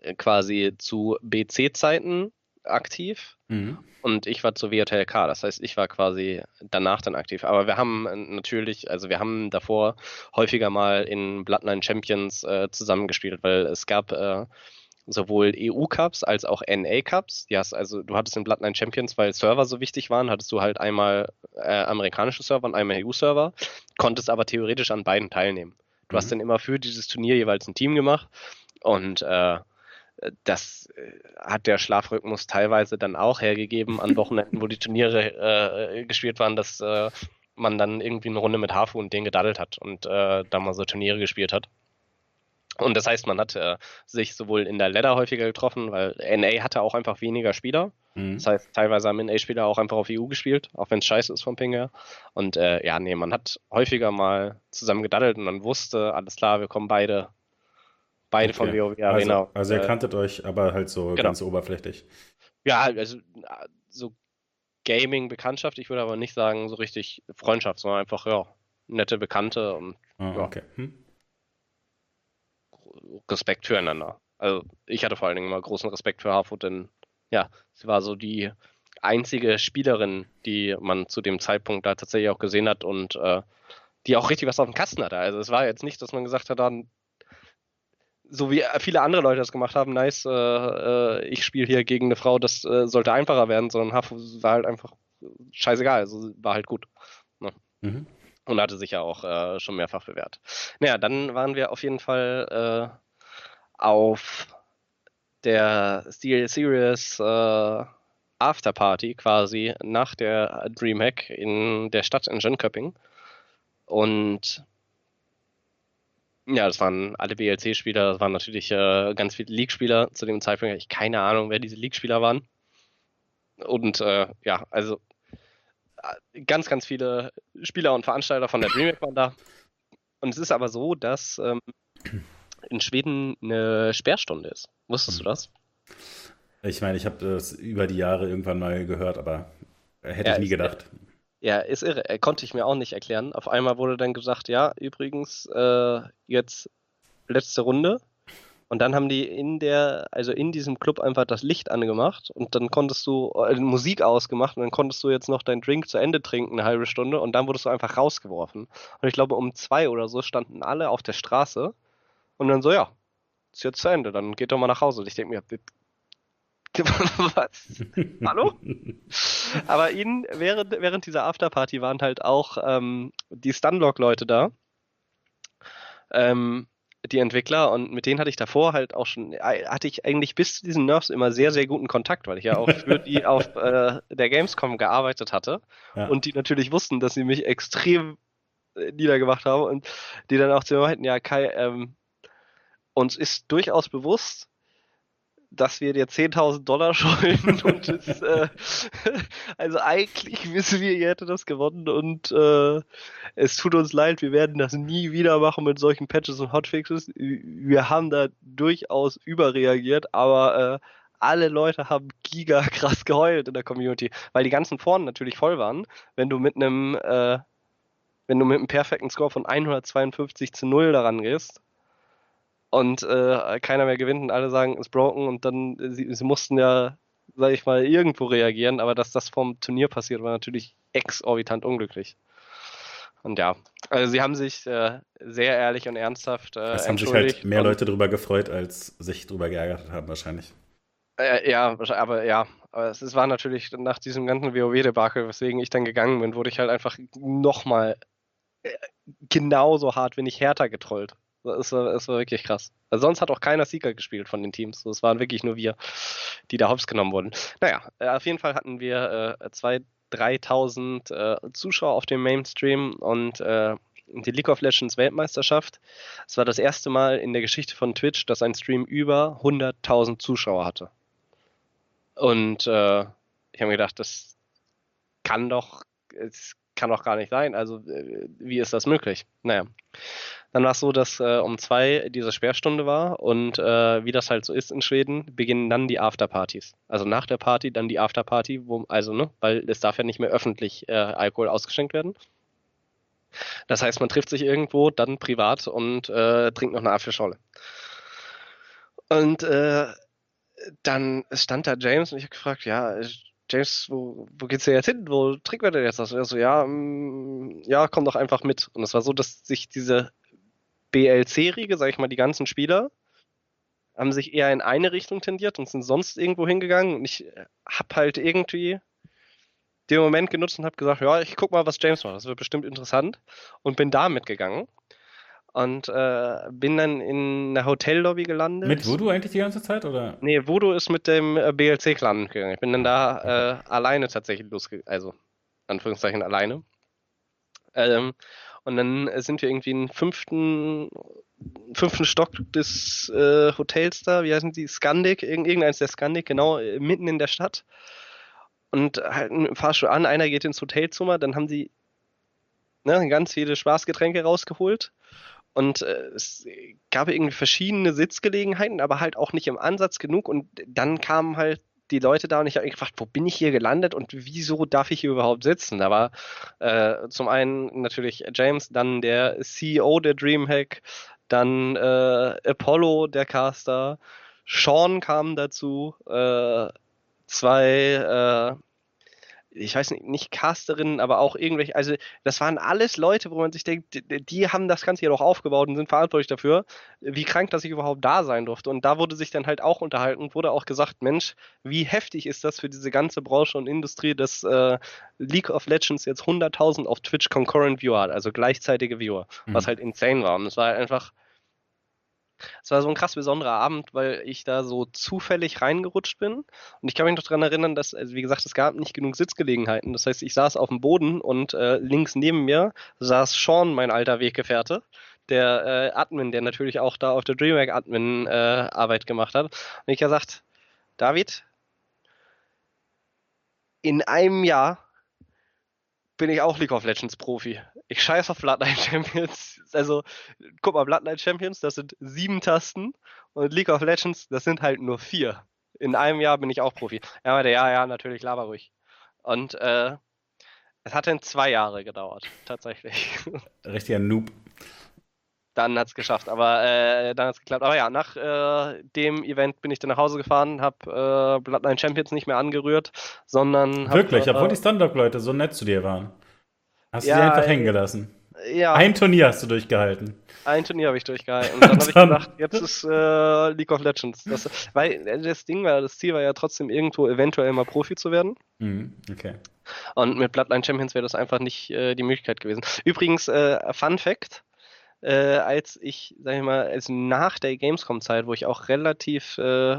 äh, quasi zu BC-Zeiten aktiv mhm. und ich war zur WTLK. Das heißt, ich war quasi danach dann aktiv. Aber wir haben natürlich, also wir haben davor häufiger mal in Bloodline Champions äh, zusammengespielt, weil es gab äh, sowohl EU-Cups als auch NA-Cups. also, du hattest in Bloodline Champions, weil Server so wichtig waren, hattest du halt einmal äh, amerikanische Server und einmal EU-Server, konntest aber theoretisch an beiden teilnehmen. Du mhm. hast dann immer für dieses Turnier jeweils ein Team gemacht und äh, das äh, hat der Schlafrhythmus teilweise dann auch hergegeben an Wochenenden, wo die Turniere äh, gespielt waren, dass äh, man dann irgendwie eine Runde mit Hafu und den gedaddelt hat und äh, da mal so Turniere gespielt hat. Und das heißt, man hat äh, sich sowohl in der Ladder häufiger getroffen, weil NA hatte auch einfach weniger Spieler. Mhm. Das heißt, teilweise haben NA-Spieler auch einfach auf EU gespielt, auch wenn es scheiße ist vom Ping her. Und äh, ja, nee, man hat häufiger mal zusammen gedaddelt und man wusste, alles klar, wir kommen beide Beide okay. von WoW Arena. Also, also ihr äh, kanntet euch, aber halt so genau. ganz oberflächlich. Ja, also so Gaming-Bekanntschaft, ich würde aber nicht sagen so richtig Freundschaft, sondern einfach, ja, nette Bekannte und ah, ja, okay. hm. Respekt füreinander. Also ich hatte vor allen Dingen immer großen Respekt für Harfoot, denn ja, sie war so die einzige Spielerin, die man zu dem Zeitpunkt da tatsächlich auch gesehen hat und äh, die auch richtig was auf dem Kasten hatte. Also es war jetzt nicht, dass man gesagt hat, dann so wie viele andere Leute das gemacht haben, nice, äh, äh ich spiele hier gegen eine Frau, das äh, sollte einfacher werden, sondern Hafu war halt einfach scheißegal, also war halt gut. Ne? Mhm. Und hatte sich ja auch äh, schon mehrfach bewährt. Naja, dann waren wir auf jeden Fall äh, auf der Steel Series äh, Afterparty quasi nach der Dreamhack in der Stadt in Jönköping. Und ja, das waren alle BLC-Spieler, das waren natürlich äh, ganz viele League-Spieler. Zu dem Zeitpunkt hatte ich keine Ahnung, wer diese League-Spieler waren. Und äh, ja, also äh, ganz, ganz viele Spieler und Veranstalter von der DreamHack waren da. Und es ist aber so, dass ähm, in Schweden eine Sperrstunde ist. Wusstest du das? Ich meine, ich habe das über die Jahre irgendwann mal gehört, aber hätte ja, ich nie gedacht. Ja, ist irre. Er konnte ich mir auch nicht erklären. Auf einmal wurde dann gesagt, ja, übrigens, äh, jetzt letzte Runde. Und dann haben die in der, also in diesem Club einfach das Licht angemacht und dann konntest du äh, Musik ausgemacht und dann konntest du jetzt noch deinen Drink zu Ende trinken, eine halbe Stunde und dann wurdest du einfach rausgeworfen. Und ich glaube, um zwei oder so standen alle auf der Straße und dann so, ja, ist jetzt zu Ende, dann geht doch mal nach Hause. Und ich denke mir, Was? Hallo? Aber ihnen, während, während dieser Afterparty waren halt auch ähm, die Stunlock-Leute da. Ähm, die Entwickler und mit denen hatte ich davor halt auch schon, äh, hatte ich eigentlich bis zu diesen Nerfs immer sehr, sehr guten Kontakt, weil ich ja auch für die auf äh, der Gamescom gearbeitet hatte ja. und die natürlich wussten, dass sie mich extrem äh, niedergemacht haben und die dann auch zu mir meinten, ja Kai, ähm, uns ist durchaus bewusst, dass wir dir 10.000 Dollar schulden und das, äh, also eigentlich wissen wir, ihr hättet das gewonnen und äh, es tut uns leid, wir werden das nie wieder machen mit solchen Patches und Hotfixes. Wir haben da durchaus überreagiert, aber äh, alle Leute haben giga krass geheult in der Community, weil die ganzen Foren natürlich voll waren. Wenn du mit einem, äh, wenn du mit einem perfekten Score von 152 zu 0 daran gehst und äh, keiner mehr gewinnt und alle sagen, ist broken und dann, äh, sie, sie mussten ja, sag ich mal, irgendwo reagieren, aber dass das vom Turnier passiert, war natürlich exorbitant unglücklich. Und ja, also sie haben sich äh, sehr ehrlich und ernsthaft äh, Es haben sich halt mehr Leute darüber gefreut, als sich darüber geärgert haben wahrscheinlich. Äh, ja, aber ja, aber es war natürlich nach diesem ganzen WoW-Debakel, weswegen ich dann gegangen bin, wurde ich halt einfach nochmal äh, genauso hart, wenn nicht härter getrollt. Es war, es war wirklich krass. Also sonst hat auch keiner Seeker gespielt von den Teams. Es waren wirklich nur wir, die da hops genommen wurden. Naja, äh, auf jeden Fall hatten wir äh, 2.000, 3.000 äh, Zuschauer auf dem Mainstream und äh, die League of Legends Weltmeisterschaft. Es war das erste Mal in der Geschichte von Twitch, dass ein Stream über 100.000 Zuschauer hatte. Und äh, ich habe mir gedacht, das kann doch, es kann doch gar nicht sein. Also äh, wie ist das möglich? Naja, dann war es so, dass äh, um zwei diese Sperrstunde war und äh, wie das halt so ist in Schweden, beginnen dann die Afterpartys. Also nach der Party dann die Afterparty, wo, also ne, weil es darf ja nicht mehr öffentlich äh, Alkohol ausgeschenkt werden. Das heißt, man trifft sich irgendwo, dann privat und äh, trinkt noch eine Apfelschorle. Und äh, dann stand da James und ich habe gefragt, ja, James, wo, wo geht's denn jetzt hin? Wo trinken wir denn jetzt? Und er so, ja, mm, ja, komm doch einfach mit. Und es war so, dass sich diese BLC-Riege, sag ich mal, die ganzen Spieler, haben sich eher in eine Richtung tendiert und sind sonst irgendwo hingegangen. Und ich hab halt irgendwie den Moment genutzt und hab gesagt, ja, ich guck mal, was James macht. Das wird bestimmt interessant. Und bin da mitgegangen und äh, bin dann in einer Hotellobby gelandet. Mit Voodoo eigentlich die ganze Zeit, oder? Nee, Voodoo ist mit dem äh, BLC-Clan gegangen. Ich bin dann da äh, alleine tatsächlich losgegangen, also Anführungszeichen alleine. Ähm, und dann sind wir irgendwie im fünften, fünften Stock des äh, Hotels da, wie heißen die? Skandik, Irgend, irgendeins der Skandik, genau, äh, mitten in der Stadt. Und halten im Fahrstuhl an, einer geht ins Hotelzimmer, dann haben die ne, ganz viele Spaßgetränke rausgeholt und äh, es gab irgendwie verschiedene Sitzgelegenheiten, aber halt auch nicht im Ansatz genug. Und dann kamen halt die Leute da und ich habe mich gefragt, wo bin ich hier gelandet und wieso darf ich hier überhaupt sitzen? Da war äh, zum einen natürlich James, dann der CEO der Dreamhack, dann äh, Apollo, der Caster, Sean kam dazu, äh, zwei äh, ich weiß nicht, nicht Casterinnen, aber auch irgendwelche, also das waren alles Leute, wo man sich denkt, die, die haben das Ganze ja doch aufgebaut und sind verantwortlich dafür, wie krank, dass ich überhaupt da sein durfte. Und da wurde sich dann halt auch unterhalten und wurde auch gesagt, Mensch, wie heftig ist das für diese ganze Branche und Industrie, dass äh, League of Legends jetzt 100.000 auf Twitch Concurrent Viewer hat, also gleichzeitige Viewer, mhm. was halt insane war. Und es war halt einfach es war so ein krass besonderer Abend, weil ich da so zufällig reingerutscht bin. Und ich kann mich noch daran erinnern, dass, also wie gesagt, es gab nicht genug Sitzgelegenheiten. Das heißt, ich saß auf dem Boden und äh, links neben mir saß Sean, mein alter Weggefährte, der äh, Admin, der natürlich auch da auf der DreamHack Admin äh, Arbeit gemacht hat. Und ich gesagt, David, in einem Jahr bin ich auch League of Legends Profi. Ich scheiße auf Bloodline Champions. Also, guck mal, Bloodline Champions, das sind sieben Tasten und League of Legends, das sind halt nur vier. In einem Jahr bin ich auch Profi. Er meinte, ja, ja, natürlich, laber ruhig. Und äh, es hat dann zwei Jahre gedauert, tatsächlich. Richtiger Noob. Dann hat es geschafft, aber äh, dann hat es geklappt. Aber ja, nach äh, dem Event bin ich dann nach Hause gefahren, habe äh, Bloodline Champions nicht mehr angerührt, sondern. Hab, Wirklich, obwohl die Stand-Up-Leute so nett zu dir waren. Hast ja, du sie einfach hängen gelassen? Ja. Ein Turnier hast du durchgehalten. Ein Turnier habe ich durchgehalten. Und dann habe ich gedacht, jetzt ist äh, League of Legends. Das, weil das Ding war, das Ziel war ja trotzdem irgendwo eventuell mal Profi zu werden. Mhm, okay. Und mit Bloodline Champions wäre das einfach nicht äh, die Möglichkeit gewesen. Übrigens, äh, Fun Fact, äh, als ich, sag ich mal, also nach der Gamescom-Zeit, wo ich auch relativ äh,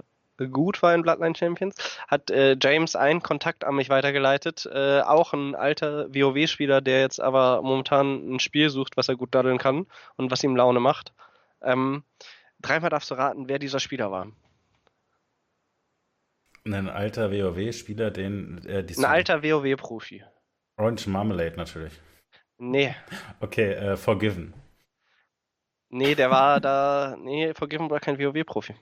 gut war in Bloodline Champions, hat äh, James einen Kontakt an mich weitergeleitet. Äh, auch ein alter WoW-Spieler, der jetzt aber momentan ein Spiel sucht, was er gut daddeln kann und was ihm Laune macht. Ähm, dreimal darfst du raten, wer dieser Spieler war. Ein alter WoW-Spieler, den äh, Ein alter WoW-Profi. Orange Marmalade natürlich. Nee. Okay, äh, Forgiven. Nee, der war da. Nee, Forgiven war kein WoW-Profi.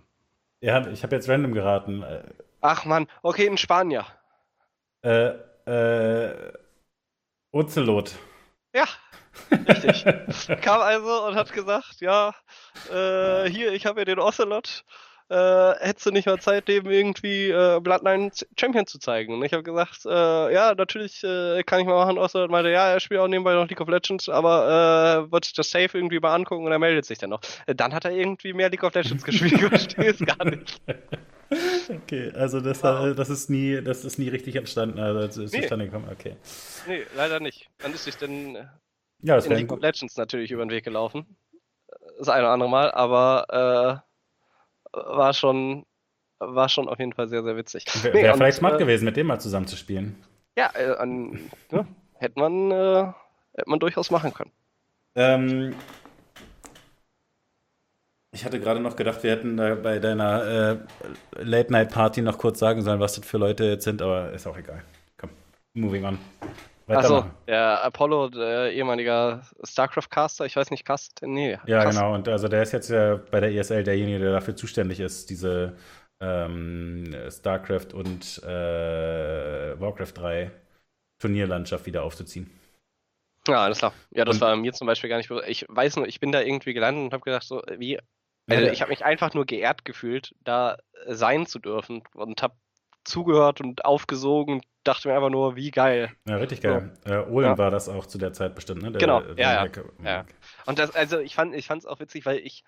Ja, ich habe jetzt random geraten. Ach man, okay, ein Spanier. Äh, äh, Ocelot. Ja, richtig. Kam also und hat gesagt, ja, äh, hier, ich habe ja den Ocelot äh, hättest du nicht mal Zeit, dem irgendwie äh, Bloodline Champion zu zeigen? Und ich habe gesagt, äh, ja, natürlich äh, kann ich mal machen. Außer meinte, ja, er spielt auch nebenbei noch League of Legends, aber äh, wird sich das Safe irgendwie mal angucken und er meldet sich dann noch. Äh, dann hat er irgendwie mehr League of Legends gespielt, ich verstehe es gar nicht. Okay, also das, wow. das ist nie, das ist nie richtig entstanden, also ist nee. zustande gekommen, okay. Nee, leider nicht. Dann ist sich dann ja, in League of Legends natürlich über den Weg gelaufen. Das eine oder andere Mal, aber äh, war schon, war schon auf jeden Fall sehr, sehr witzig. Wäre nee, vielleicht smart äh, gewesen, mit dem mal zusammen zu spielen. Ja, äh, an, ne, hätte man, äh, hätte man durchaus machen können. Ähm, ich hatte gerade noch gedacht, wir hätten da bei deiner äh, Late-Night-Party noch kurz sagen sollen, was das für Leute jetzt sind, aber ist auch egal. Komm, moving on. Achso, der Apollo, der ehemaliger StarCraft-Caster, ich weiß nicht, Cast, nee. Ja, Cast. genau, und also der ist jetzt ja bei der ESL derjenige, der dafür zuständig ist, diese ähm, StarCraft und äh, Warcraft 3 Turnierlandschaft wieder aufzuziehen. Ja, alles klar. Ja, das und, war mir zum Beispiel gar nicht. Ich weiß nur, ich bin da irgendwie gelandet und habe gedacht, so, wie. Also, ich habe mich einfach nur geehrt gefühlt, da sein zu dürfen und habe zugehört und aufgesogen und dachte mir einfach nur, wie geil. Ja, richtig geil. So. Äh, Olin ja. war das auch zu der Zeit bestimmt, ne? Der, genau, der ja, ja. ja. Und das, also ich fand ich es auch witzig, weil ich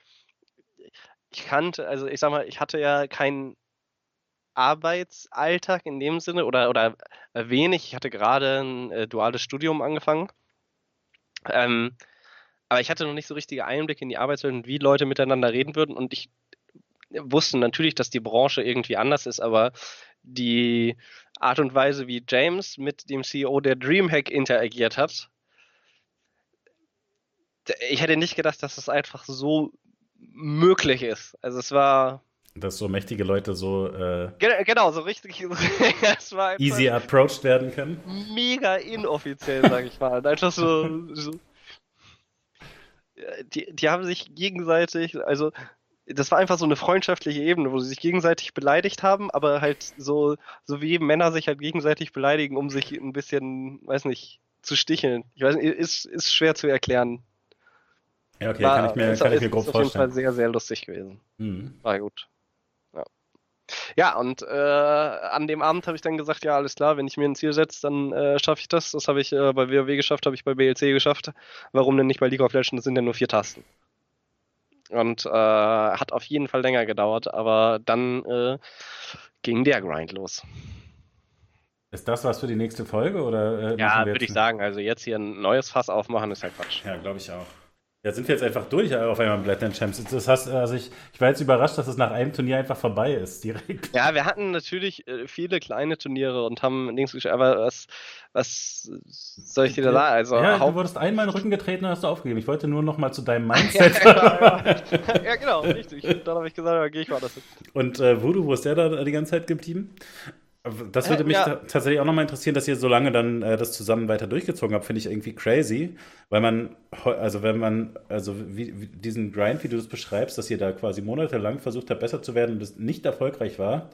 ich kannte, also ich sag mal, ich hatte ja keinen Arbeitsalltag in dem Sinne oder, oder wenig. Ich hatte gerade ein äh, duales Studium angefangen. Ähm, aber ich hatte noch nicht so richtige Einblicke in die Arbeitswelt und wie Leute miteinander reden würden. Und ich wusste natürlich, dass die Branche irgendwie anders ist, aber die Art und Weise, wie James mit dem CEO der Dreamhack interagiert hat, ich hätte nicht gedacht, dass das einfach so möglich ist. Also es war. Dass so mächtige Leute so. Äh, genau, so richtig. easy approached werden können. Mega inoffiziell, sag ich mal. Einfach so. so die, die haben sich gegenseitig, also das war einfach so eine freundschaftliche Ebene, wo sie sich gegenseitig beleidigt haben, aber halt so, so wie Männer sich halt gegenseitig beleidigen, um sich ein bisschen, weiß nicht, zu sticheln. Ich weiß nicht, ist, ist schwer zu erklären. Ja, okay, war, kann ich mir, ist, kann ich mir grob vorstellen. Ist auf jeden Fall sehr, sehr lustig gewesen. Mhm. War gut. Ja, ja und äh, an dem Abend habe ich dann gesagt, ja, alles klar, wenn ich mir ein Ziel setze, dann äh, schaffe ich das. Das habe ich äh, bei WoW geschafft, habe ich bei BLC geschafft. Warum denn nicht bei League of Legends? Das sind ja nur vier Tasten. Und äh, hat auf jeden Fall länger gedauert, aber dann äh, ging der Grind los. Ist das was für die nächste Folge? Oder, äh, ja, würde ich sagen. Also jetzt hier ein neues Fass aufmachen, ist ja Quatsch. Ja, glaube ich auch. Ja, sind wir jetzt einfach durch äh, auf einmal im Blattland Champs. Das heißt, also ich, ich war jetzt überrascht, dass es nach einem Turnier einfach vorbei ist, direkt. Ja, wir hatten natürlich äh, viele kleine Turniere und haben links gespielt, aber was, was soll ich dir da sagen? Also, ja, du wurdest einmal in den Rücken getreten und hast du aufgegeben. Ich wollte nur noch mal zu deinem Mindset. ja, ja, ja, genau, richtig. Dann habe ich gesagt, okay, ich war das. Und äh, Voodoo, wo ist der da die ganze Zeit geblieben? Das würde mich ja. tatsächlich auch nochmal interessieren, dass ihr so lange dann äh, das zusammen weiter durchgezogen habt, finde ich irgendwie crazy, weil man, also wenn man, also wie, wie, diesen Grind, wie du das beschreibst, dass ihr da quasi monatelang versucht habt, besser zu werden und das nicht erfolgreich war.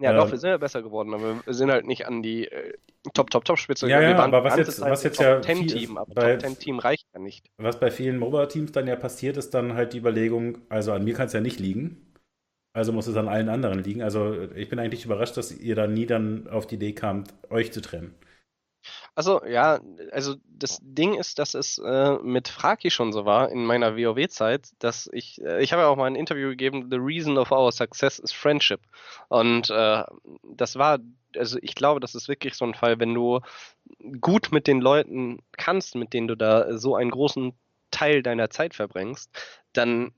Ja, ähm, doch, wir sind ja besser geworden, aber wir sind halt nicht an die äh, Top, Top, Top-Spitze Ja, ja, aber was jetzt, was jetzt ja. Top-10-Team, aber Top-10-Team reicht ja nicht. Was bei vielen MOBA-Teams dann ja passiert, ist dann halt die Überlegung, also an mir kann es ja nicht liegen also muss es an allen anderen liegen. Also ich bin eigentlich überrascht, dass ihr da nie dann auf die Idee kamt, euch zu trennen. Also ja, also das Ding ist, dass es äh, mit Fraki schon so war in meiner WoW-Zeit, dass ich, äh, ich habe ja auch mal ein Interview gegeben, The reason of our success is friendship. Und äh, das war, also ich glaube, das ist wirklich so ein Fall, wenn du gut mit den Leuten kannst, mit denen du da so einen großen Teil deiner Zeit verbringst, dann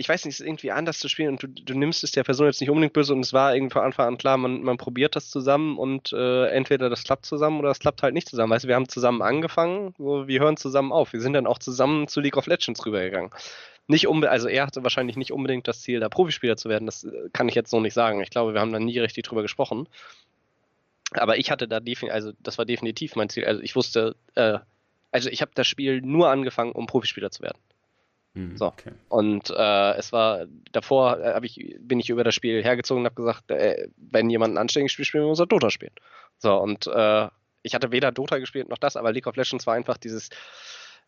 ich weiß nicht, es ist irgendwie anders zu spielen und du, du nimmst es der Person jetzt nicht unbedingt böse und es war irgendwie von Anfang an klar, man, man probiert das zusammen und äh, entweder das klappt zusammen oder das klappt halt nicht zusammen. Weißt du, wir haben zusammen angefangen, so, wir hören zusammen auf. Wir sind dann auch zusammen zu League of Legends rübergegangen. Nicht also er hatte wahrscheinlich nicht unbedingt das Ziel, da Profispieler zu werden, das äh, kann ich jetzt so nicht sagen. Ich glaube, wir haben da nie richtig drüber gesprochen. Aber ich hatte da definitiv, also das war definitiv mein Ziel. Also ich wusste, äh, also ich habe das Spiel nur angefangen, um Profispieler zu werden. Mhm, so. Okay. Und äh, es war, davor äh, ich, bin ich über das Spiel hergezogen und habe gesagt, äh, wenn jemand ein anständiges Spiel spielt, muss er Dota spielen. So, und äh, ich hatte weder Dota gespielt noch das, aber League of Legends war einfach dieses,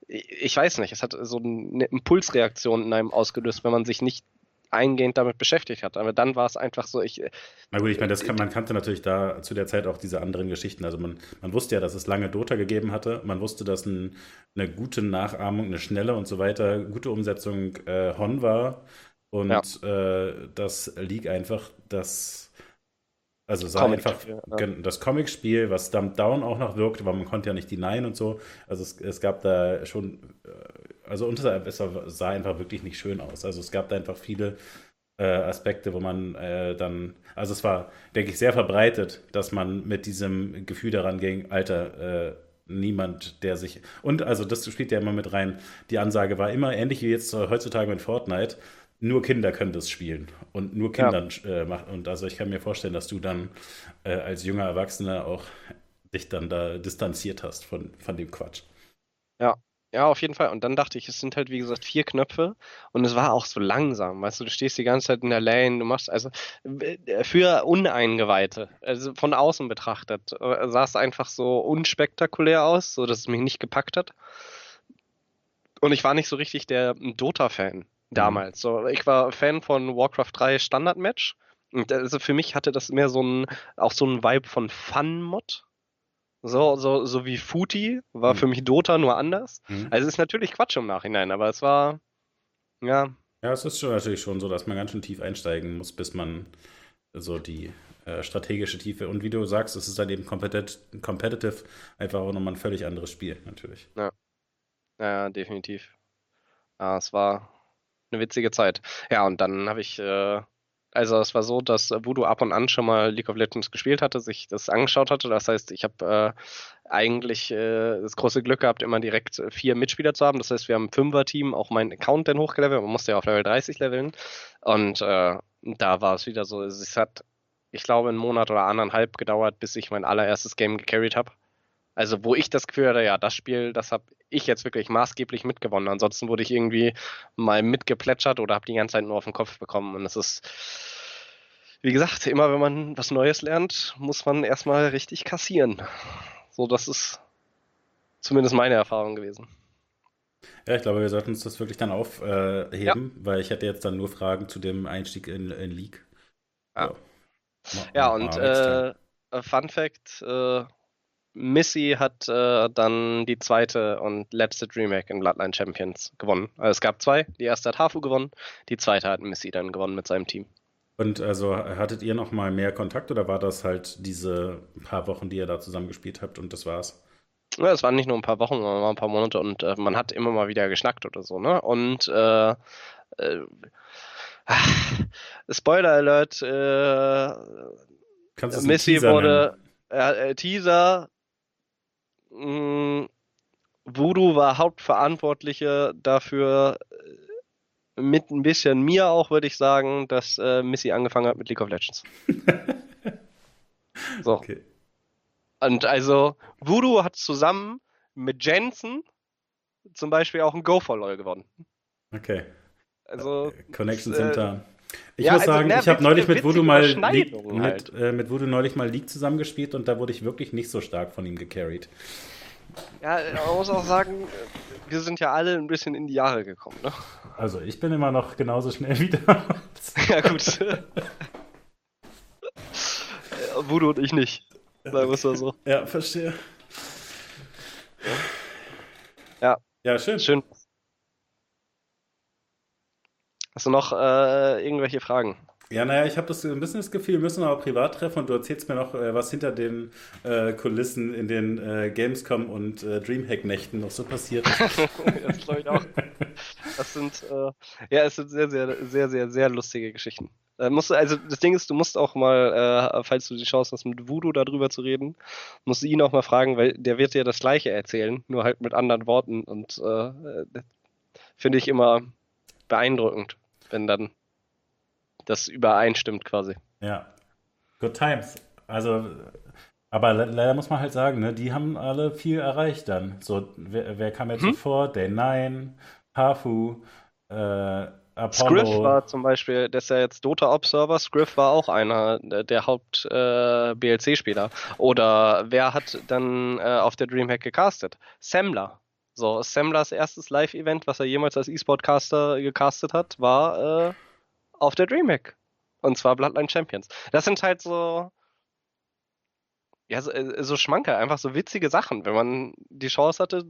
ich weiß nicht, es hat so eine Impulsreaktion in einem ausgelöst, wenn man sich nicht eingehend damit beschäftigt hat. Aber dann war es einfach so, ich. Na gut, ich meine, das kann, man kannte natürlich da zu der Zeit auch diese anderen Geschichten. Also man, man wusste ja, dass es lange Dota gegeben hatte. Man wusste, dass ein, eine gute Nachahmung, eine schnelle und so weiter, gute Umsetzung äh, Hon war. Und ja. äh, das League einfach das. Also sah Comic einfach ja. das Comic-Spiel, was Dumped Down auch noch wirkte, weil man konnte ja nicht die Nein und so. Also es, es gab da schon äh, also unter es sah einfach wirklich nicht schön aus. Also es gab da einfach viele äh, Aspekte, wo man äh, dann, also es war, denke ich, sehr verbreitet, dass man mit diesem Gefühl daran ging, Alter, äh, niemand, der sich. Und also das spielt ja immer mit rein. Die Ansage war immer ähnlich wie jetzt heutzutage mit Fortnite. Nur Kinder können das spielen und nur Kinder ja. äh, machen. Und also ich kann mir vorstellen, dass du dann äh, als junger Erwachsener auch dich dann da distanziert hast von, von dem Quatsch. Ja, ja, auf jeden Fall. Und dann dachte ich, es sind halt, wie gesagt, vier Knöpfe und es war auch so langsam. Weißt du, du stehst die ganze Zeit in der Lane, du machst also äh, für Uneingeweihte, also von außen betrachtet, äh, sah es einfach so unspektakulär aus, so dass es mich nicht gepackt hat. Und ich war nicht so richtig der Dota-Fan. Damals. So, ich war Fan von Warcraft 3 Standard-Match. Und also für mich hatte das mehr so ein, auch so ein Vibe von Fun-Mod. So, so, so wie Footy war mhm. für mich Dota nur anders. Mhm. Also es ist natürlich Quatsch im Nachhinein, aber es war, ja. Ja, es ist schon natürlich schon so, dass man ganz schön tief einsteigen muss, bis man so die äh, strategische Tiefe und wie du sagst, es ist dann eben competitive, competitive einfach auch nochmal ein völlig anderes Spiel, natürlich. Ja, ja definitiv. Ja, es war eine witzige Zeit. Ja, und dann habe ich äh, also es war so, dass Voodoo ab und an schon mal League of Legends gespielt hatte, sich das angeschaut hatte. Das heißt, ich habe äh, eigentlich äh, das große Glück gehabt, immer direkt vier Mitspieler zu haben. Das heißt, wir haben ein Fünfer-Team, auch mein Account dann hochgelevelt. Man musste ja auf Level 30 leveln. Und äh, da war es wieder so, es hat, ich glaube, einen Monat oder anderthalb gedauert, bis ich mein allererstes Game gecarried habe. Also wo ich das Gefühl hatte, ja, das Spiel, das habe ich jetzt wirklich maßgeblich mitgewonnen. Ansonsten wurde ich irgendwie mal mitgeplätschert oder habe die ganze Zeit nur auf den Kopf bekommen. Und es ist, wie gesagt, immer wenn man was Neues lernt, muss man erstmal richtig kassieren. So, das ist zumindest meine Erfahrung gewesen. Ja, ich glaube, wir sollten uns das wirklich dann aufheben, äh, ja. weil ich hätte jetzt dann nur Fragen zu dem Einstieg in, in League. Ja, so. ja und äh, Fun Fact, äh, Missy hat äh, dann die zweite und letzte Remake in Bloodline Champions gewonnen. Also es gab zwei. Die erste hat Hafu gewonnen, die zweite hat Missy dann gewonnen mit seinem Team. Und also hattet ihr noch mal mehr Kontakt oder war das halt diese paar Wochen, die ihr da zusammengespielt habt und das war's? Ja, es waren nicht nur ein paar Wochen, sondern ein paar Monate und äh, man hat immer mal wieder geschnackt oder so, ne? Und äh, äh, Spoiler Alert, äh, Missy wurde äh, Teaser mh, mm, Voodoo war Hauptverantwortliche dafür, äh, mit ein bisschen mir auch, würde ich sagen, dass äh, Missy angefangen hat mit League of Legends. so. Okay. Und also, Voodoo hat zusammen mit Jensen zum Beispiel auch ein Go for LOL gewonnen. Okay. Also. Äh, Connections äh, sind da. Ich ja, muss also, sagen, ne, ich habe neulich mit Voodoo mal League, halt. mit, äh, mit Voodoo neulich mal League zusammengespielt und da wurde ich wirklich nicht so stark von ihm gecarried. Ja, man muss auch sagen, wir sind ja alle ein bisschen in die Jahre gekommen, ne? Also ich bin immer noch genauso schnell wie damals. ja, gut. Voodoo und ich nicht. Sagen wir es mal so. Ja, verstehe. Ja. Ja, schön. Schön. Hast du noch äh, irgendwelche Fragen? Ja, naja, ich habe das ein bisschen das Gefühl, wir müssen aber privat treffen und du erzählst mir noch, äh, was hinter den äh, Kulissen in den äh, Gamescom und äh, Dreamhack-Nächten noch so passiert ist. das glaube ich auch. Das sind, äh, ja, es sind sehr, sehr, sehr, sehr, sehr lustige Geschichten. Äh, musst also das Ding ist, du musst auch mal, falls du die Chance hast, mit Voodoo darüber zu reden, musst du ihn auch mal fragen, weil der wird dir das Gleiche erzählen, nur halt mit anderen Worten und finde ich immer beeindruckend, wenn dann das übereinstimmt quasi. Ja. Good times. Also, aber leider muss man halt sagen, ne, die haben alle viel erreicht dann. So, wer, wer kam jetzt hm? so vor? Day 9, Hafu, äh, Apollo. Scriff war zum Beispiel, das ist ja jetzt Dota Observer, Scriff war auch einer der Haupt-BLC-Spieler. Äh, Oder wer hat dann äh, auf der Dreamhack gecastet? Semmler. So, Semlers erstes Live-Event, was er jemals als E-Sport-Caster gecastet hat, war äh, auf der Dreamhack. Und zwar Bloodline Champions. Das sind halt so, ja, so, äh, so Schmankerl, einfach so witzige Sachen, wenn man die Chance hatte,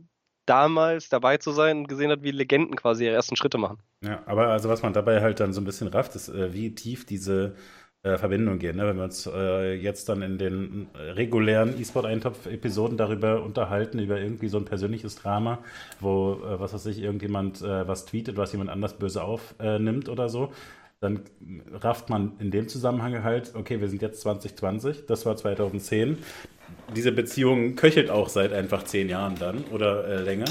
damals dabei zu sein und gesehen hat, wie Legenden quasi ihre ersten Schritte machen. Ja, aber also was man dabei halt dann so ein bisschen rafft, ist, äh, wie tief diese äh, Verbindung gehen. Ne? Wenn wir uns äh, jetzt dann in den regulären E-Sport-Eintopf-Episoden darüber unterhalten, über irgendwie so ein persönliches Drama, wo, äh, was weiß ich, irgendjemand äh, was tweetet, was jemand anders böse aufnimmt oder so, dann rafft man in dem Zusammenhang halt, okay, wir sind jetzt 2020, das war 2010. Diese Beziehung köchelt auch seit einfach zehn Jahren dann oder äh, länger.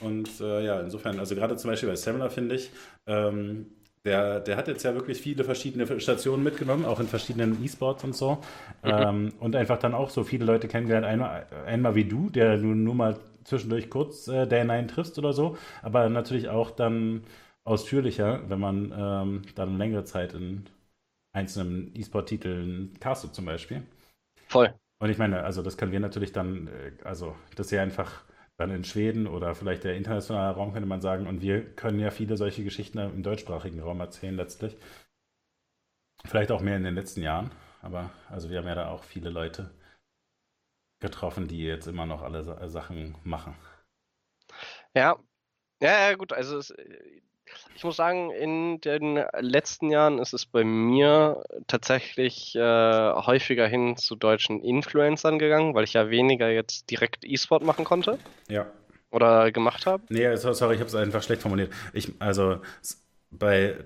Und ja, insofern, also gerade zum Beispiel bei Semler finde ich, ähm, der, der hat jetzt ja wirklich viele verschiedene Stationen mitgenommen, auch in verschiedenen E-Sports und so. Mhm. Ähm, und einfach dann auch so viele Leute kennengelernt, einmal, einmal wie du, der nur, nur mal zwischendurch kurz äh, Day 9 triffst oder so, aber natürlich auch dann ausführlicher, wenn man ähm, dann längere Zeit in einzelnen E-Sport-Titeln castet zum Beispiel. Voll. Und ich meine, also das können wir natürlich dann, äh, also das ist ja einfach dann in Schweden oder vielleicht der internationale Raum könnte man sagen, und wir können ja viele solche Geschichten im deutschsprachigen Raum erzählen letztlich. Vielleicht auch mehr in den letzten Jahren, aber also wir haben ja da auch viele Leute getroffen, die jetzt immer noch alle Sachen machen. Ja, ja, ja gut, also es, ich muss sagen, in den letzten Jahren ist es bei mir tatsächlich äh, häufiger hin zu deutschen Influencern gegangen, weil ich ja weniger jetzt direkt E-Sport machen konnte. Ja. Oder gemacht habe. Nee, sorry, ich habe es einfach schlecht formuliert. Ich, also bei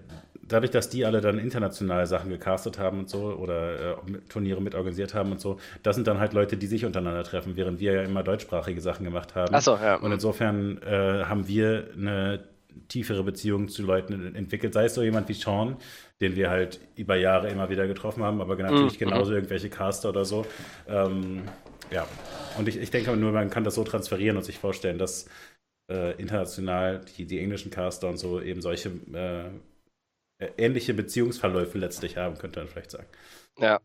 dadurch, dass die alle dann internationale Sachen gecastet haben und so oder äh, Turniere mitorganisiert haben und so, das sind dann halt Leute, die sich untereinander treffen, während wir ja immer deutschsprachige Sachen gemacht haben. Ach so, ja. Und insofern äh, haben wir eine tiefere Beziehungen zu Leuten entwickelt. Sei es so jemand wie Sean, den wir halt über Jahre immer wieder getroffen haben, aber natürlich mhm. genauso irgendwelche Caster oder so. Ähm, ja, und ich, ich denke nur, man kann das so transferieren und sich vorstellen, dass äh, international die, die englischen Caster und so eben solche äh, ähnliche Beziehungsverläufe letztlich haben, könnte man vielleicht sagen. Ja,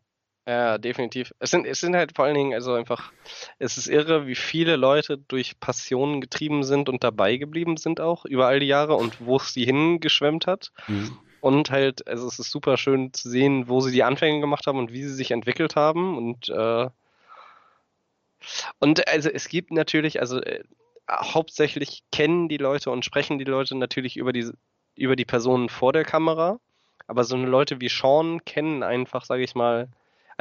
ja, definitiv. Es sind, es sind halt vor allen Dingen, also einfach, es ist irre, wie viele Leute durch Passionen getrieben sind und dabei geblieben sind auch über all die Jahre und wo es sie hingeschwemmt hat. Mhm. Und halt, also es ist super schön zu sehen, wo sie die Anfänge gemacht haben und wie sie sich entwickelt haben. Und, äh, und also es gibt natürlich, also äh, hauptsächlich kennen die Leute und sprechen die Leute natürlich über die, über die Personen vor der Kamera. Aber so eine Leute wie Sean kennen einfach, sage ich mal,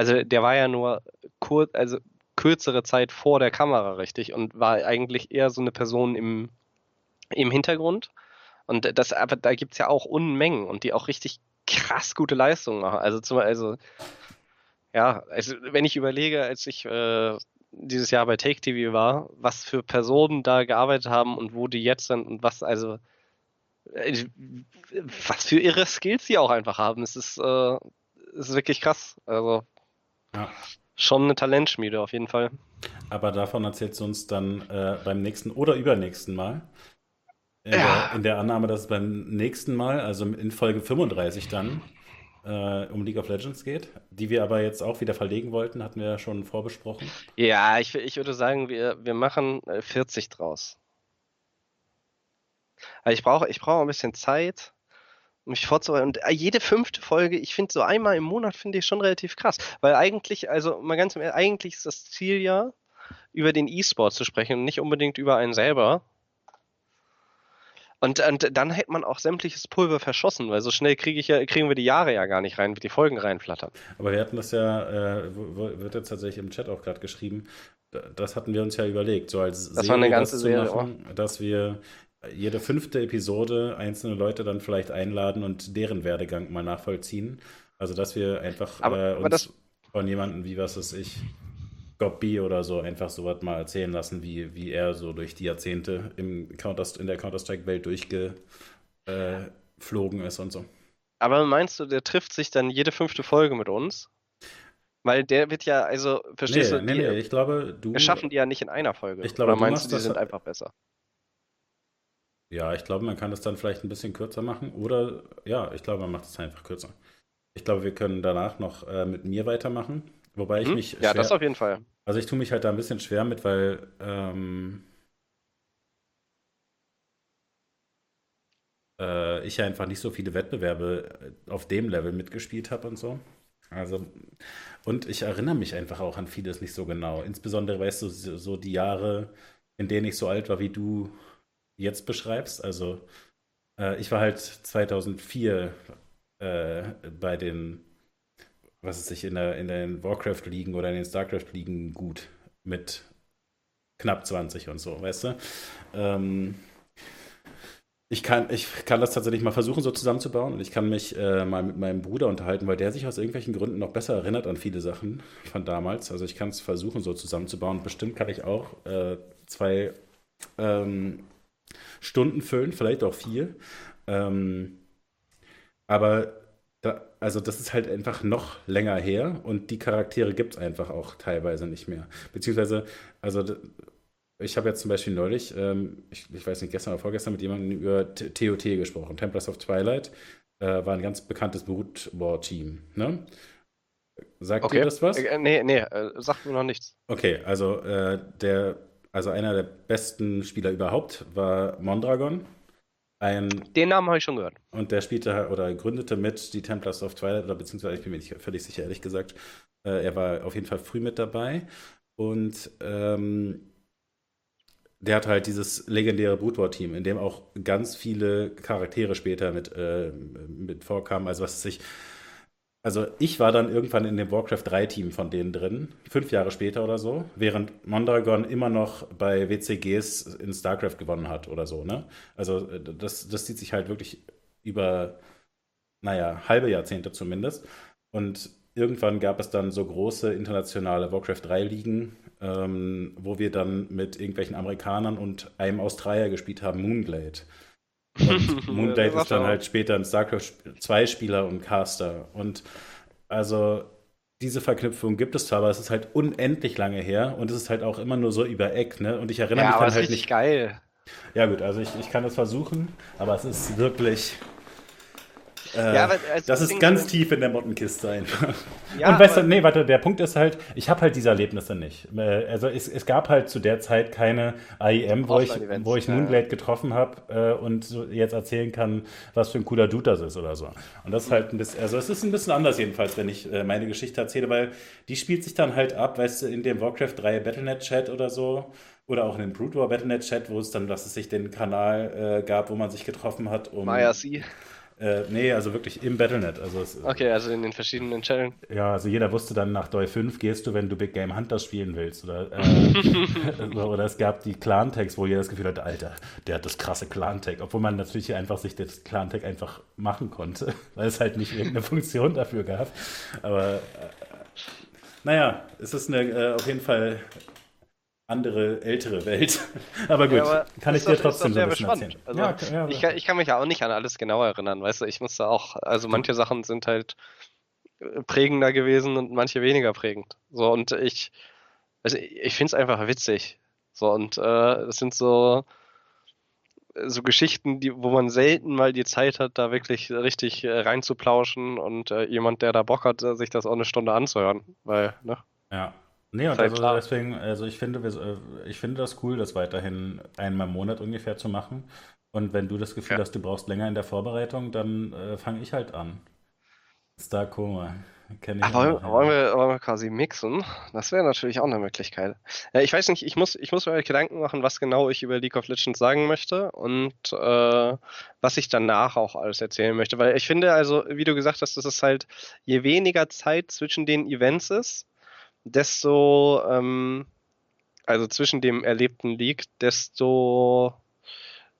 also der war ja nur kurz, also kürzere Zeit vor der Kamera, richtig, und war eigentlich eher so eine Person im, im Hintergrund. Und das, aber da gibt es ja auch Unmengen und die auch richtig krass gute Leistungen machen. Also zum also ja, also wenn ich überlege, als ich äh, dieses Jahr bei Take TV war, was für Personen da gearbeitet haben und wo die jetzt sind und was, also äh, was für ihre Skills sie auch einfach haben. Es ist, äh, es ist wirklich krass. Also ja. Schon eine Talentschmiede auf jeden Fall. Aber davon erzählst du uns dann äh, beim nächsten oder übernächsten Mal. In, ja. der, in, der, Annahme, dass es beim nächsten Mal, also in Folge 35 dann, äh, um League of Legends geht, die wir aber jetzt auch wieder verlegen wollten, hatten wir ja schon vorbesprochen. Ja, ich, ich würde sagen, wir, wir machen 40 äh, draus. Also ich brauche ich brauch ein bisschen Zeit mich vorzubereiten. Und äh, jede fünfte Folge, ich finde so einmal im Monat finde ich schon relativ krass. Weil eigentlich, also mal ganz im Ernst, eigentlich ist das Ziel ja, über den E-Sport zu sprechen und nicht unbedingt über einen selber. Und, und dann hätte man auch sämtliches Pulver verschossen, weil so schnell kriege ich ja, kriegen wir die Jahre ja gar nicht rein, wie die Folgen reinflattern. Aber wir hatten das ja, äh, wird jetzt tatsächlich im Chat auch gerade geschrieben, das hatten wir uns ja überlegt, so als das Serie war eine ganze das Serie, machen, oh. dass wir jede fünfte Episode einzelne Leute dann vielleicht einladen und deren Werdegang mal nachvollziehen. Also dass wir einfach aber, äh, uns von jemandem wie was ist ich, Gobby oder so einfach so was mal erzählen lassen, wie, wie er so durch die Jahrzehnte im Counter, in der Counter-Strike-Welt durchgeflogen äh, ist und so. Aber meinst du, der trifft sich dann jede fünfte Folge mit uns? Weil der wird ja, also, verstehst nee, du? Nee, die, nee, ich glaube, du. Wir schaffen die ja nicht in einer Folge. Ich glaube, Oder meinst du, die sind einfach besser? Ja, ich glaube, man kann das dann vielleicht ein bisschen kürzer machen. Oder, ja, ich glaube, man macht es einfach kürzer. Ich glaube, wir können danach noch äh, mit mir weitermachen. Wobei ich hm? mich. Ja, schwer, das auf jeden Fall. Also ich tue mich halt da ein bisschen schwer mit, weil ähm, äh, ich ja einfach nicht so viele Wettbewerbe äh, auf dem Level mitgespielt habe und so. Also, und ich erinnere mich einfach auch an vieles nicht so genau. Insbesondere, weißt du, so die Jahre, in denen ich so alt war, wie du jetzt beschreibst. Also, äh, ich war halt 2004 äh, bei den was es sich in, der, in den Warcraft-Ligen oder in den StarCraft-Ligen gut mit knapp 20 und so, weißt du? Ähm, ich kann, ich kann das tatsächlich mal versuchen, so zusammenzubauen und ich kann mich äh, mal mit meinem Bruder unterhalten, weil der sich aus irgendwelchen Gründen noch besser erinnert an viele Sachen von damals. Also ich kann es versuchen, so zusammenzubauen. Bestimmt kann ich auch äh, zwei ähm, Stunden füllen, vielleicht auch vier. Ähm, aber da, also das ist halt einfach noch länger her und die Charaktere gibt es einfach auch teilweise nicht mehr. Beziehungsweise, also ich habe jetzt zum Beispiel neulich, ähm, ich, ich, weiß nicht, gestern oder vorgestern mit jemandem über TOT gesprochen. Templars of Twilight äh, war ein ganz bekanntes Brood War Team. Ne? Sagt okay. dir das was? Äh, nee, nee, äh, sagt mir noch nichts. Okay, also äh, der, also einer der besten Spieler überhaupt war Mondragon. Ein, Den Namen habe ich schon gehört. Und der spielte oder gründete mit die Templars of Twilight, oder beziehungsweise ich bin mir nicht völlig sicher, ehrlich gesagt. Äh, er war auf jeden Fall früh mit dabei. Und ähm, der hat halt dieses legendäre Brood War-Team, in dem auch ganz viele Charaktere später mit, äh, mit vorkamen. Also was sich also ich war dann irgendwann in dem Warcraft 3 Team von denen drin, fünf Jahre später oder so, während Mondragon immer noch bei WCGs in StarCraft gewonnen hat oder so, ne? Also äh, das, das zieht sich halt wirklich über, naja, halbe Jahrzehnte zumindest. Und irgendwann gab es dann so große internationale Warcraft 3 Ligen, ähm, wo wir dann mit irgendwelchen Amerikanern und einem Australier gespielt haben, Moonglade. Und Moonblade ist dann halt später ein StarCraft 2 Spieler und Caster. Und also diese Verknüpfung gibt es zwar, aber es ist halt unendlich lange her und es ist halt auch immer nur so über Eck, ne? Und ich erinnere ja, mich dann halt nicht. geil. Ja, gut, also ich, ich kann es versuchen, aber es ist wirklich. Äh, ja, aber also das ist ganz tief in der Mottenkiste einfach. Ja, und weißt du, nee, warte, der Punkt ist halt, ich habe halt diese Erlebnisse nicht. Äh, also es, es gab halt zu der Zeit keine AIM, wo ich, wo ich Moonblade getroffen habe äh, und so jetzt erzählen kann, was für ein cooler Dude das ist oder so. Und das ist halt ein bisschen, also es ist ein bisschen anders jedenfalls, wenn ich äh, meine Geschichte erzähle, weil die spielt sich dann halt ab, weißt du, in dem Warcraft 3 Battlenet-Chat oder so oder auch in dem Brood War Battlenet Chat, wo es dann, dass es sich den Kanal äh, gab, wo man sich getroffen hat, um. Maya C. Äh, nee, also wirklich im Battlenet. Also es, okay, also in den verschiedenen Channels. Ja, also jeder wusste dann nach Doi 5 gehst du, wenn du Big Game Hunters spielen willst. Oder, äh, oder es gab die Clan-Tags, wo jeder das Gefühl hatte, Alter, der hat das krasse Clan-Tag. Obwohl man natürlich einfach sich das Clan-Tag einfach machen konnte, weil es halt nicht irgendeine Funktion dafür gab. Aber äh, naja, es ist eine, äh, auf jeden Fall andere, ältere Welt. aber gut, ja, aber kann ich dir trotzdem so ein bisschen erzählen. Also, ja, ja, ich, kann, ich, kann mich ja auch nicht an alles genau erinnern, weißt du, ich musste auch, also manche Sachen sind halt äh, prägender gewesen und manche weniger prägend. So, und ich, also ich finde es einfach witzig. So, und äh, es sind so, so Geschichten, die, wo man selten mal die Zeit hat, da wirklich richtig äh, reinzuplauschen und äh, jemand, der da Bock hat, sich das auch eine Stunde anzuhören. Weil, ne? Ja, Nee, und also klar. deswegen, also ich finde, äh, ich finde das cool, das weiterhin einmal im Monat ungefähr zu machen. Und wenn du das Gefühl ja. hast, du brauchst länger in der Vorbereitung, dann äh, fange ich halt an. Star Coma. Ach, wollen, wollen, wir, wollen wir quasi mixen? Das wäre natürlich auch eine Möglichkeit. Ja, ich weiß nicht, ich muss, ich muss mir Gedanken machen, was genau ich über League of Legends sagen möchte und äh, was ich danach auch alles erzählen möchte. Weil ich finde, also, wie du gesagt hast, dass es halt, je weniger Zeit zwischen den Events ist, desto, ähm, also zwischen dem Erlebten liegt, desto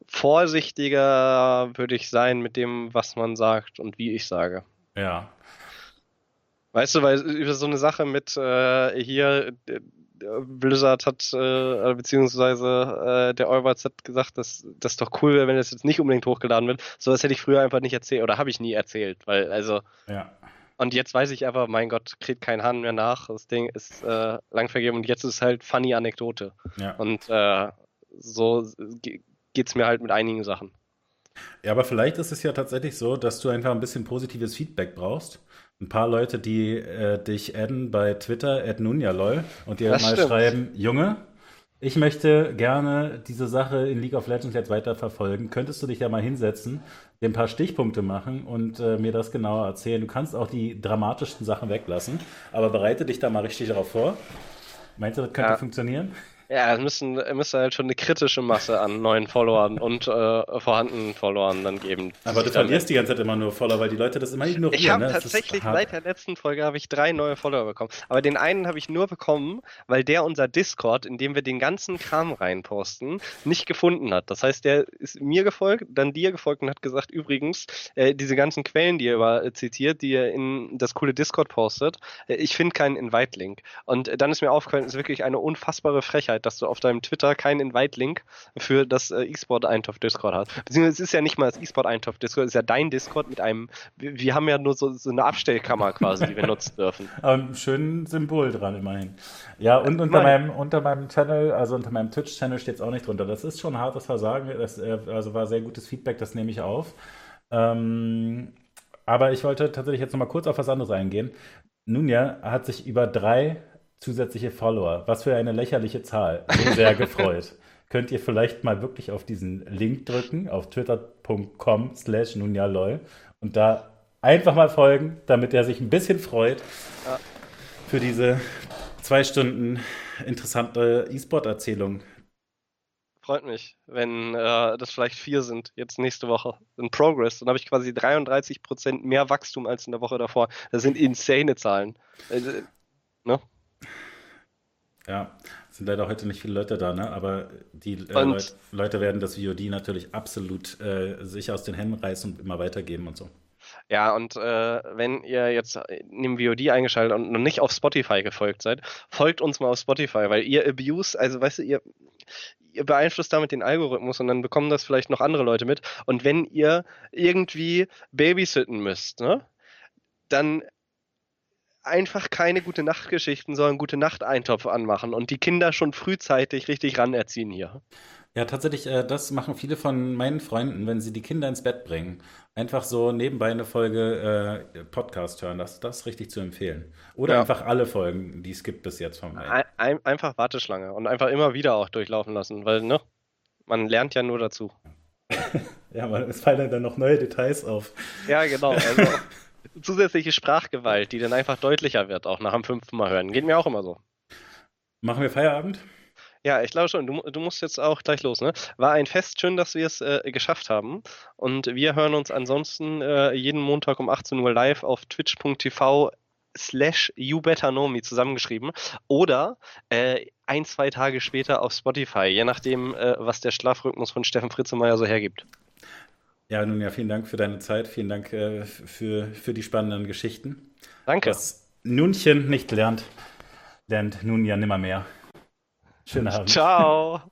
vorsichtiger würde ich sein mit dem, was man sagt und wie ich sage. Ja, Weißt du, weil über so eine Sache mit äh, hier Blizzard hat, äh, beziehungsweise äh, der Euwatz hat gesagt, dass das doch cool wäre, wenn das jetzt nicht unbedingt hochgeladen wird. So was hätte ich früher einfach nicht erzählt oder habe ich nie erzählt, weil also. Ja. Und jetzt weiß ich einfach, mein Gott, kriegt kein Hahn mehr nach. Das Ding ist äh, lang vergeben und jetzt ist es halt funny Anekdote. Ja. Und äh, so geht's mir halt mit einigen Sachen. Ja, aber vielleicht ist es ja tatsächlich so, dass du einfach ein bisschen positives Feedback brauchst ein paar Leute, die äh, dich adden bei Twitter, @nunjalol und dir das mal stimmt. schreiben, Junge, ich möchte gerne diese Sache in League of Legends jetzt weiter verfolgen. Könntest du dich da mal hinsetzen, dir ein paar Stichpunkte machen und äh, mir das genauer erzählen? Du kannst auch die dramatischsten Sachen weglassen, aber bereite dich da mal richtig darauf vor. Meinst du, das könnte ja. funktionieren? Ja, es müssen, müsste halt schon eine kritische Masse an neuen Followern und äh, vorhandenen Followern dann geben. Aber du verlierst die ganze Zeit immer nur Follower, weil die Leute das immer ignorieren. Ich habe ne? tatsächlich seit der letzten Folge habe ich drei neue Follower bekommen. Aber den einen habe ich nur bekommen, weil der unser Discord, in dem wir den ganzen Kram reinposten, nicht gefunden hat. Das heißt, der ist mir gefolgt, dann dir gefolgt und hat gesagt, übrigens, äh, diese ganzen Quellen, die ihr über äh, zitiert, die ihr in das coole Discord postet, äh, ich finde keinen Invite-Link. Und äh, dann ist mir aufgefallen, es ist wirklich eine unfassbare Frechheit dass du auf deinem Twitter keinen Invite-Link für das äh, E-Sport Eintopf Discord hast. Beziehungsweise es ist ja nicht mal das E-Sport Eintopf Discord, es ist ja dein Discord mit einem, wir, wir haben ja nur so, so, eine Abstellkammer quasi, die wir nutzen dürfen. Ein schönes Symbol dran immerhin. Ja, und unter meinem, unter meinem Channel, also unter meinem Twitch-Channel steht es auch nicht drunter. Das ist schon hartes Versagen, das äh, also war sehr gutes Feedback, das nehme ich auf. Ähm, aber ich wollte tatsächlich jetzt nochmal kurz auf was anderes eingehen. Nunja hat sich über drei zusätzliche Follower. Was für eine lächerliche Zahl. So sehr gefreut. Könnt ihr vielleicht mal wirklich auf diesen Link drücken, auf twitter.com slash nunjalol und da einfach mal folgen, damit er sich ein bisschen freut für diese zwei Stunden interessante E-Sport-Erzählung. Freut mich, wenn äh, das vielleicht vier sind, jetzt nächste Woche in Progress. Dann habe ich quasi 33% mehr Wachstum als in der Woche davor. Das sind insane Zahlen. Also, ne? Ja, es sind leider heute nicht viele Leute da, ne? aber die äh, Leut, Leute werden das VOD natürlich absolut äh, sich aus den Händen reißen und immer weitergeben und so. Ja, und äh, wenn ihr jetzt in dem VOD eingeschaltet und noch nicht auf Spotify gefolgt seid, folgt uns mal auf Spotify, weil ihr abuse, also weißt du, ihr, ihr beeinflusst damit den Algorithmus und dann bekommen das vielleicht noch andere Leute mit. Und wenn ihr irgendwie babysitten müsst, ne, dann einfach keine gute Nachtgeschichten, sondern gute Nachteintopf anmachen und die Kinder schon frühzeitig richtig ranerziehen hier. Ja, tatsächlich, äh, das machen viele von meinen Freunden, wenn sie die Kinder ins Bett bringen. Einfach so nebenbei eine Folge äh, Podcast hören, das, das ist richtig zu empfehlen. Oder ja. einfach alle Folgen, die es gibt bis jetzt von mir. Ein, einfach Warteschlange und einfach immer wieder auch durchlaufen lassen, weil, ne, man lernt ja nur dazu. ja, man, es fallen dann noch neue Details auf. Ja, genau. Also, zusätzliche Sprachgewalt, die dann einfach deutlicher wird, auch nach dem fünften Mal hören. Geht mir auch immer so. Machen wir Feierabend? Ja, ich glaube schon. Du, du, musst jetzt auch gleich los, ne? War ein Fest. Schön, dass wir es äh, geschafft haben. Und wir hören uns ansonsten äh, jeden Montag um 18 Uhr live auf twitch.tv slash YouBetterKnowMe zusammengeschrieben oder äh, ein, zwei Tage später auf Spotify, je nachdem, äh, was der Schlafrhythmus von Steffen Fritzemeyer so hergibt. Ja, nun ja, vielen Dank für deine Zeit, vielen Dank äh, für, für die spannenden Geschichten. Danke. Was Nunchen nicht lernt, lernt nun ja nimmer mehr. Schönen Abend. Ciao.